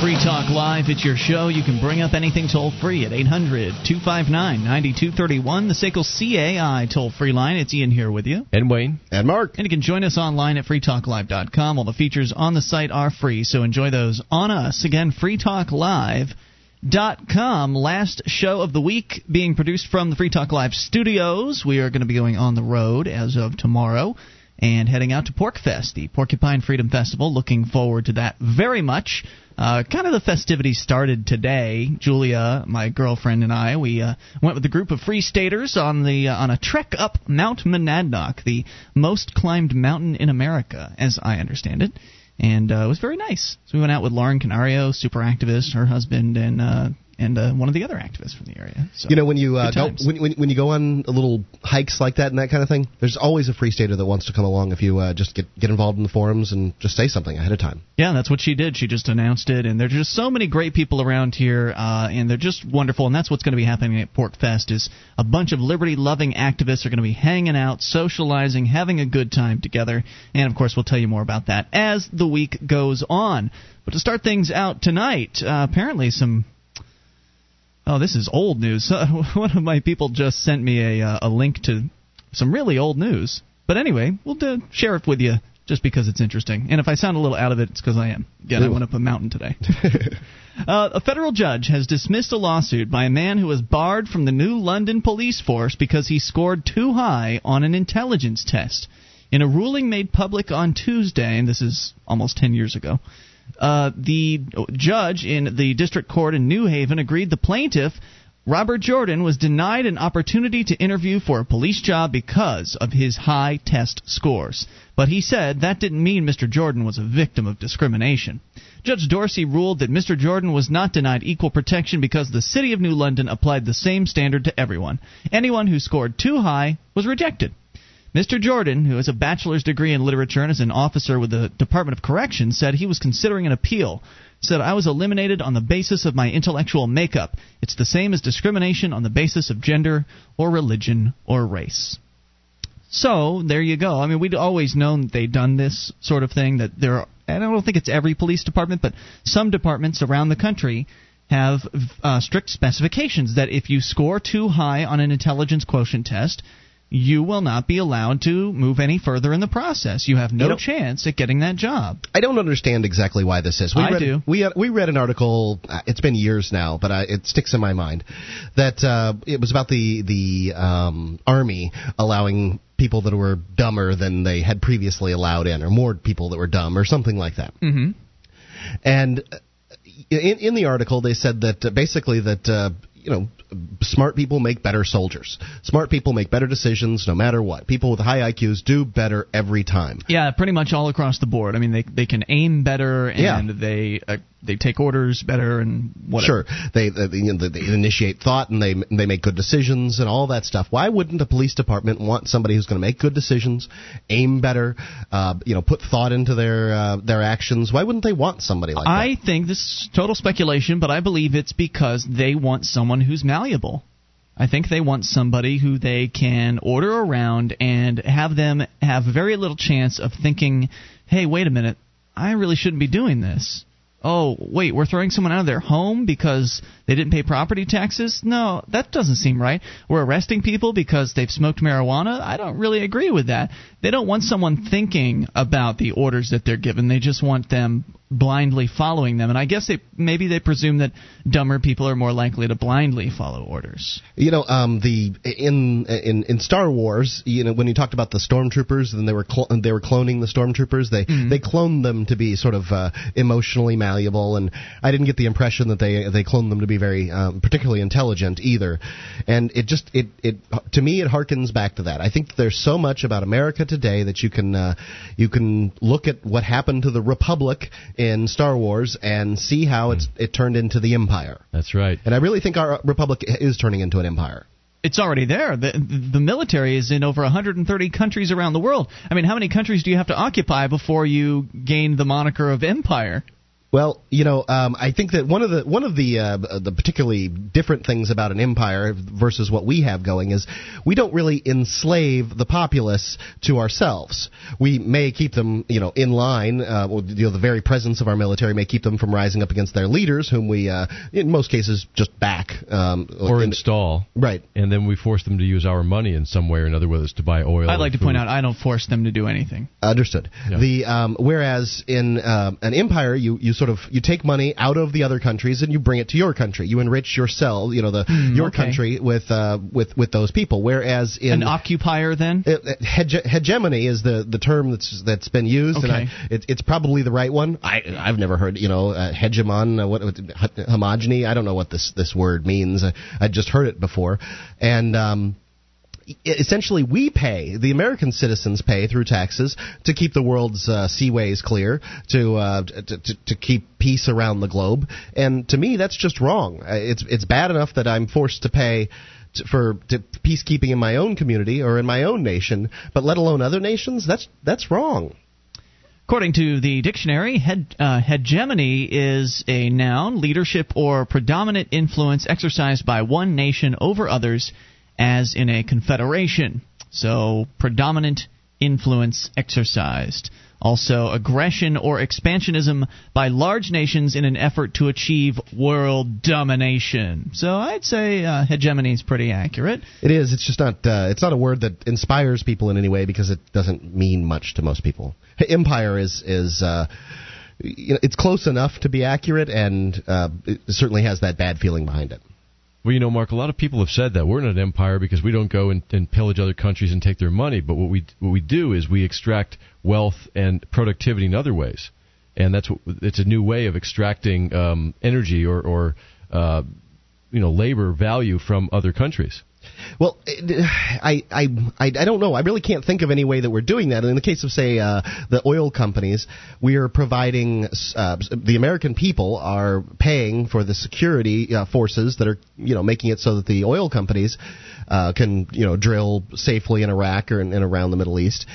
Free Talk Live. It's your show. You can bring up anything toll free at 800 259 9231. The SACL CAI toll free line. It's Ian here with you. And Wayne. And Mark. And you can join us online at freetalklive.com. All the features on the site are free, so enjoy those on us. Again, freetalklive.com. Last show of the week being produced from the Free Talk Live studios. We are going to be going on the road as of tomorrow and heading out to PorcFest, the Porcupine Freedom Festival. Looking forward to that very much. Uh, kind of the festivities started today. Julia, my girlfriend, and I we uh, went with a group of free staters on the uh, on a trek up Mount Monadnock, the most climbed mountain in America, as I understand it, and uh, it was very nice. So we went out with Lauren Canario, super activist, her husband, and uh, and uh, one of the other activists from the area. So, you know, when you uh, go when, when when you go on little hikes like that and that kind of thing, there's always a free stater that wants to come along if you uh, just get get involved in the forums and just say something ahead of time. Yeah, that's what she did. She just announced it, and there's just so many great people around here, uh, and they're just wonderful. And that's what's going to be happening at PorcFest is a bunch of liberty-loving activists are going to be hanging out, socializing, having a good time together. And of course, we'll tell you more about that as the week goes on. But to start things out tonight, uh, apparently some. Oh, this is old news. One of my people just sent me a, uh, a link to some really old news. But anyway, we'll do, share it with you just because it's interesting. And if I sound a little out of it, it's because I am. Again, I went up a mountain today. uh, a federal judge has dismissed a lawsuit by a man who was barred from the new London police force because he scored too high on an intelligence test. In a ruling made public on Tuesday, and this is almost 10 years ago, uh, the judge in the district court in New Haven agreed the plaintiff, Robert Jordan, was denied an opportunity to interview for a police job because of his high test scores. But he said that didn't mean Mr. Jordan was a victim of discrimination. Judge Dorsey ruled that Mr. Jordan was not denied equal protection because the City of New London applied the same standard to everyone. Anyone who scored too high was rejected. Mr. Jordan, who has a bachelor's degree in literature and is an officer with the Department of Corrections, said he was considering an appeal. Said I was eliminated on the basis of my intellectual makeup. It's the same as discrimination on the basis of gender or religion or race. So there you go. I mean, we'd always known they'd done this sort of thing. That there, are, and I don't think it's every police department, but some departments around the country have uh, strict specifications that if you score too high on an intelligence quotient test, you will not be allowed to move any further in the process. You have no You know- chance at getting that job. I don't understand exactly why this is. We I read, do. We uh, we read an article. Uh, it's been years now, but uh, it sticks in my mind that uh, it was about the the um, army allowing people that were dumber than they had previously allowed in, or more people that were dumb, or something like that. Mm-hmm. And in, in the article, they said that uh, basically that uh, you know smart people make better soldiers. Smart people make better decisions no matter what. People with high IQs do better every time. Yeah, pretty much all across the board. I mean, they they can aim better and Yeah. they uh, they take orders better and whatever. Sure, they they, you know, they initiate thought and they they make good decisions and all that stuff. Why wouldn't a police department want somebody who's going to make good decisions, aim better, uh, you know, put thought into their uh, their actions? Why wouldn't they want somebody like that? I think this is total speculation, but I believe it's because they want someone who's malleable. I think they want somebody who they can order around and have them have very little chance of thinking, "Hey, wait a minute, I really shouldn't be doing this." Oh, wait, we're throwing someone out of their home because they didn't pay property taxes? No, that doesn't seem right. We're arresting people because they've smoked marijuana? I don't really agree with that. They don't want someone thinking about the orders that they're given. They just want them blindly following them. And I guess they maybe they presume that dumber people are more likely to blindly follow orders. You know, um, the in in in Star Wars, you know, when you talked about the stormtroopers and they were cl- they were cloning the stormtroopers, they they cloned them to be sort of uh, emotionally malleable, and I didn't get the impression that they they cloned them to be very um, particularly intelligent either. And it just it it to me it harkens back to that. I think there's so much about America today that you can uh, you can look at what happened to the Republic in Star Wars and see how it's it turned into the Empire. That's right. And I really think our Republic is turning into an empire. It's already there. The, the military is in over 130 countries around the world. I mean, how many countries do you have to occupy before you gain the moniker of empire? Well, you know, um, I think that one of the one of the uh, the particularly different things about an empire versus what we have going is we don't really enslave the populace to ourselves. We may keep them, you know, in line. Uh, you know, the very presence of our military may keep them from rising up against their leaders, whom we, uh, in most cases, just back um, or in, install. Right, and then we force them to use our money in some way or another, whether it's to buy oil. I'd like to food. point out I don't force them to do anything. Understood. Yeah. The um, whereas in um, an empire, you you sort of you take money out of the other countries and you bring it to your country. You enrich yourself, you know, the mm, your okay. country with uh, with with those people. Whereas in an occupier, then hege- hegemony is the, the term that's that's been used, okay. and I, it, it's probably the right one. I I've never heard you know uh, hegemon, uh, what, what homogeny. I don't know what this this word means. I, I just heard it before, and. Um, essentially we pay the American citizens pay through taxes to keep the world's uh, seaways clear to, uh, to, to to keep peace around the globe. And to me that's just wrong. It's it's bad enough that I'm forced to pay for peacekeeping in my own community or in my own nation but let alone other nations that's that's wrong. According to the dictionary, uh, hegemony is a noun, leadership or predominant influence exercised by one nation over others as in a confederation. So, predominant influence exercised. Also, aggression or expansionism by large nations in an effort to achieve world domination. So, I'd say uh, hegemony is pretty accurate. It is. It's just not. Uh, it's not a word that inspires people in any way because it doesn't mean much to most people. Empire is is. Uh, you know, it's close enough to be accurate, and uh, it certainly has that bad feeling behind it. Well, you know, Mark, a lot of people have said that we're not an empire because we don't go and, and, pillage other countries and take their money. But what we what we do is we extract wealth and productivity in other ways, and that's what, it's a new way of extracting um, energy or, or uh, you know labor value from other countries. Well, I, I, I, don't know. I really can't think of any way that we're doing that. In the case of, say, uh, the oil companies, we are providing uh, the American people are paying for the security uh, forces that are, you know, making it so that the oil companies uh, can, you know, drill safely in Iraq or in, in around the Middle East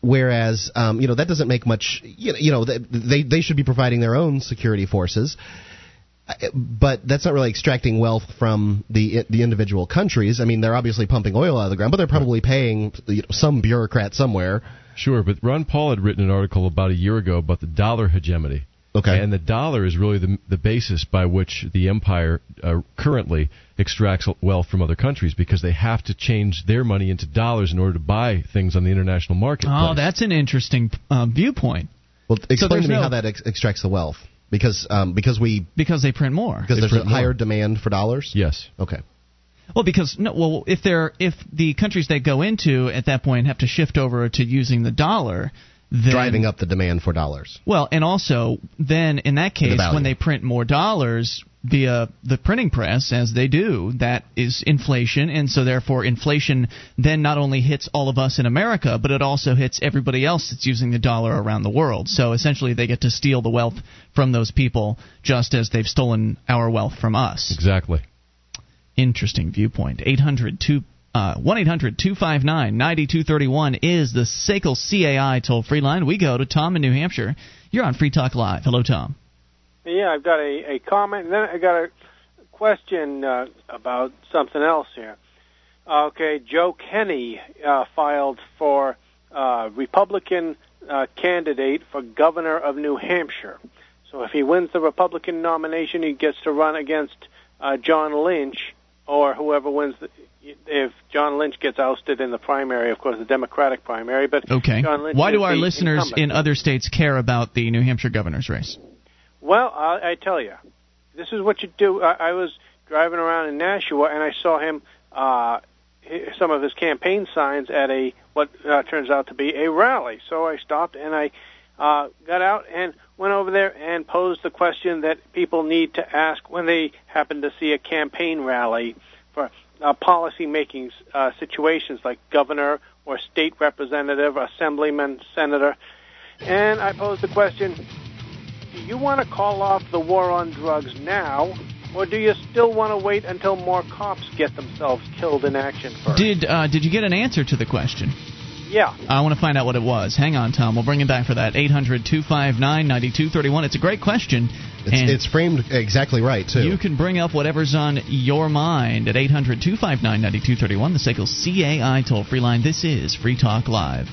whereas um, you know that doesn't make much you know, you know they they should be providing their own security forces but that's not really extracting wealth from the the individual countries. I mean, they're obviously pumping oil out of the ground, but they're probably paying you know, some bureaucrat somewhere. Sure, but Ron Paul had written an article about a year ago about the dollar hegemony. Okay. And the dollar is really the the basis by which the empire uh, currently extracts wealth from other countries because they have to change their money into dollars in order to buy things on the international market. Oh, that's an interesting uh, viewpoint. Well, explain so to me no, how that ex- extracts the wealth because um, because we because they print more because there's a higher more. demand for dollars. Yes. Okay. Well, because no, well, if they're if the countries they go into at that point have to shift over to using the dollar, then, driving up the demand for dollars. Well, and also then in that case, the when they print more dollars via the printing press, as they do, that is inflation, and so therefore inflation then not only hits all of us in America, but it also hits everybody else that's using the dollar around the world. So essentially, they get to steal the wealth from those people, just as they've stolen our wealth from us. Exactly. Interesting viewpoint. 800 uh, 1 800 259 9231 is the SACL CAI toll free line. We go to Tom in New Hampshire. You're on Free Talk Live. Hello, Tom. Yeah, I've got a, a comment, and then I got a question uh, about something else here. Okay, Joe Kenney uh, filed for uh, Republican uh, candidate for governor of New Hampshire. So if he wins the Republican nomination, he gets to run against uh, John Lynch or whoever wins. The, if John Lynch gets ousted in the primary, of course, the Democratic primary. But okay, why do our listeners incumbent. in other states care about the New Hampshire governor's race? Well, I, I tell you, this is what you do. I, I was driving around in Nashua and I saw him, uh, some of his campaign signs at a what uh, turns out to be a rally. So I stopped and I uh, got out and went over there and posed the question that people need to ask when they happen to see a campaign rally for uh, policy making uh, situations like governor or state representative, assemblyman, senator. And I posed the question do you want to call off the war on drugs now, or do you still want to wait until more cops get themselves killed in action first? Did uh, Did you get an answer to the question? Yeah. I want to find out what it was. Hang on, Tom. We'll bring him back for that. 800 259 9231. It's a great question. It's, it's, framed exactly right, too. You can bring up whatever's on your mind at 800 259 9231, the SACL CAI toll free line. This is Free Talk Live.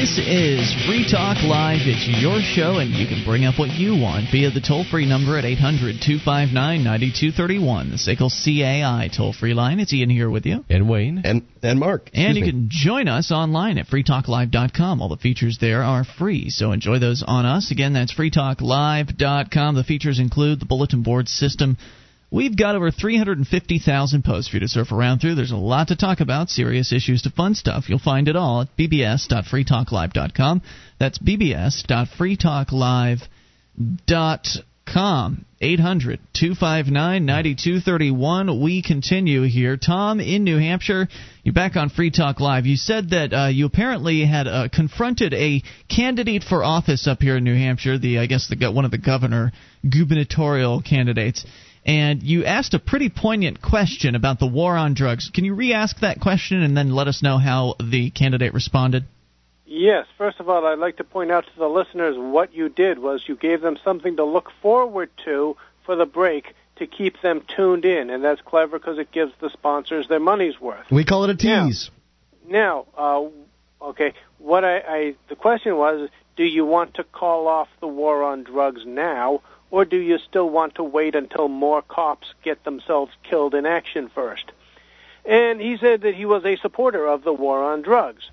This is Free Talk Live. It's your show, and you can bring up what you want via the toll free number at 800 259 9231, the SACL CAI toll free line. It's Ian here with you. And Wayne. And, and Mark. And you me. can join us online at freetalklive.com. All the features there are free, so enjoy those on us. Again, that's freetalklive.com. The features include the bulletin board system We've got over 350,000 posts for you to surf around through. There's a lot to talk about, serious issues to fun stuff. You'll find it all at bbs.freetalklive.com. That's bbs.freetalklive.com. 800 259 9231. We continue here. Tom in New Hampshire, you're back on Free Talk Live. You said that uh, you apparently had uh, confronted a candidate for office up here in New Hampshire, the I guess the one of the governor gubernatorial candidates and you asked a pretty poignant question about the war on drugs. Can you re ask that question and then let us know how the candidate responded? Yes. First of all, I'd like to point out to the listeners what you did was you gave them something to look forward to for the break to keep them tuned in, and that's clever because it gives the sponsors their money's worth. We call it a tease. Now, now uh, okay, what I, I the question was, do you want to call off the war on drugs now, or do you still want to wait until more cops get themselves killed in action first? And he said that he was a supporter of the war on drugs.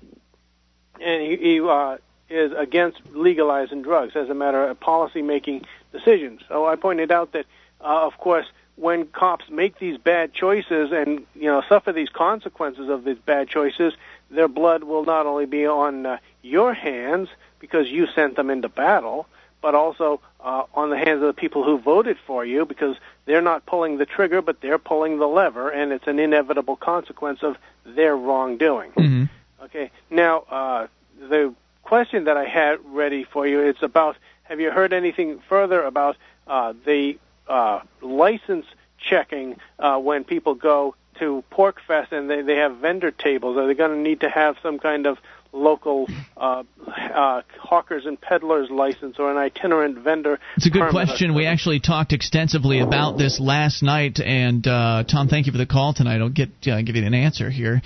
And he, he uh, is against legalizing drugs as a matter of policy making decisions. So I pointed out that, uh, of course, when cops make these bad choices and you know suffer these consequences of these bad choices, their blood will not only be on uh, your hands because you sent them into battle, but also uh, on the hands of the people who voted for you because they're not pulling the trigger, but they're pulling the lever, and it's an inevitable consequence of their wrongdoing. Mm-hmm. Okay. Now, uh, the question that I had ready for you it's about: Have you heard anything further about uh, the uh, license checking uh, when people go to PorcFest and they, they have vendor tables? Are they going to need to have some kind of local uh, uh, hawkers and peddlers license or an itinerant vendor. It's a good question. We actually talked extensively about this last night, and uh, Tom, thank you for the call tonight. I'll get uh, give you an answer here.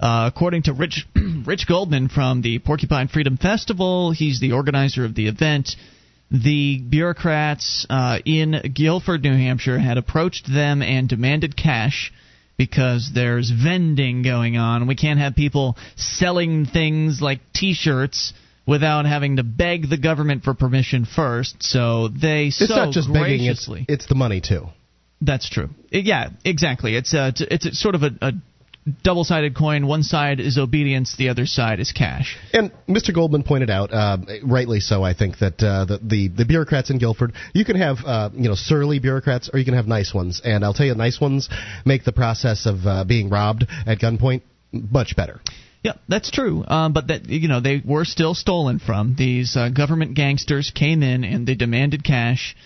Uh, according to Rich Rich Goldman from the Porcupine Freedom Festival, he's the organizer of the event. The bureaucrats uh, in Guilford, New Hampshire, had approached them and demanded cash because there's vending going on. We can't have people selling things like T-shirts without having to beg the government for permission first. So they it's so not just graciously. Begging, it's, it's the money too. That's true. Yeah, exactly. It's a it's a, sort of a, a double sided coin. One side is obedience, the other side is cash. And Mr. Goldman pointed out, uh, rightly so, I think, that uh, the, the, the bureaucrats in Guilford, you can have uh, you know surly bureaucrats or you can have nice ones. And I'll tell you, nice ones make the process of uh, being robbed at gunpoint much better. Yeah, that's true. Um, but that you know they were still stolen from. These uh, government gangsters came in and they demanded cash.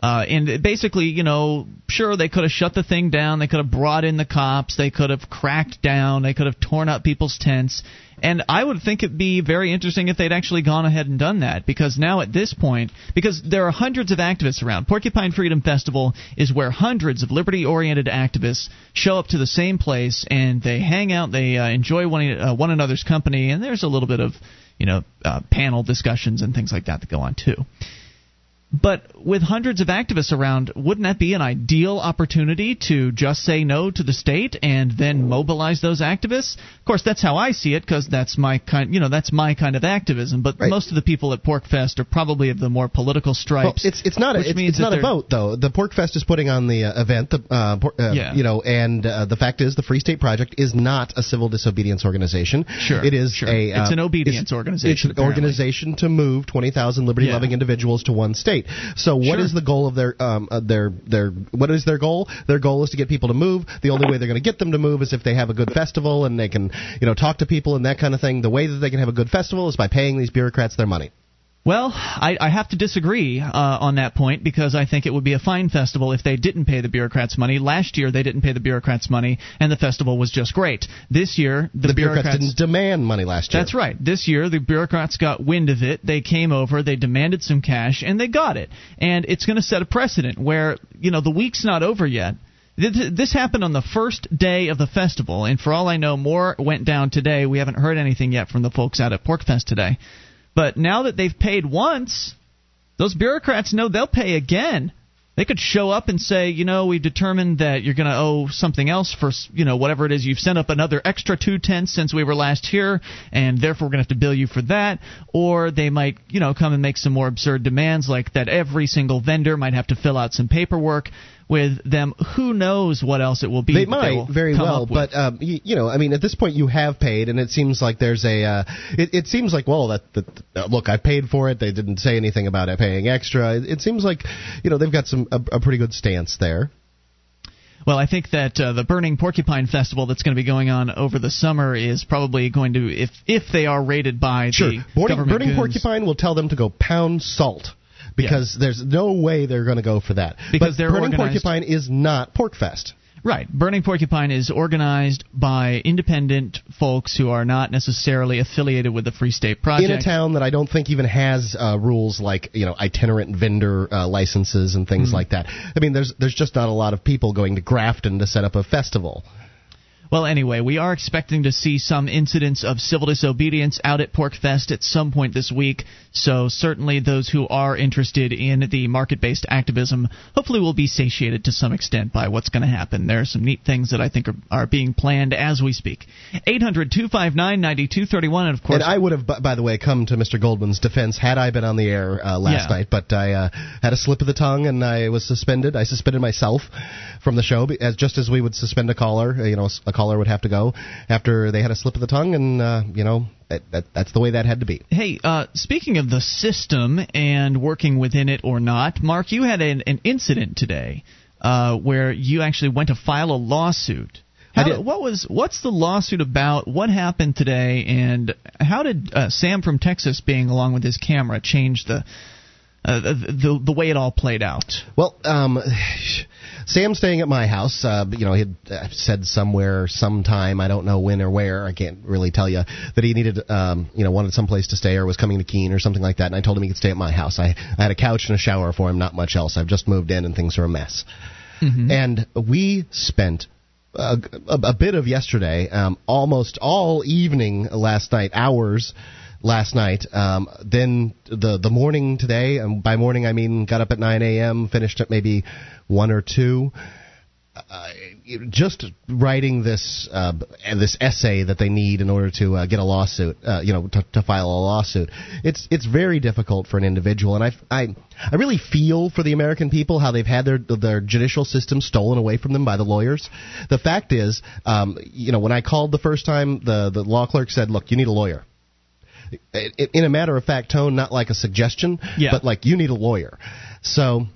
Uh, and basically, you know, sure they could have shut the thing down, they could have brought in the cops, they could have cracked down, they could have torn up people's tents, and I would think it'd be very interesting if they'd actually gone ahead and done that, because now at this point, because there are hundreds of activists around, Porcupine Freedom Festival is where hundreds of liberty-oriented activists show up to the same place and they hang out, they uh, enjoy one, uh, one another's company, and there's a little bit of, you know, uh, panel discussions and things like that that go on too. But with hundreds of activists around, wouldn't that be an ideal opportunity to just say no to the state and then mobilize those activists? Of course, that's how I see it because that's my kind, you know, that's my kind of activism. But right. most of the people at PorcFest are probably of the more political stripes. Well, it's it's not a, it's, it's not a vote though. The PorcFest is putting on the uh, event, the uh, uh, yeah. you know, and uh, the fact is the Free State Project is not a civil disobedience organization. Sure, it is sure. a it's an uh, obedience it's, organization. It's an organization to move twenty thousand liberty-loving yeah. individuals to one state. So what sure. is the goal of their um, uh, their their what is their goal? Their goal is to get people to move. The only way they're going to get them to move is if they have a good festival and they can you know talk to people and that kind of thing. The way that they can have a good festival is by paying these bureaucrats their money. Well, I, I have to disagree uh, on that point because I think it would be a fine festival if they didn't pay the bureaucrats money. Last year they didn't pay the bureaucrats money, and the festival was just great. This year the, the bureaucrats, didn't demand money last year. That's right. This year the bureaucrats got wind of it. They came over, they demanded some cash, and they got it. And it's going to set a precedent where you know the week's not over yet. This happened on the first day of the festival, and for all I know, more went down today. We haven't heard anything yet from the folks out at PorcFest today. But now that they've paid once, those bureaucrats know they'll pay again. They could show up and say, you know, we've determined that you're going to owe something else for, you know, whatever it is. You've sent up another extra two tenths since we were last here, and therefore we're going to have to bill you for that. Or they might, you know, come and make some more absurd demands, like that every single vendor might have to fill out some paperwork with them. Who knows what else it will be? They might they very well, but um, you, you, know, I mean, at this point you have paid, and it seems like there's a. Uh, it, it seems like well, that, that uh, look, I paid for it. They didn't say anything about it paying extra. It, it seems like you know they've got some a, a pretty good stance there. Well, I think that uh, the Burning Porcupine Festival that's going to be going on over the summer is probably going to, if if they are rated by sure. the Burning, government Burning Porcupine will tell them to go pound salt because yeah. there's no way they're going to go for that. Because but Burning organized. Porcupine is not PorcFest. Right. Burning Porcupine is organized by independent folks who are not necessarily affiliated with the Free State Project. In a town that I don't think even has uh, rules like you know itinerant vendor uh, licenses and things mm-hmm. like that. I mean, there's there's just not a lot of people going to Grafton to set up a festival. Well, anyway, we are expecting to see some incidents of civil disobedience out at PorcFest at some point this week. So certainly those who are interested in the market-based activism hopefully will be satiated to some extent by what's going to happen. There are some neat things that I think are, are being planned as we speak. 800-259-9231 and of course And I would have by the way come to Mr. Goldman's defense had I been on the air uh, last yeah. night, but I uh, had a slip of the tongue and I was suspended. I suspended myself from the show as just as we would suspend a caller, you know, a caller would have to go after they had a slip of the tongue, and uh, you know that, that, that's the way that had to be. Hey, uh, speaking of the system and working within it or not, Mark, you had an, an incident today uh, where you actually went to file a lawsuit. How, what was what's the lawsuit about? What happened today, and how did uh, Sam from Texas, being along with his camera, change the uh, the the way it all played out? Well, um, Sam's staying at my house. Uh, you know, he had uh, said somewhere, sometime, I don't know when or where, I can't really tell you, that he needed, um, you know, wanted some place to stay or was coming to Keene or something like that. And I told him he could stay at my house. I, I had a couch and a shower for him, not much else. I've just moved in and things are a mess. Mm-hmm. And we spent a, a, a, bit of yesterday, um, almost all evening last night, hours last night. Um, then the the morning today, and by morning I mean got up at 9 a.m., finished at maybe one or two. Uh, just writing this uh, this essay that they need in order to uh, get a lawsuit, uh, you know, to, to, file a lawsuit. It's it's very difficult for an individual, and I, I I really feel for the American people how they've had their their judicial system stolen away from them by the lawyers. The fact is, um, you know, when I called the first time, the the law clerk said, "Look, you need a lawyer." In a matter of fact tone, not like a suggestion, yeah. but like you need a lawyer. So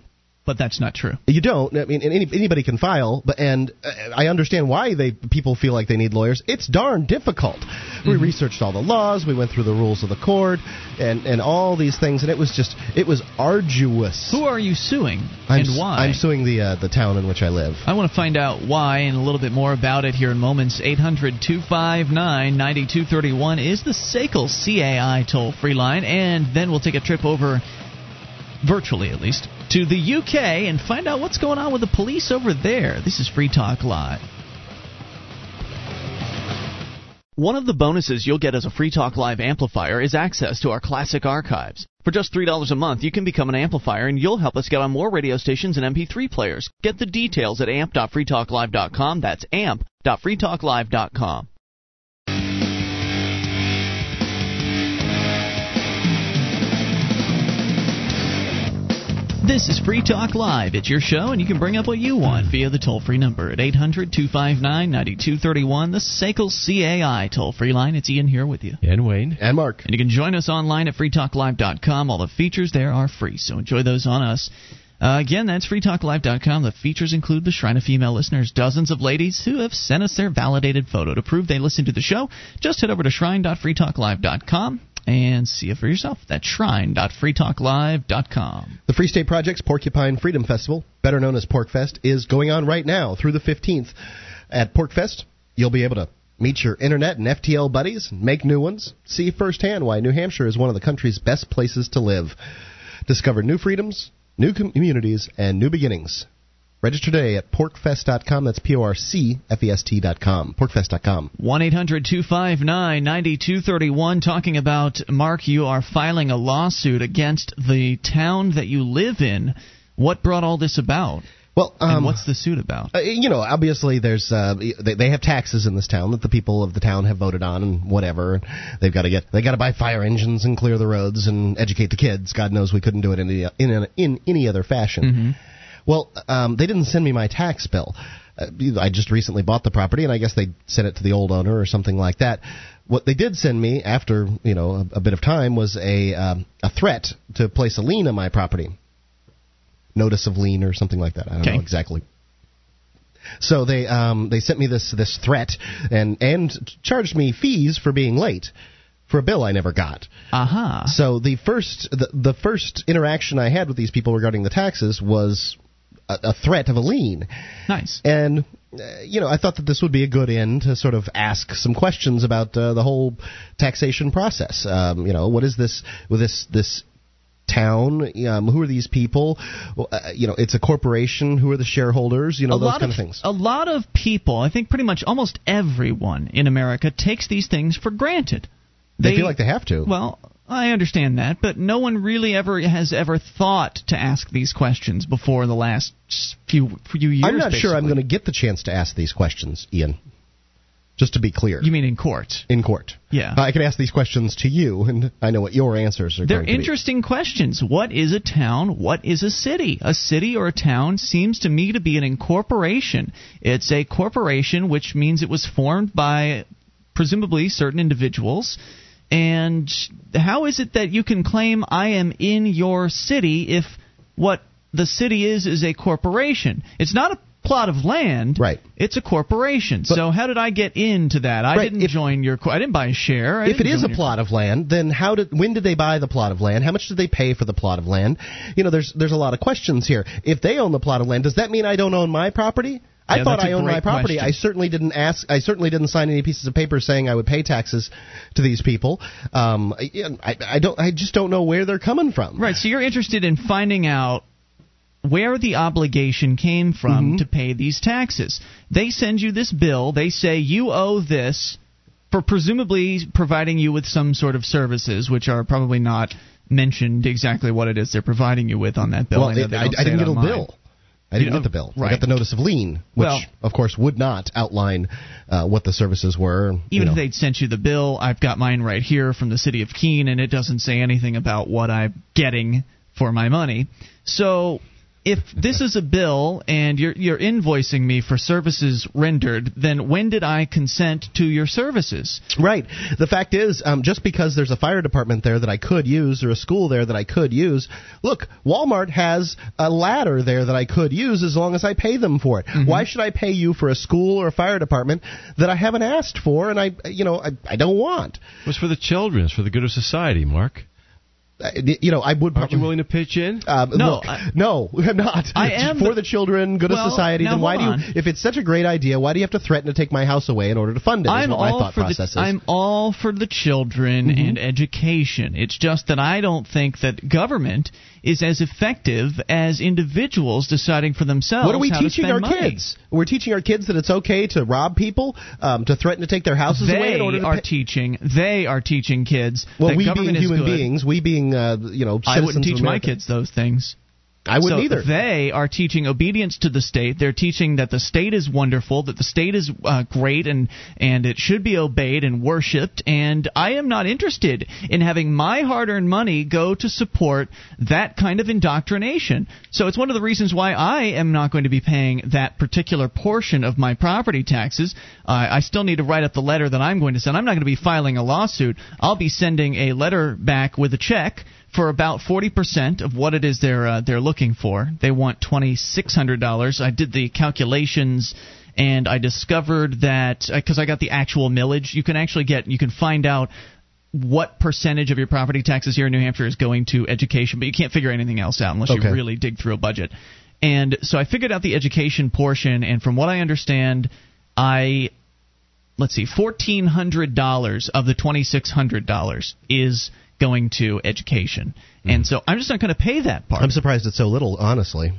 but that's not true. You don't. I mean, any, anybody can file, but and uh, I understand why they people feel like they need lawyers. It's darn difficult. Mm-hmm. We researched all the laws, we went through the rules of the court, and and all these things, and it was just it was arduous. Who are you suing I'm, and why? I'm suing the uh, the town in which I live. I want to find out why and a little bit more about it here in moments. 800-259-9231 is the SACL CAI toll free line, and then we'll take a trip over virtually at least, to the UK and find out what's going on with the police over there. This is Free Talk Live. One of the bonuses you'll get as a Free Talk Live amplifier is access to our classic archives. For just $3 a month, you can become an amplifier and you'll help us get on more radio stations and MP3 players. Get the details at amp.freetalklive.com. That's amp.freetalklive.com. This is Free Talk Live. It's your show, and you can bring up what you want via the toll free number at 800 259 9231, the SACL CAI toll free line. It's Ian here with you. And Wayne. And Mark. And you can join us online at freetalklive.com. All the features there are free, so enjoy those on us. Uh, again, that's freetalklive.com. The features include the Shrine of Female Listeners, dozens of ladies who have sent us their validated photo to prove they listen to the show. Just head over to shrine.freetalklive.com and see it for yourself. That's shrine.freetalklive.com. The Free State Project's Porcupine Freedom Festival, better known as PorcFest, is going on right now through the 15th. At PorcFest, you'll be able to meet your internet and FTL buddies, make new ones, see firsthand why New Hampshire is one of the country's best places to live. Discover new freedoms, new communities, and new beginnings. Register today at porcfest.com. That's P O R C F E S T.com. Porcfest.com. 1 800 259 9231. Talking about, Mark, you are filing a lawsuit against the town that you live in. What brought all this about? Well, um, and what's the suit about? Uh, you know, obviously, there's uh, they, they have taxes in this town that the people of the town have voted on, and whatever. They've got to get they got to buy fire engines and clear the roads and educate the kids. God knows we couldn't do it in any, in, in any other fashion. Mm-hmm. Well, um, they didn't send me my tax bill. Uh, I just recently bought the property, and I guess they sent it to the old owner or something like that. What they did send me after you know a, a bit of time was a um, a threat to place a lien on my property, notice of lien or something like that. I don't Okay. know exactly. So they um, they sent me this this threat and and charged me fees for being late for a bill I never got. Aha. So the first the, the first interaction I had with these people regarding the taxes was a, a threat of a lien, Nice. and uh, you know I thought that this would be a good end to sort of ask some questions about uh, the whole taxation process. Um, you know, what is this with this this town? Um, who are these people? Uh, you know, it's a corporation. Who are the shareholders? You know, a those lot kind of, of things. A lot of people, I think pretty much almost everyone in America takes these things for granted. They feel like they have to. Well, I understand that, but no one really ever has ever thought to ask these questions before the last few few years. I'm not sure I'm going to get the chance to ask these questions, Ian. Just to be clear. You mean in court? in court. Yeah. I can ask these questions to you, and I know what your answers are They're going to be. interesting questions. What is a town? What is a city? A city or a town seems to me to be an incorporation. It's a corporation, which means it was formed by presumably certain individuals. And how is it that you can claim I am in your city if what the city is is a corporation? It's not a plot of land. Right. It's a corporation. so how did I get into that? I Right, didn't if- join your. I didn't buy a share. I If it is a your- plot of land, then how did when did they buy the plot of land? How much did they pay for the plot of land? You know, there's there's a lot of questions here. If they own the plot of land, does that mean I don't own my property? I Yeah, thought I owned my property. question. I certainly didn't ask. I certainly didn't sign any pieces of paper saying I would pay taxes to these people. Um, I, I, I don't. I just don't know where they're coming from. Right. So you're interested in finding out where the obligation came from Mm-hmm. to pay these taxes. They send you this bill. They say you owe this for presumably providing you with some sort of services, which are probably not mentioned exactly what it is they're providing you with on that bill. Well, I, know it- they I, I didn't get a bill. I didn't You- get the bill. Right. I got the notice of lien, which, Well- of course, would not outline uh, what the services were. you Even know. if they'd sent you the bill, I've got mine right here from the city of Keene, and it doesn't say anything about what I'm getting for my money. So if this is a bill and you're you're invoicing me for services rendered, then when did I consent to your services? Right. The fact is, um, just because there's a fire department there that I could use or a school there that I could use, look, Walmart has a ladder there that I could use as long as I pay them for it. Why should I pay you for a school or a fire department that I haven't asked for and I, you know, I, I don't want? It was for the children. It's for the good of society, Mark. Uh, you know, I would. Aren't you willing to pitch in? Um, No, look, I- no, I'm not. I am for the- children, good Well, of society. Then why do you? on. If it's such a great idea, why do you have to threaten to take my house away in order to fund it? is I'm what my all thought for process the is. Mm-hmm. I'm all for the children and education. It's just that I don't think that government is as effective as individuals deciding for themselves. What are we teaching our money. kids? We're teaching our kids that it's okay to rob people, um, to threaten to take their houses away They in order to are pay- teaching. They are teaching kids well, that we being human good. beings, we being uh, you know, I wouldn't teach my kids those things. I wouldn't so either. They are teaching obedience to the state. They're teaching that the state is wonderful, that the state is uh, great, and and it should be obeyed and worshipped. And I am not interested in having my hard-earned money go to support that kind of indoctrination. So it's one of the reasons why I am not going to be paying that particular portion of my property taxes. Uh, I still need to write up the letter that I'm going to send. I'm not going to be filing a lawsuit. I'll be sending a letter back with a check for about 40% of what it is they're uh, they're looking for. They want $2600. I did the calculations and I discovered that because I got the actual millage, you can actually get you can find out what percentage of your property taxes here in New Hampshire is going to education, but you can't figure anything else out unless Okay. you really dig through a budget. And so I figured out the education portion, and from what I understand, I let's see, fourteen hundred dollars of the twenty six hundred dollars is going to education, and mm. so I'm just not going to pay that part. I'm surprised it's so little, honestly.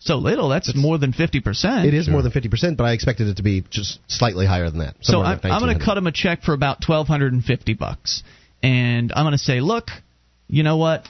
so little. That's more than fifty percent. It is more than 50%, but I expected it to be just slightly higher than that. So I'm, I'm going to cut him a check for about twelve hundred and fifty bucks, and I'm going to say, look, you know what?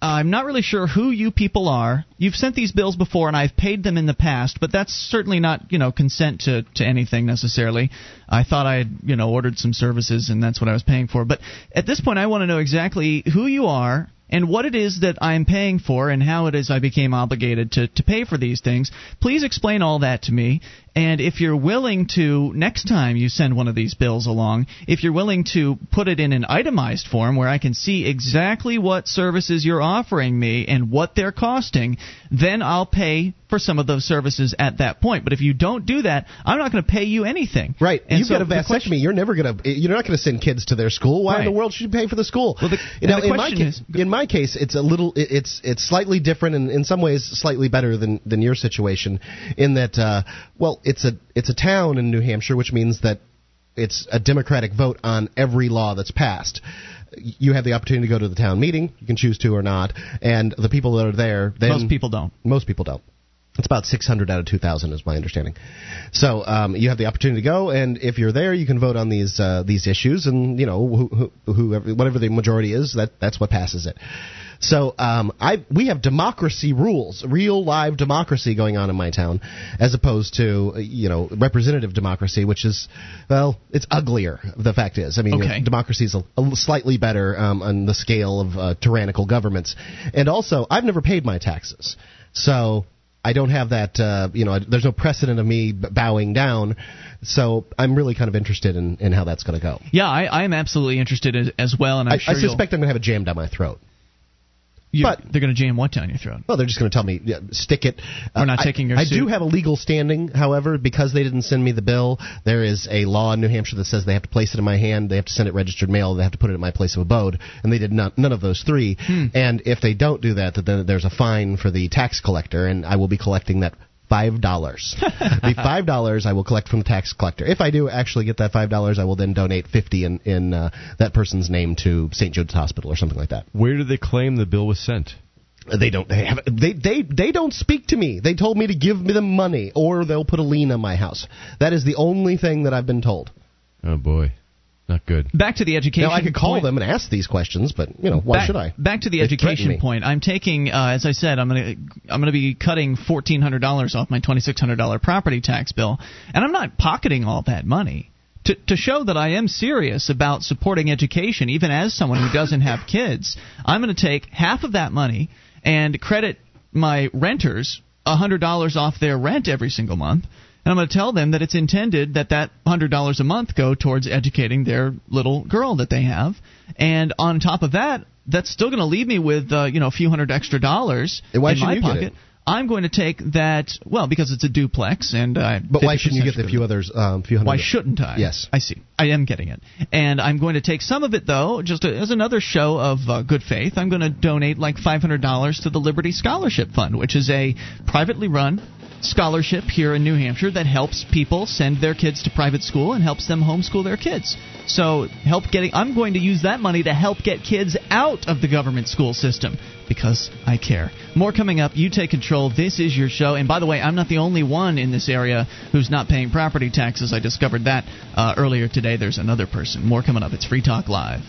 I'm not really sure who you people are. You've sent these bills before, and I've paid them in the past, but that's certainly not, you know, consent to to anything necessarily. I thought I had, you know, ordered some services, and that's what I was paying for. But at this point, I want to know exactly who you are and what it is that I'm paying for and how it is I became obligated to, to pay for these things. Please explain all that to me. And if you're willing to, next time you send one of these bills along, if you're willing to put it in an itemized form where I can see exactly what services you're offering me and what they're costing, then I'll pay for some of those services at that point. But if you don't do that, I'm not going to pay you anything. Right, And you've so got a vasectomy. Question, you're never gonna. You're not gonna send kids to their school. Why in the world should you pay for the school? Well, the- you and the in my is- in my case, it's a little. it- It's it's slightly different and in some ways slightly better than than your situation, in that uh, well, it's a it's a town in New Hampshire, which means that it's a democratic vote on every law that's passed. You have the opportunity to go to the town meeting. You can choose to or not, and the people that are there. Then, Most people don't. most people don't. It's about 600 out of 2,000, is my understanding. So um, you have the opportunity to go, and if you're there, you can vote on these uh, these issues, and you know who, who, whoever, whatever the majority is, that that's what passes it. So um, I we have democracy rules, real live democracy going on in my town, as opposed to you know representative democracy, which is well, it's uglier. The fact is, I mean, Okay. democracy is a, a slightly better um, on the scale of uh, tyrannical governments, and also I've never paid my taxes, so. I don't have that, uh, you know, I- there's no precedent of me bowing down, so I'm really kind of interested in, in how that's going to go. Yeah, I, I am absolutely interested as, as well, and I'm I, sure I suspect I'm going to have it jammed down my throat. You, but- they're going to jam what down your throat? Well, they're just going to tell me, yeah, stick it. Uh, We're not I- taking your I suit. do have a legal standing, however, because they didn't send me the bill. There is a law in New Hampshire that says they have to place it in my hand, they have to send it registered mail, they have to put it at my place of abode, and they did not, none of those three. Hmm. And if they don't do that, then there's a fine for the tax collector, and I will be collecting that. Five dollars. the five dollars I will collect from the tax collector. If I do actually get that five dollars, I will then donate fifty in in uh, that person's name to St. Jude's Hospital or something like that. Where do they claim the bill was sent? They don't. They have. They they they don't speak to me. They told me to give me them money, or they'll put a lien on my house. That is the only thing that I've been told. Oh boy, not good. Back to the education. Now I could call point. them and ask these questions, but you know why back, should I? Back to the They education point. I'm taking, uh, as I said, I'm gonna I'm gonna be cutting fourteen hundred dollars off my twenty six hundred dollar property tax bill, and I'm not pocketing all that money. To, to show that I am serious about supporting education, even as someone who doesn't have kids, I'm going to take half of that money and credit my renters $100 off their rent every single month. And I'm going to tell them that it's intended that that $100 a month go towards educating their little girl that they have. And on top of that, that's still going to leave me with uh, you know a few hundred extra dollars why in my pocket. I'm going to take that well because it's a duplex and uh, But why shouldn't you get the few others? Um, few hundred. why shouldn't I? Yes. I see. I am getting it, and I'm going to take some of it though, just as another show of uh, good faith. I'm going to donate like $500 to the Liberty Scholarship Fund, which is a privately run scholarship here in New Hampshire that helps people send their kids to private school and helps them homeschool their kids. So help getting. I'm going to use that money to help get kids out of the government school system because I care. More coming up. You take control. This is your show. And by the way, I'm not the only one in this area who's not paying property taxes. I discovered that uh, earlier today. There's another person. More coming up. It's Free Talk Live.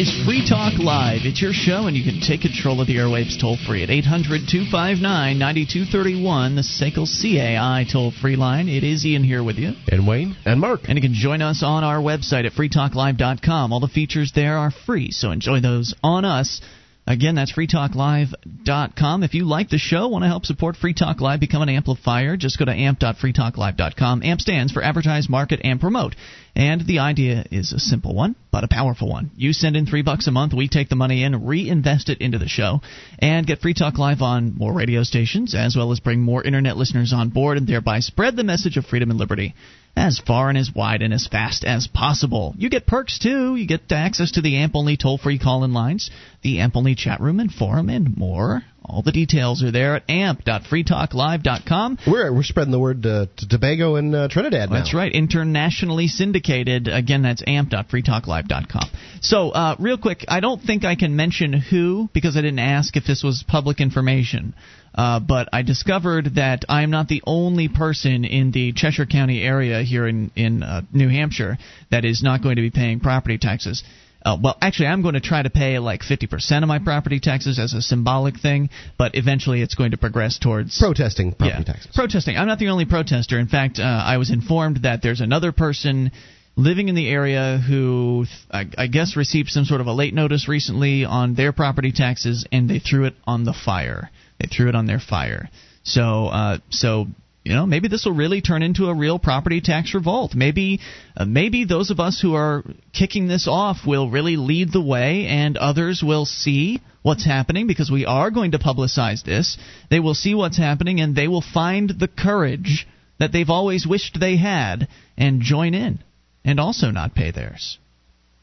Is Free Talk Live. It's your show, and you can take control of the airwaves toll free at 800 259 9231, the SACL CAI toll free line. It is Ian here with you. And Wayne? And Mark. And you can join us on our website at freetalklive.com. All the features there are free, so enjoy those on us. Again, that's freetalklive.com. If you like the show, want to help support Free Talk Live, become an amplifier, just go to amp.freetalklive.com. AMP stands for Advertise, Market, and Promote. And the idea is a simple one, but a powerful one. You send in three bucks a month, we take the money in, reinvest it into the show, and get Free Talk Live on more radio stations, as well as bring more internet listeners on board, and thereby spread the message of freedom and liberty as far and as wide and as fast as possible. You get perks too. You get access to the AMP only toll free call in lines, the AMP only chat room and forum, and more. All the details are there at amp.freetalklive.com. We're we're spreading the word to, to Tobago and uh, Trinidad now. That's right, internationally syndicated. Again, that's amp.freetalklive.com. So, uh, real quick, I don't think I can mention who because I didn't ask if this was public information. Uh, but I discovered that I am not the only person in the Cheshire County area here in in uh, New Hampshire that is not going to be paying property taxes. Uh, well, actually, I'm going to try to pay like 50% of my property taxes as a symbolic thing, but eventually it's going to progress towards protesting property yeah, taxes. Protesting. I'm not the only protester. In fact, uh, I was informed that there's another person living in the area who I, I guess received some sort of a late notice recently on their property taxes, and they threw it on the fire. They threw it on their fire. So, uh, so you know, maybe this will really turn into a real property tax revolt. Maybe, uh, maybe those of us who are kicking this off will really lead the way, and others will see what's happening because we are going to publicize this. They will see what's happening, and they will find the courage that they've always wished they had and join in, and also not pay theirs.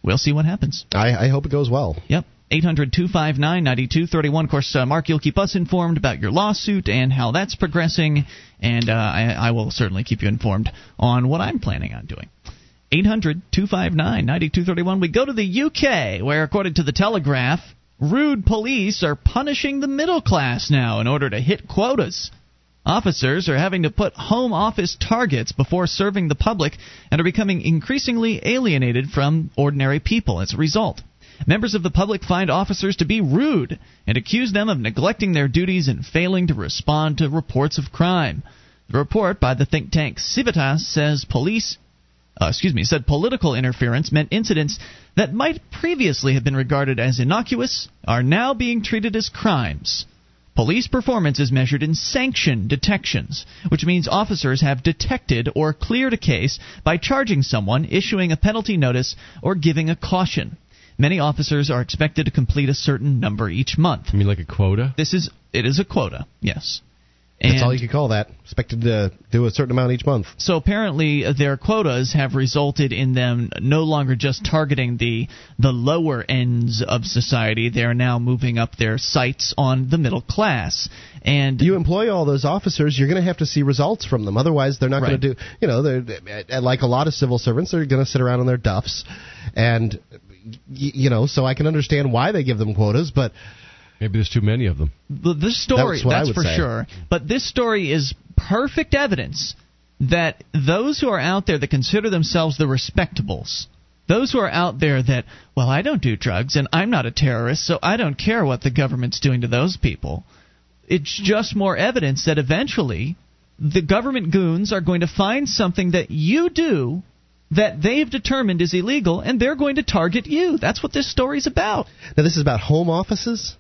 We'll see what happens. I, I hope it goes well. Yep. 800 259 9231. Of course, uh, Mark, you'll keep us informed about your lawsuit and how that's progressing, and uh, I, I, will certainly keep you informed on what I'm planning on doing. 800 259 9231. We go to the UK, where, according to the Telegraph, rude police are punishing the middle class now in order to hit quotas. Officers are having to put home office targets before serving the public and are becoming increasingly alienated from ordinary people as a result. Members of the public find officers to be rude and accuse them of neglecting their duties and failing to respond to reports of crime. The report by the think tank Civitas says police uh, excuse me, said political interference meant incidents that might previously have been regarded as innocuous are now being treated as crimes. Police performance is measured in sanction detections, which means officers have detected or cleared a case by charging someone, issuing a penalty notice, or giving a caution. Many officers are expected to complete a certain number each month. You mean like a quota? This is it is a quota. Yes. And That's all you could call that. Expected to do a certain amount each month. So apparently, uh, their quotas have resulted in them no longer just targeting the the lower ends of society. They are now moving up their sights on the middle class. And you employ all those officers, you're going to have to see results from them. Otherwise, they're not right. going to do. You know, they're like a lot of civil servants. They're going to sit around on their duffs, and you know, so I can understand why they give them quotas, but maybe there's too many of them. This story, that's, that's for say. sure. But this story is perfect evidence that those who are out there that consider themselves the respectables, those who are out there that, well, I don't do drugs and I'm not a terrorist, so I don't care what the government's doing to those people. It's just more evidence that eventually the government goons are going to find something that you do that they've determined is illegal, and they're going to target you. That's what this story's about. Now, this is about home offices.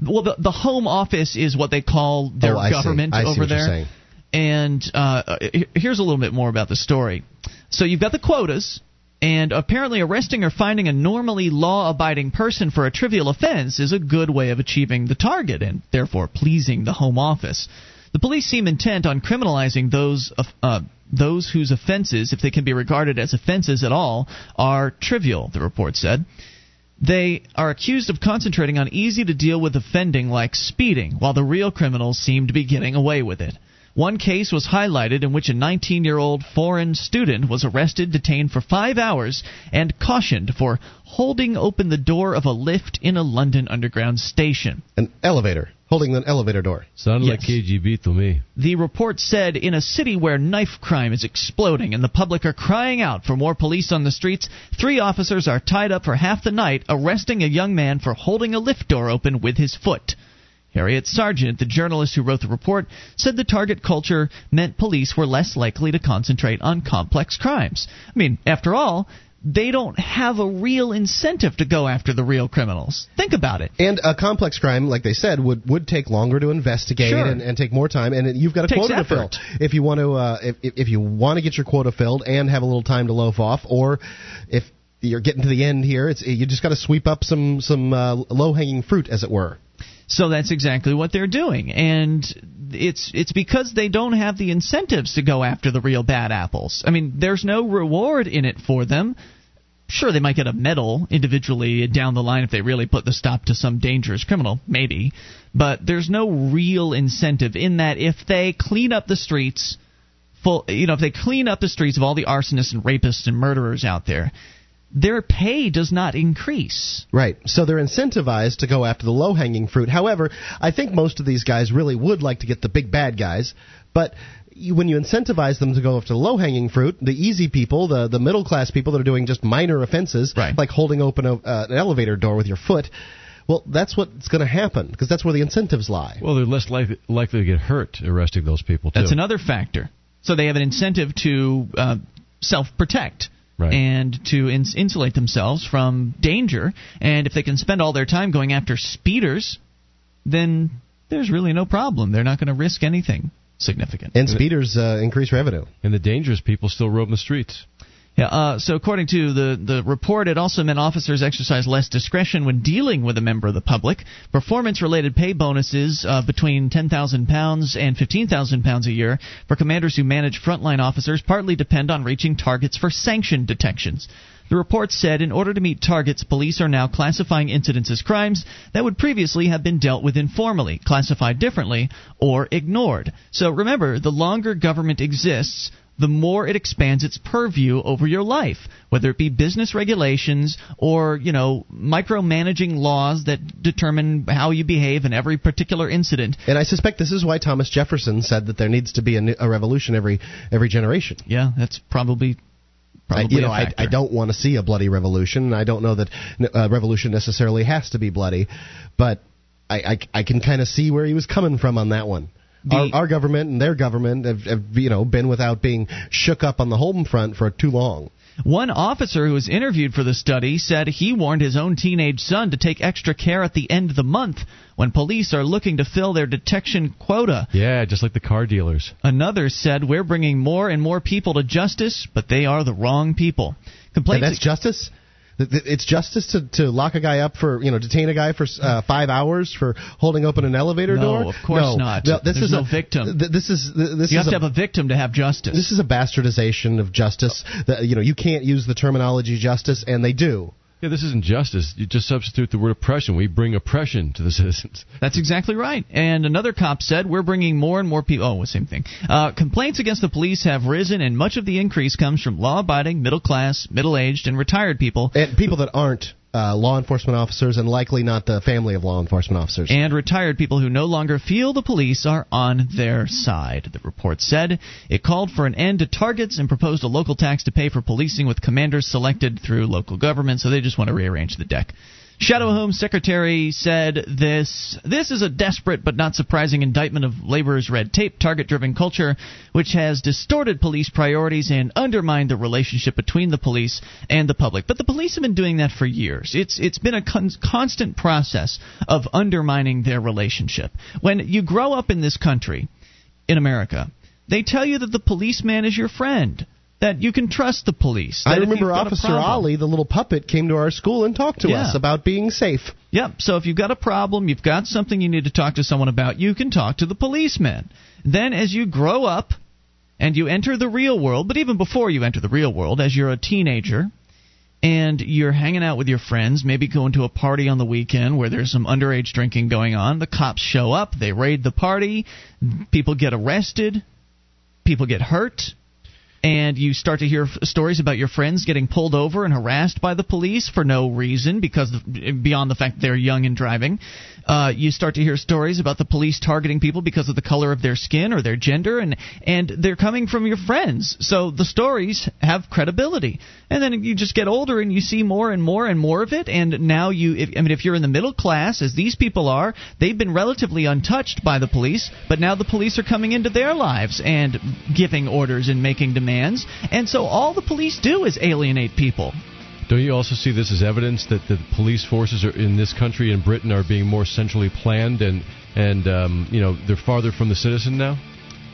Well, the the home office is what they call their oh, government over there. And uh, here's a little bit more about the story. So you've got the quotas, and apparently arresting or finding a normally law abiding person for a trivial offense is a good way of achieving the target and therefore pleasing the Home Office. The police seem intent on criminalizing those uh, those whose offenses, if they can be regarded as offenses at all, are trivial, the report said. They are accused of concentrating on easy to deal with offending like speeding, while the real criminals seem to be getting away with it. One case was highlighted in which a 19 year old foreign student was arrested, detained for five hours, and cautioned for holding open the door of a lift in a London Underground station. An elevator holding an elevator door. Sounded yes. like KGB to me. The report said in a city where knife crime is exploding and the public are crying out for more police on the streets, three officers are tied up for half the night arresting a young man for holding a lift door open with his foot. Harriet Sergeant, the journalist who wrote the report, said the target culture meant police were less likely to concentrate on complex crimes. I mean, after all, they don't have a real incentive to go after the real criminals. Think about it. And a complex crime, like they said, would, would take longer to investigate Sure. and, and take more time. And you've got a Takes quota effort. to fill. If you want to, uh, if, if if you want to get your quota filled and have a little time to loaf off, or if you're getting to the end here, it's you just got to sweep up some some uh, low hanging fruit, as it were. So that's exactly what they're doing, and it's it's because they don't have the incentives to go after the real bad apples. I mean, there's no reward in it for them. Sure, they might get a medal individually down the line if they really put the stop to some dangerous criminal, maybe. But there's no real incentive in that if they clean up the streets, full, you know, if they clean up the streets of all the arsonists and rapists and murderers out there, their pay does not increase. Right. So they're incentivized to go after the low hanging fruit. However, I think most of these guys really would like to get the big bad guys, but when you incentivize them to go after the low hanging fruit, the easy people, the the middle class people that are doing just minor offenses, Right. like holding open a, uh, an elevator door with your foot, well, that's what's going to happen because that's where the incentives lie. Well, they're less likely, likely to get hurt arresting those people too. That's another factor. So they have an incentive to uh, self protect. Right. And to ins- insulate themselves from danger, and if they can spend all their time going after speeders, then there's really no problem. They're not going to risk anything significant. And speeders uh, increase revenue. and the dangerous people still roam the streets. Yeah, uh, so according to the, the report, it also meant officers exercise less discretion when dealing with a member of the public. Performance related pay bonuses uh, between £10,000 and £15,000 a year for commanders who manage frontline officers partly depend on reaching targets for sanction detections. The report said in order to meet targets, police are now classifying incidents as crimes that would previously have been dealt with informally, classified differently, or ignored. So remember, the longer government exists, the more it expands its purview over your life, whether it be business regulations or, you know, micromanaging laws that determine how you behave in every particular incident. And I suspect this is why Thomas Jefferson said that there needs to be a, new- a revolution every every generation. Yeah, that's probably I, probably you know, a I. I don't want to see a bloody revolution. and I don't know that uh, revolution necessarily has to be bloody, but I, I, I can kind of see where he was coming from on that one. Our, our government and their government have, have, you know, been without being shook up on the home front for too long. One officer who was interviewed for the study said he warned his own teenage son to take extra care at the end of the month when police are looking to fill their detection quota. Yeah, just like the car dealers. Another said, We're bringing more and more people to justice, but they are the wrong people. And Complaints. that's justice. It's justice to, to lock a guy up for you know detain a guy for uh, five hours for holding open an elevator No, door. No, of course no, not. No, this There's is no a victim. th- this is th- this you is have to have a victim to have justice. This is a bastardization of justice. That you know you can't use the terminology justice, and they do. Yeah, this isn't justice. You just substitute the word oppression. We bring oppression to the citizens. That's exactly right. And another cop said, We're bringing more and more people. Oh, same thing. Uh, complaints against the police have risen, and much of the increase comes from law abiding, middle class, middle aged, and retired people. And people that aren't uh, law enforcement officers, and likely not the family of law enforcement officers. and retired people who no longer feel the police are on their side. The report said it called for an end to targets and proposed a local tax to pay for policing with commanders selected through local government, so they just want to rearrange the deck. Shadow Home Secretary said this this is a desperate but not surprising indictment of labor's red tape, target driven culture, which has distorted police priorities and undermined the relationship between the police and the public. But the police have been doing that for years. It's it's been a con- constant process of undermining their relationship. When you grow up in this country, in America, they tell you that the policeman is your friend. That you can trust the police. I remember you've got a Officer Ollie, the little puppet, came to our school and talked to Yeah. us about being safe. Yep. So if you've got a problem, you've got something you need to talk to someone about, you can talk to the policeman. Then as you grow up and you enter the real world, but even before you enter the real world, as you're a teenager and you're hanging out with your friends, maybe going to a party on the weekend where there's some underage drinking going on, the cops show up, they raid the party, people get arrested, people get hurt, and you start to hear f- stories about your friends getting pulled over and harassed by the police for no reason because of, beyond the fact they're young and driving. Uh, you start to hear stories about the police targeting people because of the color of their skin or their gender, and and they're coming from your friends. So the stories have credibility. And then you just get older and you see more and more and more of it. And now you, if, I mean, if you're in the middle class, as these people are, they've been relatively untouched by the police, but now the police are coming into their lives and giving orders and making demands. And so all the police do is alienate people. Don't you also see this as evidence that the police forces are in this country in Britain are being more centrally planned and and um, you know they're farther from the citizen now?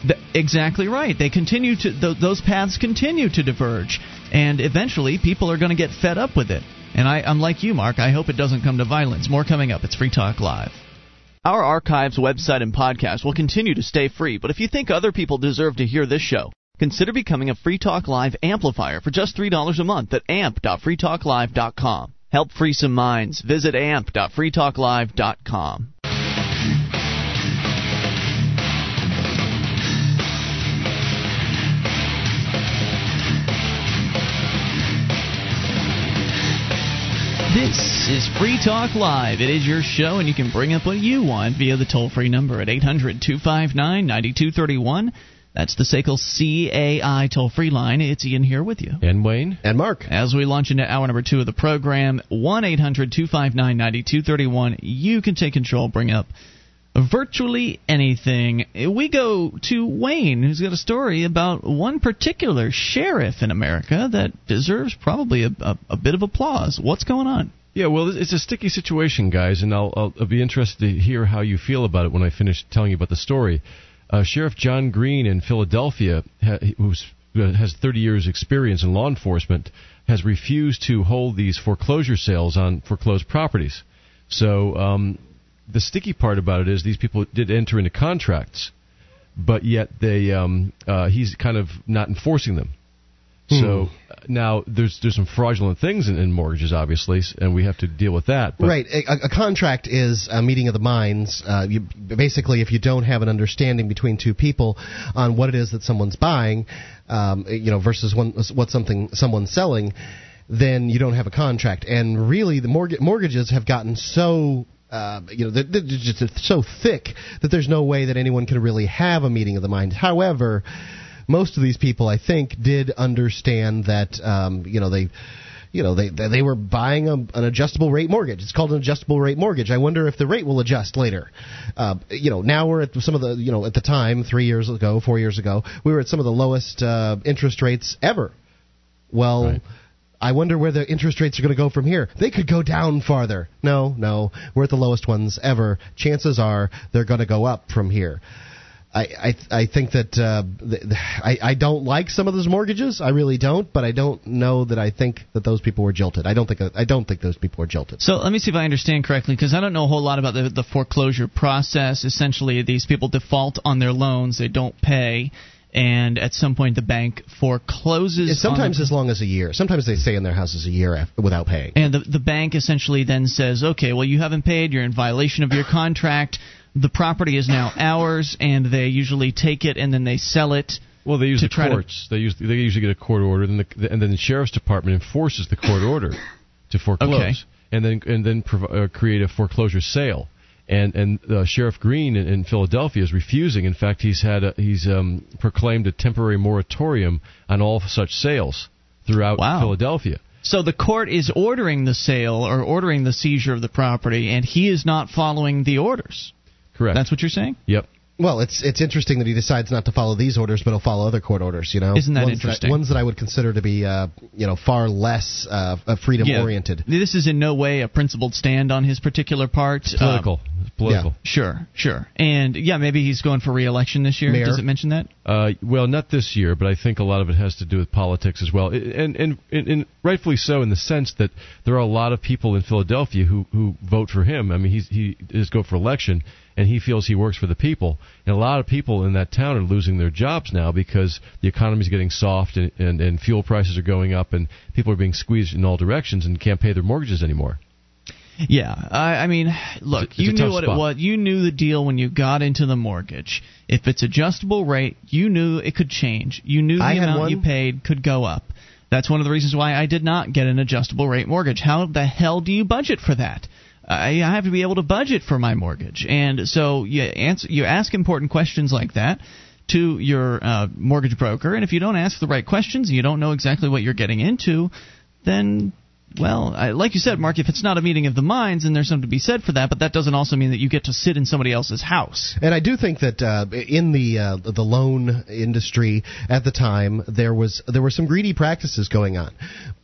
The, exactly right. They continue to th- those paths continue to diverge, and eventually people are going to get fed up with it. And I, I'm like you, Mark. I hope it doesn't come to violence. More coming up. It's Free Talk Live. Our archives, website, and podcast will continue to stay free, but if you think other people deserve to hear this show, Consider becoming a Free Talk Live amplifier for just $3 a month at amp.freetalklive.com. Help free some minds. Visit amp.freetalklive.com. This is Free Talk Live. It is your show, and you can bring up what you want via the toll free number at 800 259 9231. That's the SACL CAI toll free line. It's Ian here with you. And Wayne. And Mark. As we launch into hour number two of the program, 1 800 259 9231. You can take control, bring up virtually anything. We go to Wayne, who's got a story about one particular sheriff in America that deserves probably a, a, a bit of applause. What's going on? Yeah, well, it's a sticky situation, guys, and I'll, I'll, I'll be interested to hear how you feel about it when I finish telling you about the story. Uh, Sheriff John Green in Philadelphia, who uh, has 30 years' experience in law enforcement, has refused to hold these foreclosure sales on foreclosed properties. So um, the sticky part about it is these people did enter into contracts, but yet they um, uh, he's kind of not enforcing them. Hmm. So uh, now there's there's some fraudulent things in, in, mortgages, obviously, and we have to deal with that. But right. A, a, contract is a meeting of the minds. Uh, you, basically, if you don't have an understanding between two people on what it is that someone's buying, um, you know, versus one, what something someone's selling, then you don't have a contract. And really, the mortgage, mortgages have gotten so uh, you know, they're, they're just so thick that there's no way that anyone can really have a meeting of the minds. However, most of these people, I think, did understand that um, you know they you know they they were buying a, an adjustable rate mortgage. It's called an adjustable rate mortgage. I wonder if the rate will adjust later. Uh, you know, now we're at some of the you know at the time three years ago, four years ago, we were at some of the lowest uh, interest rates ever. Well. Right. I wonder where the interest rates are going to go from here. They could go down farther. No, no, we're at the lowest ones ever. Chances are they're going to go up from here. I I, I think that uh, I I don't like some of those mortgages. I really don't, but I don't know that I think that those people were jilted. I don't think I don't think those people were jilted. So let me see if I understand correctly, because I don't know a whole lot about the the foreclosure process. Essentially, these people default on their loans, they don't pay and at some point the bank forecloses. It's sometimes as long as a year. Sometimes they stay in their houses a year after, without paying. And the the bank essentially then says, okay, well you haven't paid, you're in violation of your contract the property is now ours, and they usually take it and then they sell it. Well, they use the courts. To... They use they usually get a court order, then the, and then the sheriff's department enforces the court order to foreclose, okay. and then and then prov- uh, create a foreclosure sale. And and uh, Sheriff Green in, in, Philadelphia is refusing. In fact, he's had a, he's um, proclaimed a temporary moratorium on all such sales throughout wow. Philadelphia. So the court is ordering the sale or ordering the seizure of the property, and he is not following the orders. Correct. That's what you're saying? Yep. Well, it's it's interesting that he decides not to follow these orders, but he'll follow other court orders. You know, isn't that ones interesting? That, ones that I would consider to be, uh, you know, far less uh, freedom oriented. Yeah. This is in no way a principled stand on his particular part. It's political. Um, political. Yeah. Sure, sure. And yeah, maybe he's going for re-election this year. Mayor. Does it mention that? Uh, well, not this year, but I think a lot of it has to do with politics as well, and, and and, and rightfully so in the sense that there are a lot of people in Philadelphia who who vote for him. I mean, he's, he is go for election and he feels he works for the people. And a lot of people in that town are losing their jobs now because the economy is getting soft and, and, and fuel prices are going up and people are being squeezed in all directions and can't pay their mortgages anymore. Yeah, I, I mean, look, it's you knew what spot. it was. You knew the deal when you got into the mortgage. If it's adjustable rate, you knew it could change. You knew the I amount you paid could go up. That's one of the reasons why I did not get an adjustable rate mortgage. How the hell do you budget for that? I have to be able to budget for my mortgage. And so you answer, you ask important questions like that to your uh, mortgage broker, and if you don't ask the right questions and you don't know exactly what you're getting into, then well, I, like you said, Mark, if it's not a meeting of the minds, and there's something to be said for that, but that doesn't also mean that you get to sit in somebody else's house. And I do think that uh, in the uh, the loan industry at the time, there was there were some greedy practices going on,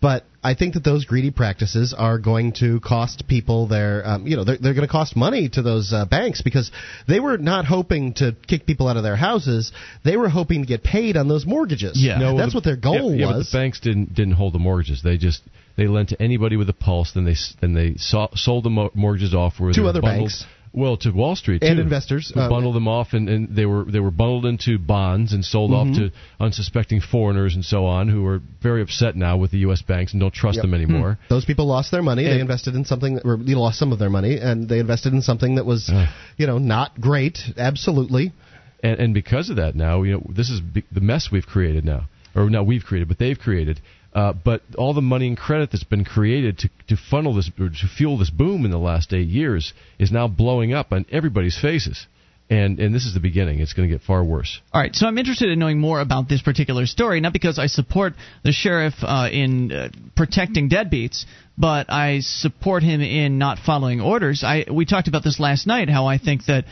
but I think that those greedy practices are going to cost people their, um, you know, they're, they're going to cost money to those uh, banks because they were not hoping to kick people out of their houses. They were hoping to get paid on those mortgages. Yeah, no, that's the, what their goal yeah, was. Yeah, but the banks didn't didn't hold the mortgages. They just they lent to anybody with a pulse. Then they then they saw, sold the mo- mortgages off where Two other bundled, banks. Well, to Wall Street and too. investors uh, bundled them off, and, and they were they were bundled into bonds and sold mm-hmm. off to unsuspecting foreigners and so on, who are very upset now with the U.S. banks and don't trust yep. them anymore. Hmm. Those people lost their money. And they invested in something, or they lost some of their money, and they invested in something that was, uh, you know, not great. Absolutely. And, and because of that, now you know this is the mess we've created now, or not we've created, but they've created uh, but all the money and credit that's been created to, to funnel this or to fuel this boom in the last eight years is now blowing up on everybody's faces. And, and this is the beginning. It's going to get far worse. All right, so I'm interested in knowing more about this particular story, not because I support the sheriff uh, in uh, protecting deadbeats, but I support him in not following orders. I we talked about this last night. How I think that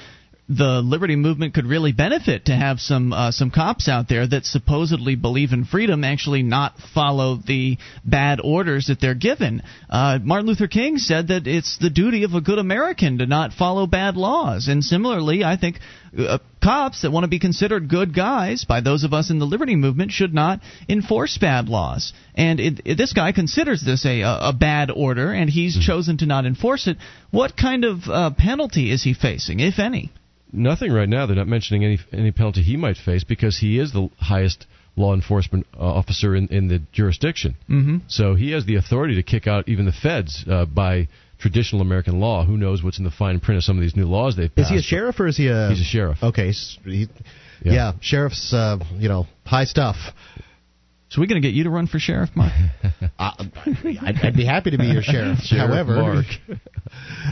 the liberty movement could really benefit to have some uh, some cops out there that supposedly believe in freedom actually not follow the bad orders that they're given. Uh, Martin Luther King said that it's the duty of a good American to not follow bad laws, and similarly, I think uh, cops that want to be considered good guys by those of us in the liberty movement should not enforce bad laws. And it, it, this guy considers this a, a bad order, and he's mm-hmm. chosen to not enforce it. What kind of uh, penalty is he facing, if any? Nothing right now. They're not mentioning any any penalty he might face because he is the highest law enforcement uh, officer in, in the jurisdiction. Mm-hmm. So he has the authority to kick out even the feds uh, by traditional American law. Who knows what's in the fine print of some of these new laws they've passed? Is he a sheriff or is he a? He's a sheriff. Okay, he, yeah. yeah. sheriff's uh, you know high stuff. So we're going to get you to run for sheriff, Mark? uh, I'd, I'd, be happy to be your sheriff. sheriff however, Mark.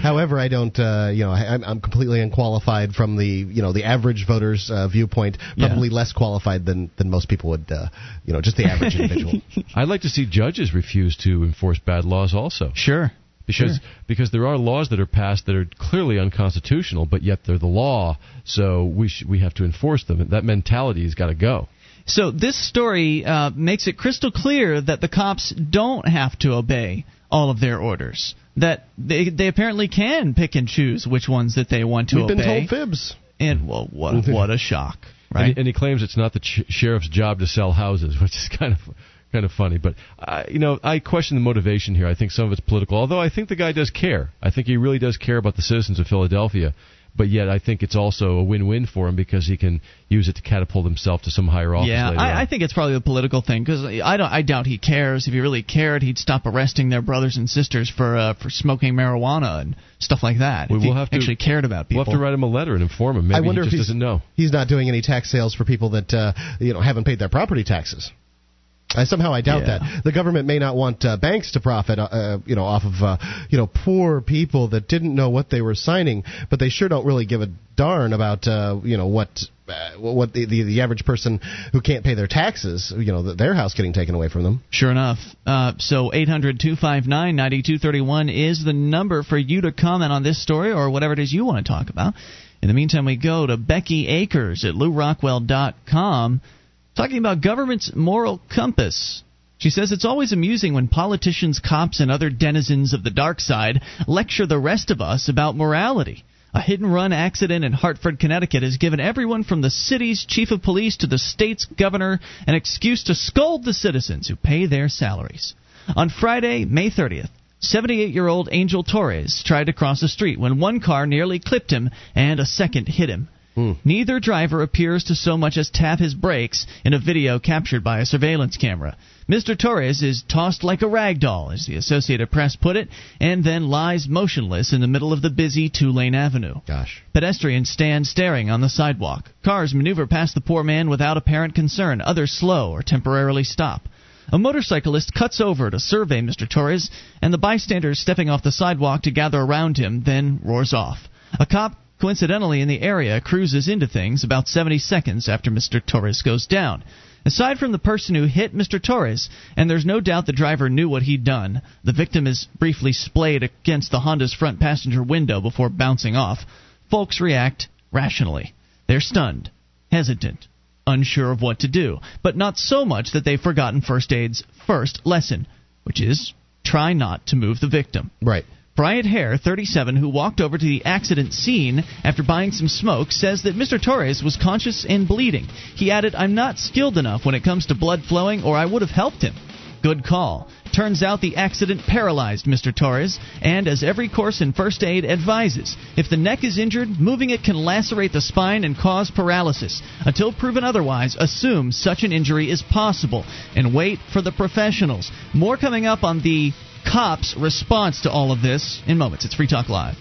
however, I don't. Uh, you know, I, am completely unqualified from the you know the average voter's uh, viewpoint. Probably yeah. less qualified than than most people would. Uh, you know, just the average individual. I'd like to see judges refuse to enforce bad laws. Also, sure. Because sure. because there are laws that are passed that are clearly unconstitutional, but yet they're the law, so we sh- we have to enforce them. That mentality has got to go. So this story uh, makes it crystal clear that the cops don't have to obey all of their orders. That they they apparently can pick and choose which ones that they want to We've obey. We've been told fibs. And well, what what a shock, right? And he, and he claims it's not the ch- sheriff's job to sell houses, which is kind of kind of funny. But uh, you know, I question the motivation here. I think some of it's political, although I think the guy does care. I think he really does care about the citizens of Philadelphia but yet I think it's also a win-win for him because he can use it to catapult himself to some higher office. Yeah, I, I, think it's probably a political thing because I don't. I doubt he cares. If he really cared, he'd stop arresting their brothers and sisters for uh, for smoking marijuana and stuff like that. We if will he have to, actually cared about people. We'll have to write him a letter and inform him. Maybe I wonder he just if doesn't know. He's not doing any tax sales for people that uh, you know haven't paid their property taxes. I somehow I doubt yeah. that the government may not want uh, banks to profit, uh, uh, you know, off of uh, you know poor people that didn't know what they were signing, but they sure don't really give a darn about uh, you know what uh, what the, the, the average person who can't pay their taxes, you know, their house getting taken away from them. Sure enough. Uh, so 800-259-9231 is the number for you to comment on this story or whatever it is you want to talk about. In the meantime, we go to Becky Akers at LewRockwell.com talking about government's moral compass. She says it's always amusing when politicians, cops, and other denizens of the dark side lecture the rest of us about morality. A hit and run accident in Hartford, Connecticut has given everyone from the city's chief of police to the state's governor an excuse to scold the citizens who pay their salaries. On Friday, May 30th, 78 year old Angel Torres tried to cross the street when one car nearly clipped him and a second hit him. Hmm. Neither driver appears to so much as tap his brakes in a video captured by a surveillance camera. Mr. Torres is tossed like a rag doll, as the Associated Press put it, and then lies motionless in the middle of the busy two lane avenue. Gosh. Pedestrians stand staring on the sidewalk. Cars maneuver past the poor man without apparent concern. Others slow or temporarily stop. A motorcyclist cuts over to survey Mr. Torres, and the bystanders stepping off the sidewalk to gather around him then roars off. A cop coincidentally in the area cruises into things about 70 seconds after Mr. Torres goes down. Aside from the person who hit Mr. Torres, and there's no doubt the driver knew what he'd done, the victim is briefly splayed against the Honda's front passenger window before bouncing off. Folks react rationally. They're stunned, hesitant, unsure of what to do, but not so much that they've forgotten first aid's first lesson, which is try not to move the victim. Right. Bryant Hare, 37, who walked over to the accident scene after buying some smoke, says that Mr. Torres was conscious and bleeding. He added, I'm not skilled enough when it comes to blood flowing, or I would have helped him. Good call. Turns out the accident paralyzed Mr. Torres, and as every course in first aid advises, if the neck is injured, moving it can lacerate the spine and cause paralysis. Until proven otherwise, assume such an injury is possible and wait for the professionals. More coming up on the cops' response to all of this in moments. It's Free Talk Live.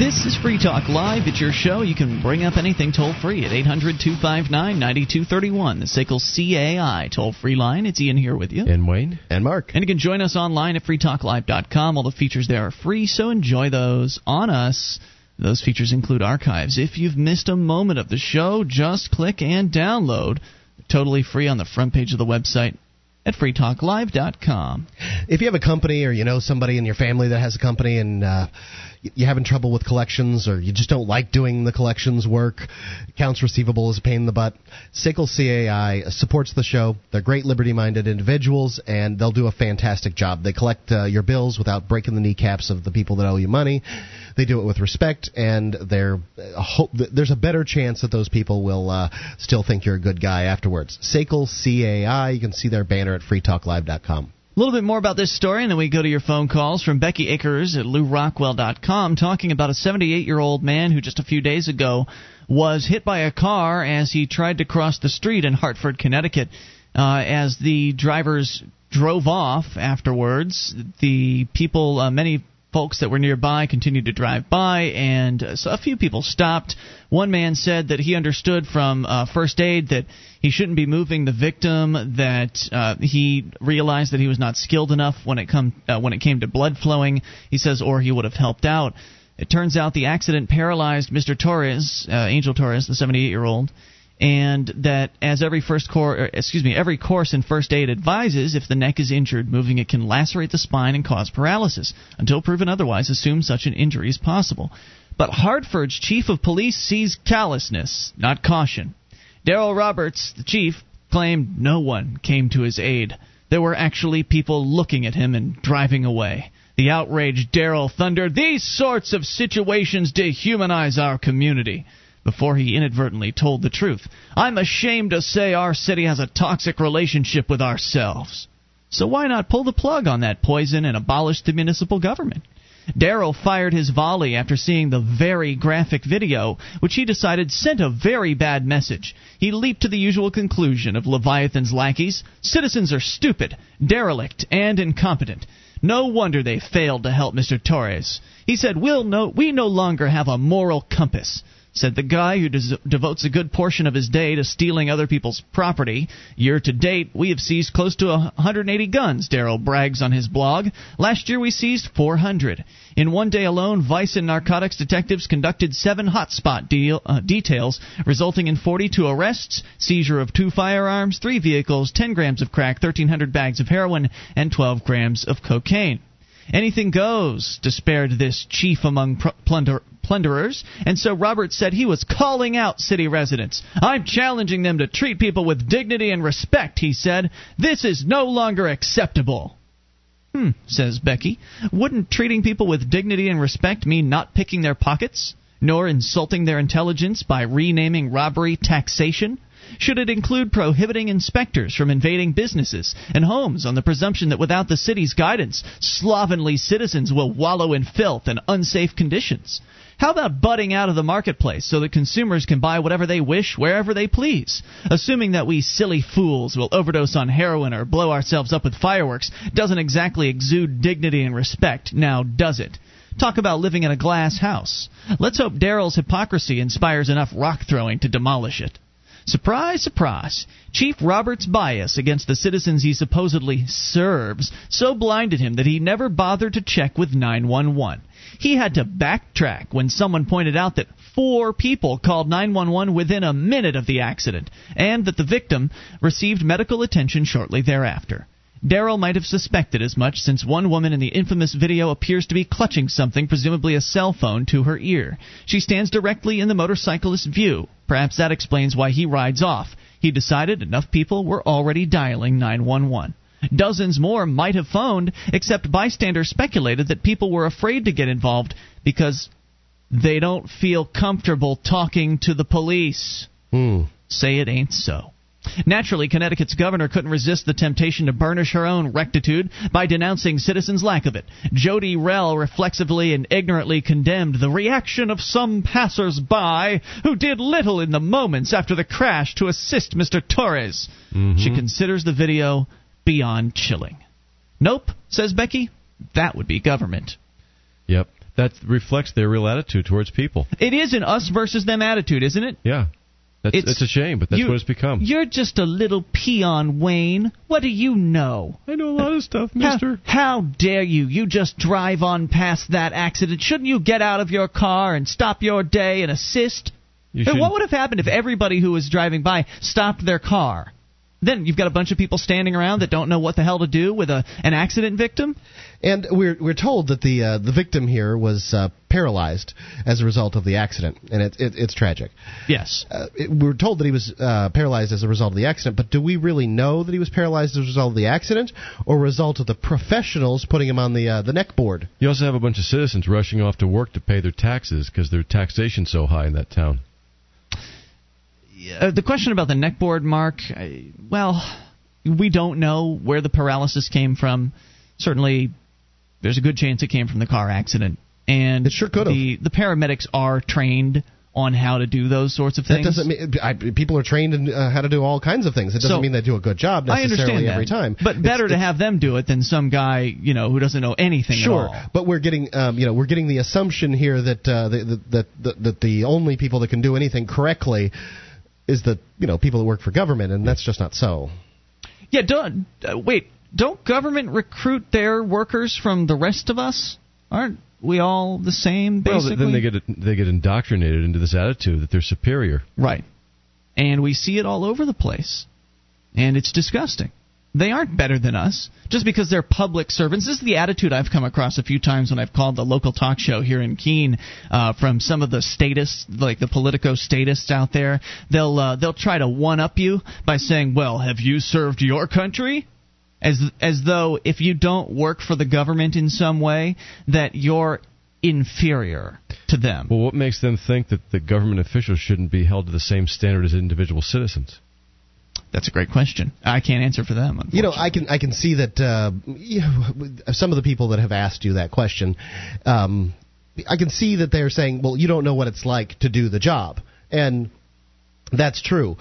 This is Free Talk Live. It's your show. You can bring up anything toll free at 800 259 9231. The SACL CAI toll free line. It's Ian here with you. And Wayne. And Mark. And you can join us online at freetalklive.com. All the features there are free, so enjoy those on us. Those features include archives. If you've missed a moment of the show, just click and download totally free on the front page of the website at freetalklive.com. If you have a company or you know somebody in your family that has a company and uh, you're having trouble with collections or you just don't like doing the collections work, accounts receivable is a pain in the butt. SACL CAI supports the show. They're great liberty minded individuals and they'll do a fantastic job. They collect uh, your bills without breaking the kneecaps of the people that owe you money. They do it with respect and they're hope, there's a better chance that those people will uh, still think you're a good guy afterwards. SACL CAI, you can see their banner at freetalklive.com. A little bit more about this story, and then we go to your phone calls from Becky Akers at LewRockwell.com talking about a 78 year old man who just a few days ago was hit by a car as he tried to cross the street in Hartford, Connecticut. Uh, as the drivers drove off afterwards, the people, uh, many folks that were nearby continued to drive by, and uh, so a few people stopped. One man said that he understood from uh, first aid that he shouldn't be moving the victim. That uh, he realized that he was not skilled enough when it come uh, when it came to blood flowing. He says, or he would have helped out. It turns out the accident paralyzed Mr. Torres, uh, Angel Torres, the 78-year-old and that as every first course, er, excuse me, every course in first aid advises, if the neck is injured, moving it can lacerate the spine and cause paralysis. Until proven otherwise, assume such an injury is possible. But Hartford's chief of police sees callousness, not caution. Daryl Roberts, the chief, claimed no one came to his aid. There were actually people looking at him and driving away. The outraged Daryl thundered, These sorts of situations dehumanize our community before he inadvertently told the truth. I'm ashamed to say our city has a toxic relationship with ourselves. So why not pull the plug on that poison and abolish the municipal government? Daryl fired his volley after seeing the very graphic video, which he decided sent a very bad message. He leaped to the usual conclusion of Leviathan's lackeys citizens are stupid, derelict, and incompetent. No wonder they failed to help Mr. Torres. He said, we'll no, We no longer have a moral compass said the guy who des- devotes a good portion of his day to stealing other people's property. Year to date, we have seized close to 180 guns, Daryl brags on his blog. Last year, we seized 400. In one day alone, Vice and narcotics detectives conducted seven hotspot deal, uh, details, resulting in 42 arrests, seizure of two firearms, three vehicles, 10 grams of crack, 1,300 bags of heroin, and 12 grams of cocaine. Anything goes, despaired this chief among plunder- plunderers, and so Roberts said he was calling out city residents. I'm challenging them to treat people with dignity and respect, he said. This is no longer acceptable. Hmm, says Becky. Wouldn't treating people with dignity and respect mean not picking their pockets? Nor insulting their intelligence by renaming robbery taxation? Should it include prohibiting inspectors from invading businesses and homes on the presumption that without the city's guidance, slovenly citizens will wallow in filth and unsafe conditions? How about butting out of the marketplace so that consumers can buy whatever they wish wherever they please? Assuming that we silly fools will overdose on heroin or blow ourselves up with fireworks doesn't exactly exude dignity and respect, now does it? Talk about living in a glass house. Let's hope Daryl's hypocrisy inspires enough rock throwing to demolish it. Surprise, surprise. Chief Roberts' bias against the citizens he supposedly serves so blinded him that he never bothered to check with 911. He had to backtrack when someone pointed out that four people called 911 within a minute of the accident, and that the victim received medical attention shortly thereafter. Daryl might have suspected as much since one woman in the infamous video appears to be clutching something, presumably a cell phone, to her ear. She stands directly in the motorcyclist's view. Perhaps that explains why he rides off. He decided enough people were already dialing 911. Dozens more might have phoned, except bystanders speculated that people were afraid to get involved because they don't feel comfortable talking to the police. Hmm. Say it ain't so. Naturally, Connecticut's governor couldn't resist the temptation to burnish her own rectitude by denouncing citizens' lack of it. Jodi Rell reflexively and ignorantly condemned the reaction of some passers-by who did little in the moments after the crash to assist Mr. Torres. Mm-hmm. She considers the video beyond chilling. Nope, says Becky. That would be government. Yep. That reflects their real attitude towards people. It is an us versus them attitude, isn't it? Yeah. That's, It's- it's a shame, but that's You- what it's become. You're just a little peon, Wayne. What do you know? I know a lot of stuff, mister. how dare you? You just drive on past that accident. Shouldn't you get out of your car and stop your day and assist? You And what would have happened if everybody who was driving by stopped their car? Then you've got a bunch of people standing around that don't know what the hell to do with a an accident victim. And we're we're told that the uh, the victim here was uh, paralyzed as a result of the accident, and it, it, it's tragic. Yes. Uh, it, we're told that he was uh, paralyzed as a result of the accident, but do we really know that he was paralyzed as a result of the accident, or a result of the professionals putting him on the uh, the neck board? You also have a bunch of citizens rushing off to work to pay their taxes because their taxation's so high in that town. Uh, the question about the neckboard, Mark. I, well, we don't know where the paralysis came from. Certainly, there's a good chance it came from the car accident. And It sure could have. the the paramedics are trained on how to do those sorts of things. That doesn't mean I, people are trained in uh, how to do all kinds of things. It doesn't So- mean they do a good job necessarily every time. but It's- better to have them do it than some guy you know who doesn't know anything Sure, but we're getting um, you know we're getting the assumption here that uh, that that that the only people that can do anything correctly is the you know people that work for government, and that's just not so. Yeah, don't uh, wait. Don't government recruit their workers from the rest of us? Aren't we all the same? Basically, th- then they get they get indoctrinated into this attitude that they're superior. Right. And we see it all over the place. And it's disgusting. They aren't better than us just because they're public servants. This is the attitude I've come across a few times when I've called the local talk show here in Keene uh, from some of the statists, like the Politico statists out there. They'll uh, they'll try to one up you by saying, "Well, have you served your country?" As as though if you don't work for the government in some way, that you're inferior to them. Well, what makes them think that the government officials shouldn't be held to the same standard as individual citizens? That's a great question. I can't answer for them. You know, I can I can see that uh, you know, some of the people that have asked you that question, um, I can see that they're saying, well, you don't know what it's like to do the job, and that's true.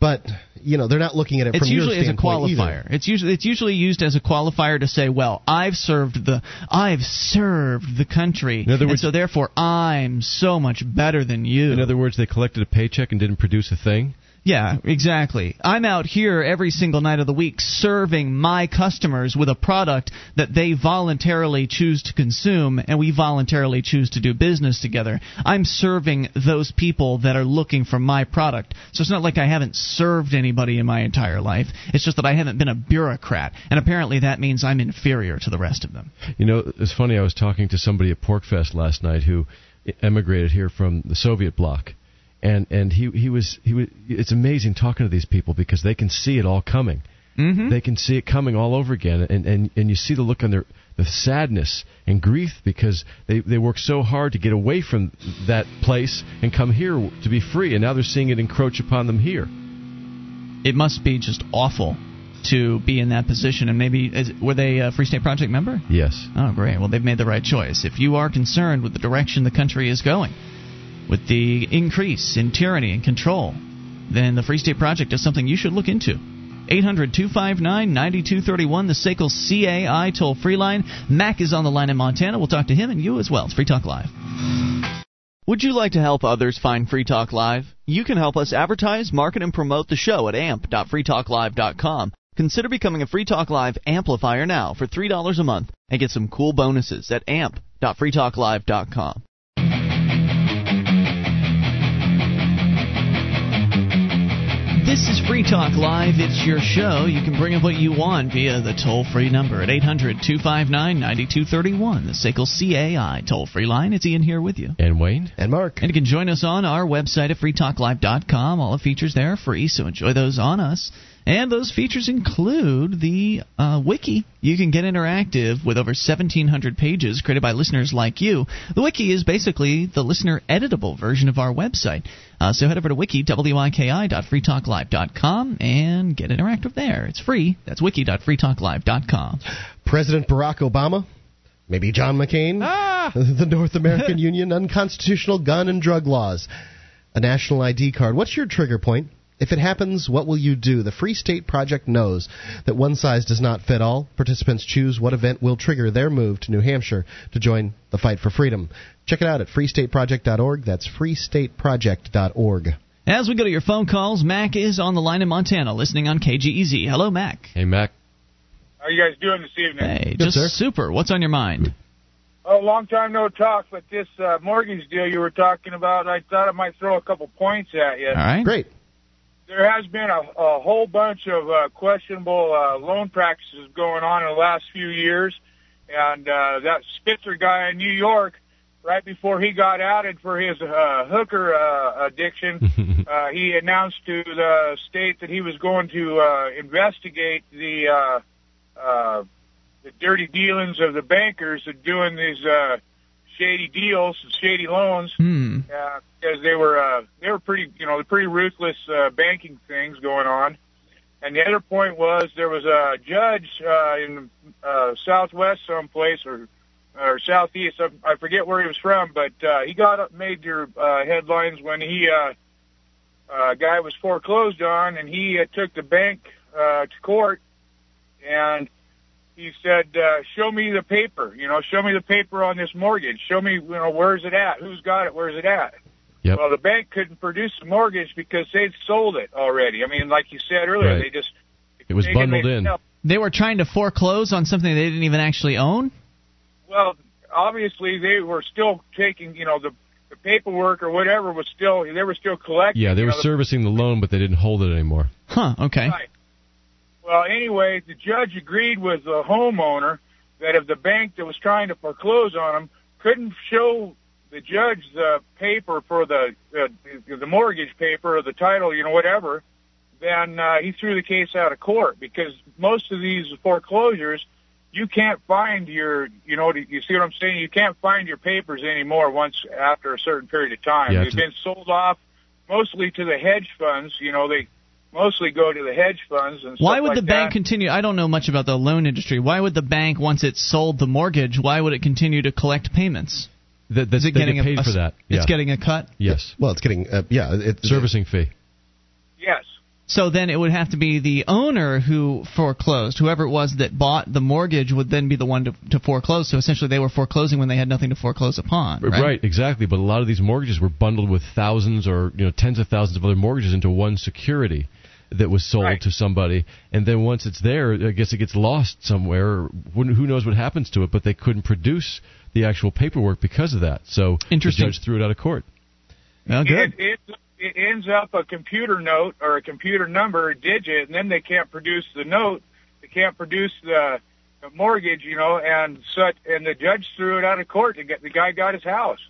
But you know, they're not looking at it it's from your usually as a standpoint either. qualifier. It's usually it's usually used as a qualifier to say, well, I've served the I've served the country, In other and words- so therefore I'm so much better than you. In other words, they collected a paycheck and didn't produce a thing. Yeah, exactly. I'm out here every single night of the week serving my customers with a product that they voluntarily choose to consume and we voluntarily choose to do business together. I'm serving those people that are looking for my product. So it's not like I haven't served anybody in my entire life. It's just that I haven't been a bureaucrat. And apparently that means I'm inferior to the rest of them. You know, it's funny. I was talking to somebody at PorcFest last night who emigrated here from the Soviet bloc, and and he he was he was. It's amazing talking to these people because they can see it all coming. Mm-hmm. They can see it coming all over again, and and and you see the look on their the sadness and grief because they they work so hard to get away from that place and come here to be free, and now they're seeing it encroach upon them here. It must be just awful to be in that position. And maybe is, were they a Free State Project member? Yes. Oh, great. Well, they've made the right choice. If you are concerned with the direction the country is going, with the increase in tyranny and control, then the Free State Project is something you should look into. 800 259 9231, the SACL CAI toll free line. Mac is on the line in Montana. We'll talk to him and you as well. It's Free Talk Live. Would you like to help others find Free Talk Live? You can help us advertise, market, and promote the show at amp.freetalklive.com. Consider becoming a Free Talk Live amplifier now for $3 a month and get some cool bonuses at amp.freetalklive.com. This is Free Talk Live. It's your show. You can bring up what you want via the toll free number at 800 259 9231, the SACL CAI toll free line. It's Ian here with you. And Wayne. And Mark. And you can join us on our website at freetalklive.com. All the features there are free, so enjoy those on us. And those features include the uh, wiki. You can get interactive with over 1,700 pages created by listeners like you. The wiki is basically the listener editable version of our website. Uh, so head over to wiki, wiki.freetalklive.com, and get interactive there. It's free. That's wiki.freetalklive.com. President Barack Obama, maybe John McCain, Ah! the North American Union, unconstitutional gun and drug laws, a national ID card. What's your trigger point? If it happens, what will you do? The Free State Project knows that one size does not fit all. Participants choose what event will trigger their move to New Hampshire to join the fight for freedom. Check it out at freestateproject.org. That's freestateproject.org. As we go to your phone calls, Mac is on the line in Montana listening on KGEZ. Hello, Mac. Hey, Mac. How are you guys doing this evening? Hey, Good, just sir. super. What's on your mind? Oh, long time no talk, but this uh, mortgage deal you were talking about, I thought I might throw a couple points at you. All right. Great. There has been a, a whole bunch of uh, questionable uh, loan practices going on in the last few years, and uh, that Spitzer guy in New York, right before he got outed for his uh, hooker uh, addiction, uh, he announced to the state that he was going to uh, investigate the uh, uh, the dirty dealings of the bankers of doing these uh, shady deals, and shady loans, Hmm. Uh, because they were uh, they were pretty you know the pretty ruthless uh, banking things going on. And the other point was there was a judge uh, in uh, Southwest someplace or or Southeast. I, I forget where he was from, but uh, he got up major uh, headlines when he uh, uh, guy was foreclosed on, and he uh, took the bank uh, to court, and he said, uh, "Show me the paper. You know, show me the paper on this mortgage. Show me, you know, where's it at? Who's got it? Where's it at?" Yep. Well, the bank couldn't produce the mortgage because they'd sold it already. I mean, like you said earlier, Right. they just It was bundled in. sell. They were trying to foreclose on something they didn't even actually own? Well, obviously they were still taking, you know, the the paperwork or whatever was still they were still collecting. Yeah, they you were know, the- servicing the loan, but they didn't hold it anymore. Huh, okay. Right. Well, anyway, the judge agreed with the homeowner that if the bank that was trying to foreclose on him couldn't show the judge the paper for the uh, the mortgage paper or the title, you know, whatever, then uh, he threw the case out of court because most of these foreclosures, you can't find your, you know, you see what I'm saying? You can't find your papers anymore once after a certain period of time. Yeah, They've been sold off mostly to the hedge funds. You know, they mostly go to the hedge funds and Why stuff would like the bank continue? I don't know much about the loan industry. Why would the bank, once it sold the mortgage, why would it continue to collect payments? That, that, Is it getting get paid a, a- for that. Yeah. It's getting a cut. yes. Well, it's getting, uh, yeah, it's Servicing fee. Yes. So then it would have to be the owner who foreclosed. Whoever it was that bought the mortgage would then be the one to, to foreclose. So essentially, they were foreclosing when they had nothing to foreclose upon. Right. exactly. But a lot of these mortgages were bundled with thousands or you know tens of thousands of other mortgages into one security that was sold Right. to somebody, and then once it's there, I guess it gets lost somewhere. Who knows what happens to it? But they couldn't produce the actual paperwork because of that. So Interesting. the judge threw it out of court. Now, good. It, it, it ends up a computer note or a computer number, a digit, and then they can't produce the note. They can't produce the, the mortgage, you know, and such. And the judge threw it out of court. To get, the guy got his house.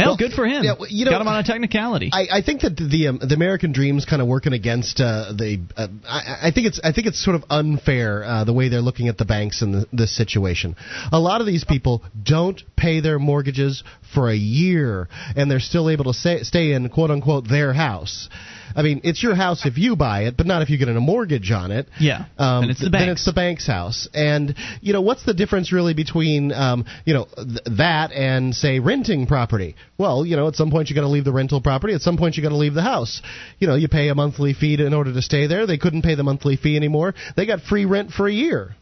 Hell, Well, good for him. yeah, well, you know- Got him on a technicality. I, I think that the um, the American dream's kind of working against uh, the. Uh, I, I think it's I think it's sort of unfair uh, the way they're looking at the banks in the, this situation. A lot of these people don't pay their mortgages for a year, and they're still able to say, stay in quote unquote their house. I mean, it's your house if you buy it, but not if you get a mortgage on it. Yeah, um, then it's the th- then bank's. it's the bank's house. And you know, what's the difference really between um, you know th- that and say renting property? Well, you know, at some point you got to leave the rental property. At some point you got to leave the house. You know, you pay a monthly fee to, in order to stay there. They couldn't pay the monthly fee anymore. They got free rent for a year.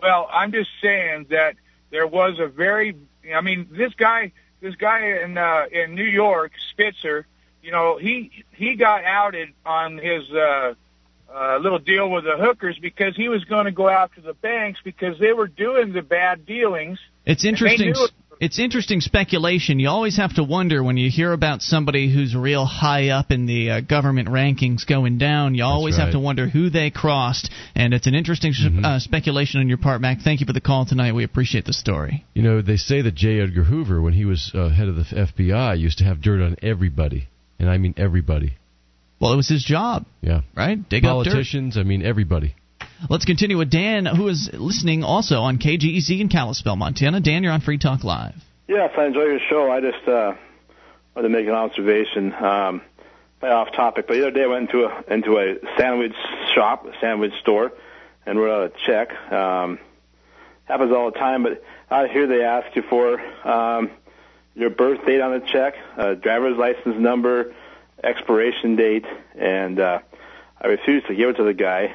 Well, I'm just saying that there was a very. I mean, this guy this guy in uh, in New York, Spitzer, you know, he he got outed on his uh, uh, little deal with the hookers because he was going to go after the banks because they were doing the bad dealings. It's interesting. It's interesting speculation. You always have to wonder when you hear about somebody who's real high up in the uh, government rankings going down. You always right. have to wonder who they crossed, and it's an interesting Mm-hmm. uh, speculation on your part, Mac. Thank you for the call tonight. We appreciate the story. You know, they say that J. Edgar Hoover, when he was uh, head of the FBI, used to have dirt on everybody, and I mean everybody. Well, it was his job, Yeah. right? Dig up dirt. Politicians, I mean everybody. Let's continue with Dan, who is listening also on KGEZ in Kalispell, Montana. Dan, you're on Free Talk Live. Yes, I enjoy your show. I just uh, wanted to make an observation, um, off topic. But the other day I went into a into a sandwich shop, a sandwich store, and wrote out a check. Um, happens all the time, but out here they ask you for um, your birth date on the check, uh, driver's license number, expiration date, and uh, I refused to give it to the guy.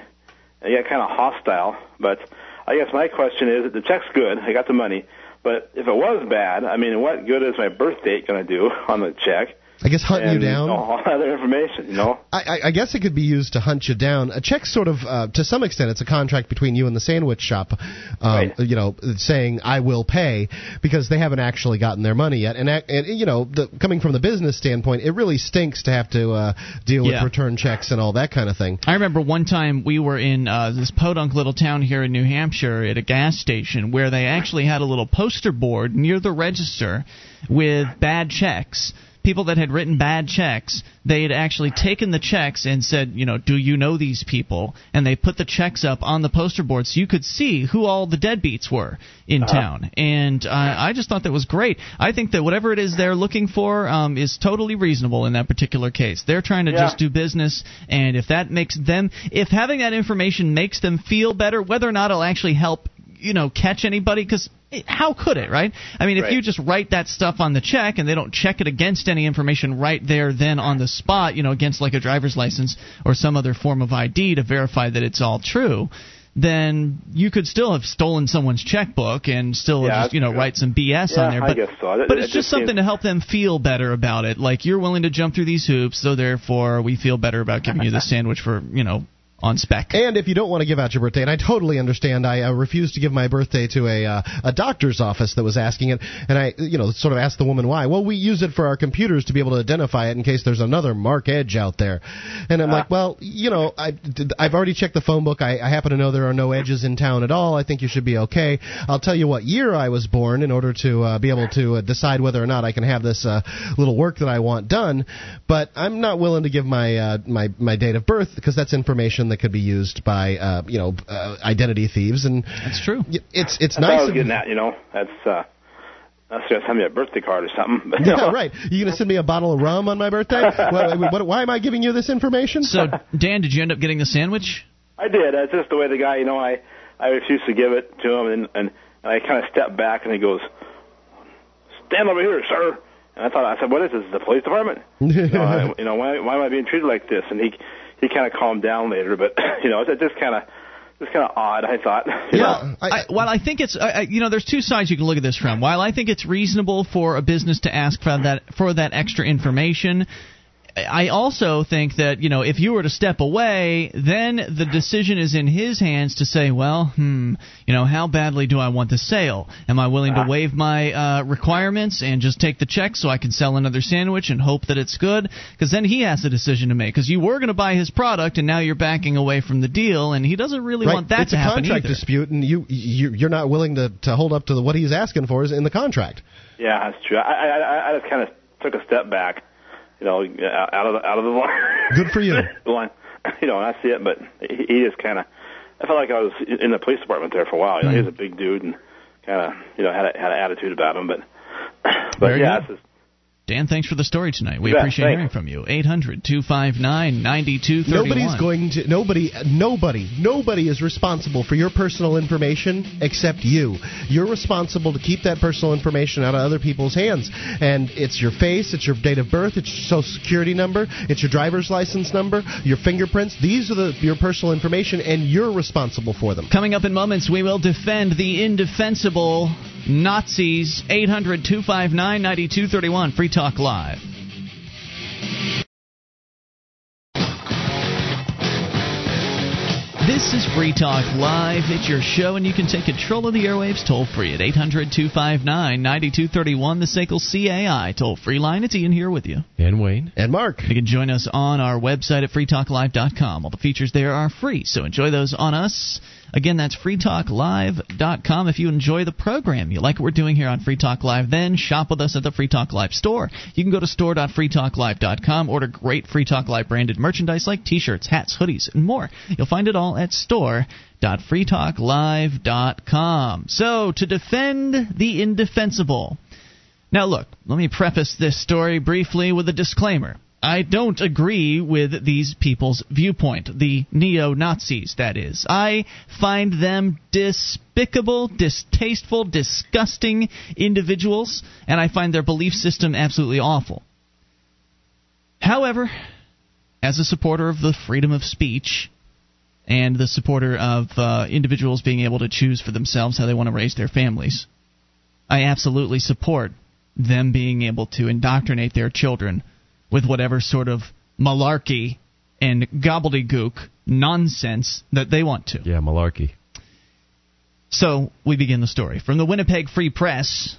And he got kind of hostile, but I guess my question is, the check's good. I got the money. But if it was bad, I mean, what good is my birth date going to do on the check? I guess hunt and you down. all other information, you know. I, I, I guess it could be used to hunt you down. A check, sort of, uh, to some extent, it's a contract between you and the sandwich shop, um, Right. you know, saying I will pay because they haven't actually gotten their money yet. And, and you know, the, coming from the business standpoint, it really stinks to have to uh, deal Yeah. with return checks and all that kind of thing. I remember one time we were in uh, this podunk little town here in New Hampshire at a gas station where they actually had a little poster board near the register with bad checks. People that had written bad checks, they had actually taken the checks and said, you know, do you know these people? And they put the checks up on the poster board so you could see who all the deadbeats were in town. And uh, I just thought that was great. I think that whatever it is they're looking for um, is totally reasonable in that particular case. They're trying to Yeah. just do business, and if that makes them, if having that information makes them feel better, whether or not it'll actually help, you know, catch anybody, because how could it, right? I mean, if Right. you just write that stuff on the check and they don't check it against any information right there, then on the spot, you know, against like a driver's license or some other form of ID to verify that it's all true. Then you could still have stolen someone's checkbook and still Yeah, just you know write some BS Yeah, on there. But so. It- but it it's just just something seems- to help them feel better about it. Like you're willing to jump through these hoops, so therefore we feel better about giving you the sandwich for you know on spec. And if you don't want to give out your birthday, and I totally understand, I uh, refused to give my birthday to a uh, a doctor's office that was asking it, and I, you know, sort of asked the woman why. Well, we use it for our computers to be able to identify it in case there's another Mark Edge out there. And I'm like, well, you know, I, I've already checked the phone book. I, I happen to know there are no edges in town at all. I think you should be okay. I'll tell you what year I was born in order to uh, be able to uh, decide whether or not I can have this uh, little work that I want done. But I'm not willing to give my uh, my my date of birth because that's information that could be used by uh, you know uh, identity thieves, and That's true. it's it's That's what I nice. was getting at, you know. That's uh, that's gonna send me a birthday card or something. But, you yeah, know, right. You gonna send me a bottle of rum on my birthday? what, what, why am I giving you this information? So Dan, did you end up getting the sandwich? I did. That's just the way the guy, you know. I I refused to give it to him, and and, and I kind of stepped back, and he goes, "Stand over here, sir." And I thought, I said, "What is this? The police department? you know, I, you know why why am I being treated like this?" And he he kind of calmed down later, but you know, it's just kind of just kind of odd. I thought. Yeah, I, I, while I think it's, I- you know, there's two sides you can look at this from. While I think it's reasonable for a business to ask for that for that extra information, I also think that you know if you were to step away, then the decision is in his hands to say, well, hmm, you know, how badly do I want the sale? Am I willing to waive my uh, requirements and just take the check so I can sell another sandwich and hope that it's good? Because then he has a decision to make. Because you were going to buy his product and now you're backing away from the deal, and he doesn't really right. want that it's to a contract either. dispute, and you, you you're not willing to, to hold up to the, what he's asking for is in the contract. Yeah, that's true. I I, I I just kind of took a step back, you know, out of the, out of the line. Good for you. line, you know, and I see it, but he, he just kind of. I felt like I was in the police department there for a while. You know, he was a mm. big dude and kind of, you know, had a, had an attitude about him, but. But Very yeah, good. it's just, Dan, thanks for the story tonight. We You bet. appreciate Thanks. hearing from you. 800 259 9231. Nobody's going to nobody nobody nobody is responsible for your personal information except you. You're responsible to keep that personal information out of other people's hands. And it's your face, it's your date of birth, it's your social security number, it's your driver's license number, your fingerprints. These are the your personal information and you're responsible for them. Coming up in moments, we will defend the indefensible Nazis. 800 259 9231. Free Talk Live. This is Free Talk Live. It's your show, and you can take control of the airwaves toll free at 800 259 9231, the SACL CAI toll free line. It's Ian here with you. And Wayne. And Mark. You can join us on our website at freetalklive.com. All the features there are free, so enjoy those on us. Again, that's freetalklive.com. If you enjoy the program, you like what we're doing here on Free Talk Live, then shop with us at the Free Talk Live store. You can go to store.freetalklive.com, order great Free Talk Live branded merchandise like t shirts, hats, hoodies, and more. You'll find it all at store.freetalklive.com. So, to defend the indefensible. Now, look, let me preface this story briefly with a disclaimer. I don't agree with these people's viewpoint, the neo Nazis, that is. I find them despicable, distasteful, disgusting individuals, and I find their belief system absolutely awful. However, as a supporter of the freedom of speech, and the supporter of uh, individuals being able to choose for themselves how they want to raise their families, I absolutely support them being able to indoctrinate their children with whatever sort of malarkey and gobbledygook nonsense that they want to. Yeah, malarkey. So we begin the story. From the Winnipeg Free Press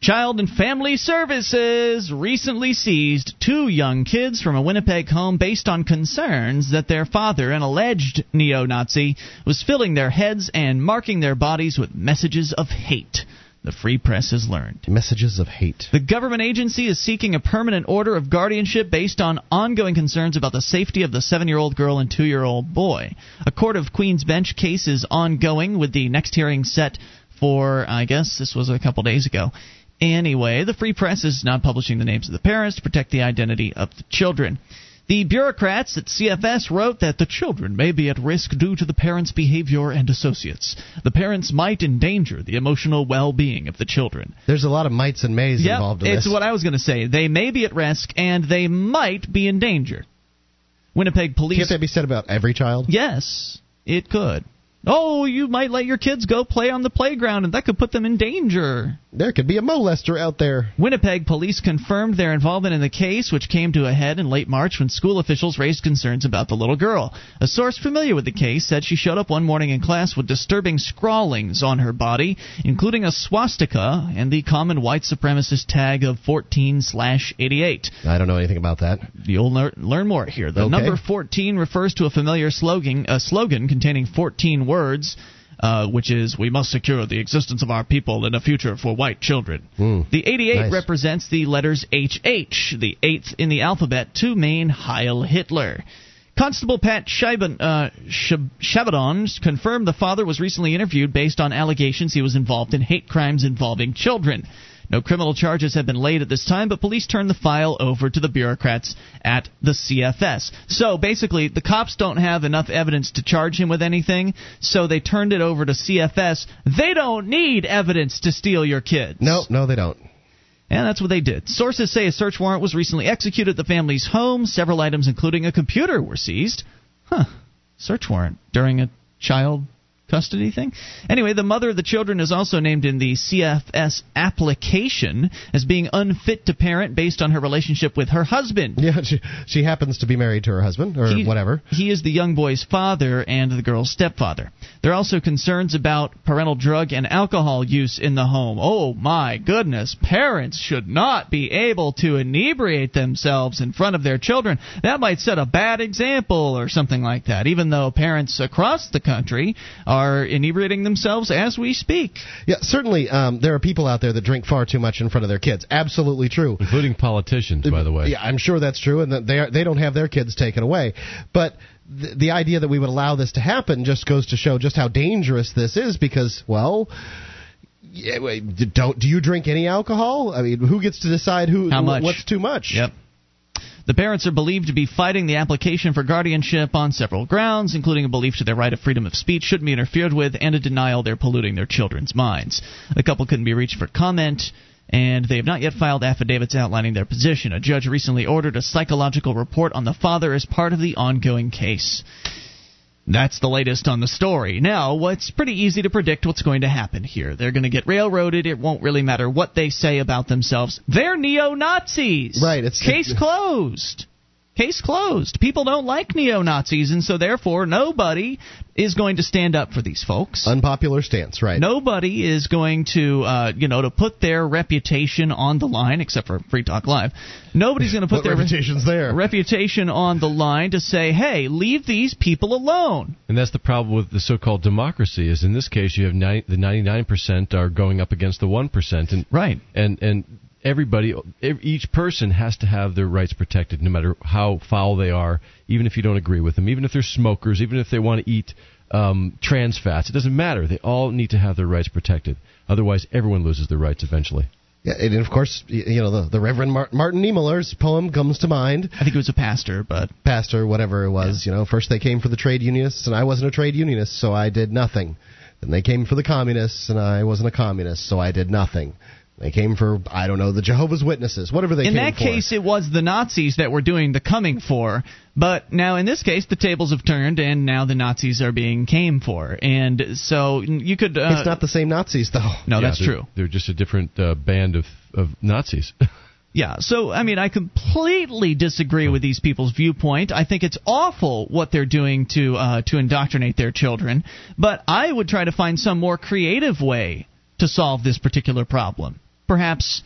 Child and Family Services recently seized two young kids from a Winnipeg home based on concerns that their father, an alleged neo Nazi, was filling their heads and marking their bodies with messages of hate the Free Press has learned. Messages of hate. The government agency is seeking a permanent order of guardianship based on ongoing concerns about the safety of the seven year old girl and two year old boy. A Court of Queen's Bench case is ongoing, with the next hearing set for, I guess this was a couple days ago. Anyway, the Free Press is not publishing the names of the parents to protect the identity of the children. The bureaucrats at CFS wrote that the children may be at risk due to the parents' behavior and associates. The parents might endanger the emotional well being of the children. There's a lot of mites and mays yep, involved in it's this. It's what I was going to say. They may be at risk and they might be in danger. Winnipeg police. Can't that be said about every child? Yes, it could. Oh, you might let your kids go play on the playground, and that could put them in danger. There could be a molester out there. Winnipeg police confirmed their involvement in the case, which came to a head in late March when school officials raised concerns about the little girl. A source familiar with the case said she showed up one morning in class with disturbing scrawlings on her body, including a swastika and the common white supremacist tag of 14 88. I don't know anything about that. You'll lear- learn more here. The Okay. number 14 refers to a familiar slogan, a slogan containing 14 words. Uh, which is, we must secure the existence of our people and a future for white children. Mm. The 88 Nice. represents the letters HH, the eighth in the alphabet, to mean Heil Hitler. Constable Pat Scheiben, uh, Shabadon confirmed the father was recently interviewed based on allegations he was involved in hate crimes involving children. No criminal charges have been laid at this time, but police turned the file over to the bureaucrats at the CFS. So basically, the cops don't have enough evidence to charge him with anything, so they turned it over to CFS. They don't need evidence to steal your kids. No, no, they don't. And that's what they did. Sources say a search warrant was recently executed at the family's home. Several items, including a computer, were seized. Huh. Search warrant during a child custody thing? Anyway, the mother of the children is also named in the CFS application as being unfit to parent based on her relationship with her husband. Yeah, she, she happens to be married to her husband, or whatever. He is the young boy's father and the girl's stepfather. There are also concerns about parental drug and alcohol use in the home. Oh my goodness, parents should not be able to inebriate themselves in front of their children. That might set a bad example or something like that, even though parents across the country are inebriating themselves as we speak. Yeah, certainly um, there are people out there that drink far too much in front of their kids. Absolutely true. including politicians, by the way. Yeah, I'm sure that's true, and they are, they don't have their kids taken away. But th- the idea that we would allow this to happen just goes to show just how dangerous this is. Because, well, yeah, wait, don't do you drink any alcohol? I mean, who gets to decide who How much? what's too much? Yep. The parents are believed to be fighting the application for guardianship on several grounds, including a belief to their right of freedom of speech shouldn't be interfered with and a denial they're polluting their children's minds. The couple couldn't be reached for comment, and they have not yet filed affidavits outlining their position. A judge recently ordered a psychological report on the father as part of the ongoing case. That's the latest on the story. Now, what's pretty easy to predict what's going to happen here. They're going to get railroaded. It won't really matter what they say about themselves. They're neo Nazis. Right, it's- case closed. Case closed. People don't like neo Nazis, and so therefore nobody is going to stand up for these folks. Unpopular stance, right? Nobody is going to, uh, you know, to put their reputation on the line, except for Free Talk Live. Nobody's going to put What their reputation's there? reputation on the line to say, "Hey, leave these people alone." And that's the problem with the so-called democracy. Is in this case you have 90, the 99% are going up against the 1%, and Right. and and everybody, each person has to have their rights protected, no matter how foul they are, even if you don't agree with them, even if they're smokers, even if they want to eat um, trans fats. It doesn't matter. They all need to have their rights protected. Otherwise, everyone loses their rights eventually. Yeah, and of course, you know the, the Reverend Mar- Martin Niemöller's poem comes to mind. I think it was a pastor, but Pastor, whatever it was, you know, first they came for the trade unionists, and I wasn't a trade unionist, so I did nothing. Then they came for the communists, and I wasn't a communist, so I did nothing. They came for I don't know the Jehovah's Witnesses, whatever they came for. in came that for. case, it was the Nazis that were doing the coming for. But now, in this case, the tables have turned, and now the Nazis are being came for. And so you could. Uh, it's not the same Nazis though. No, Yeah, that's they're- true. They're just a different uh, band of of Nazis. Yeah, so I mean, I completely disagree with these people's viewpoint. I think it's awful what they're doing to uh, to indoctrinate their children, but I would try to find some more creative way to solve this particular problem. Perhaps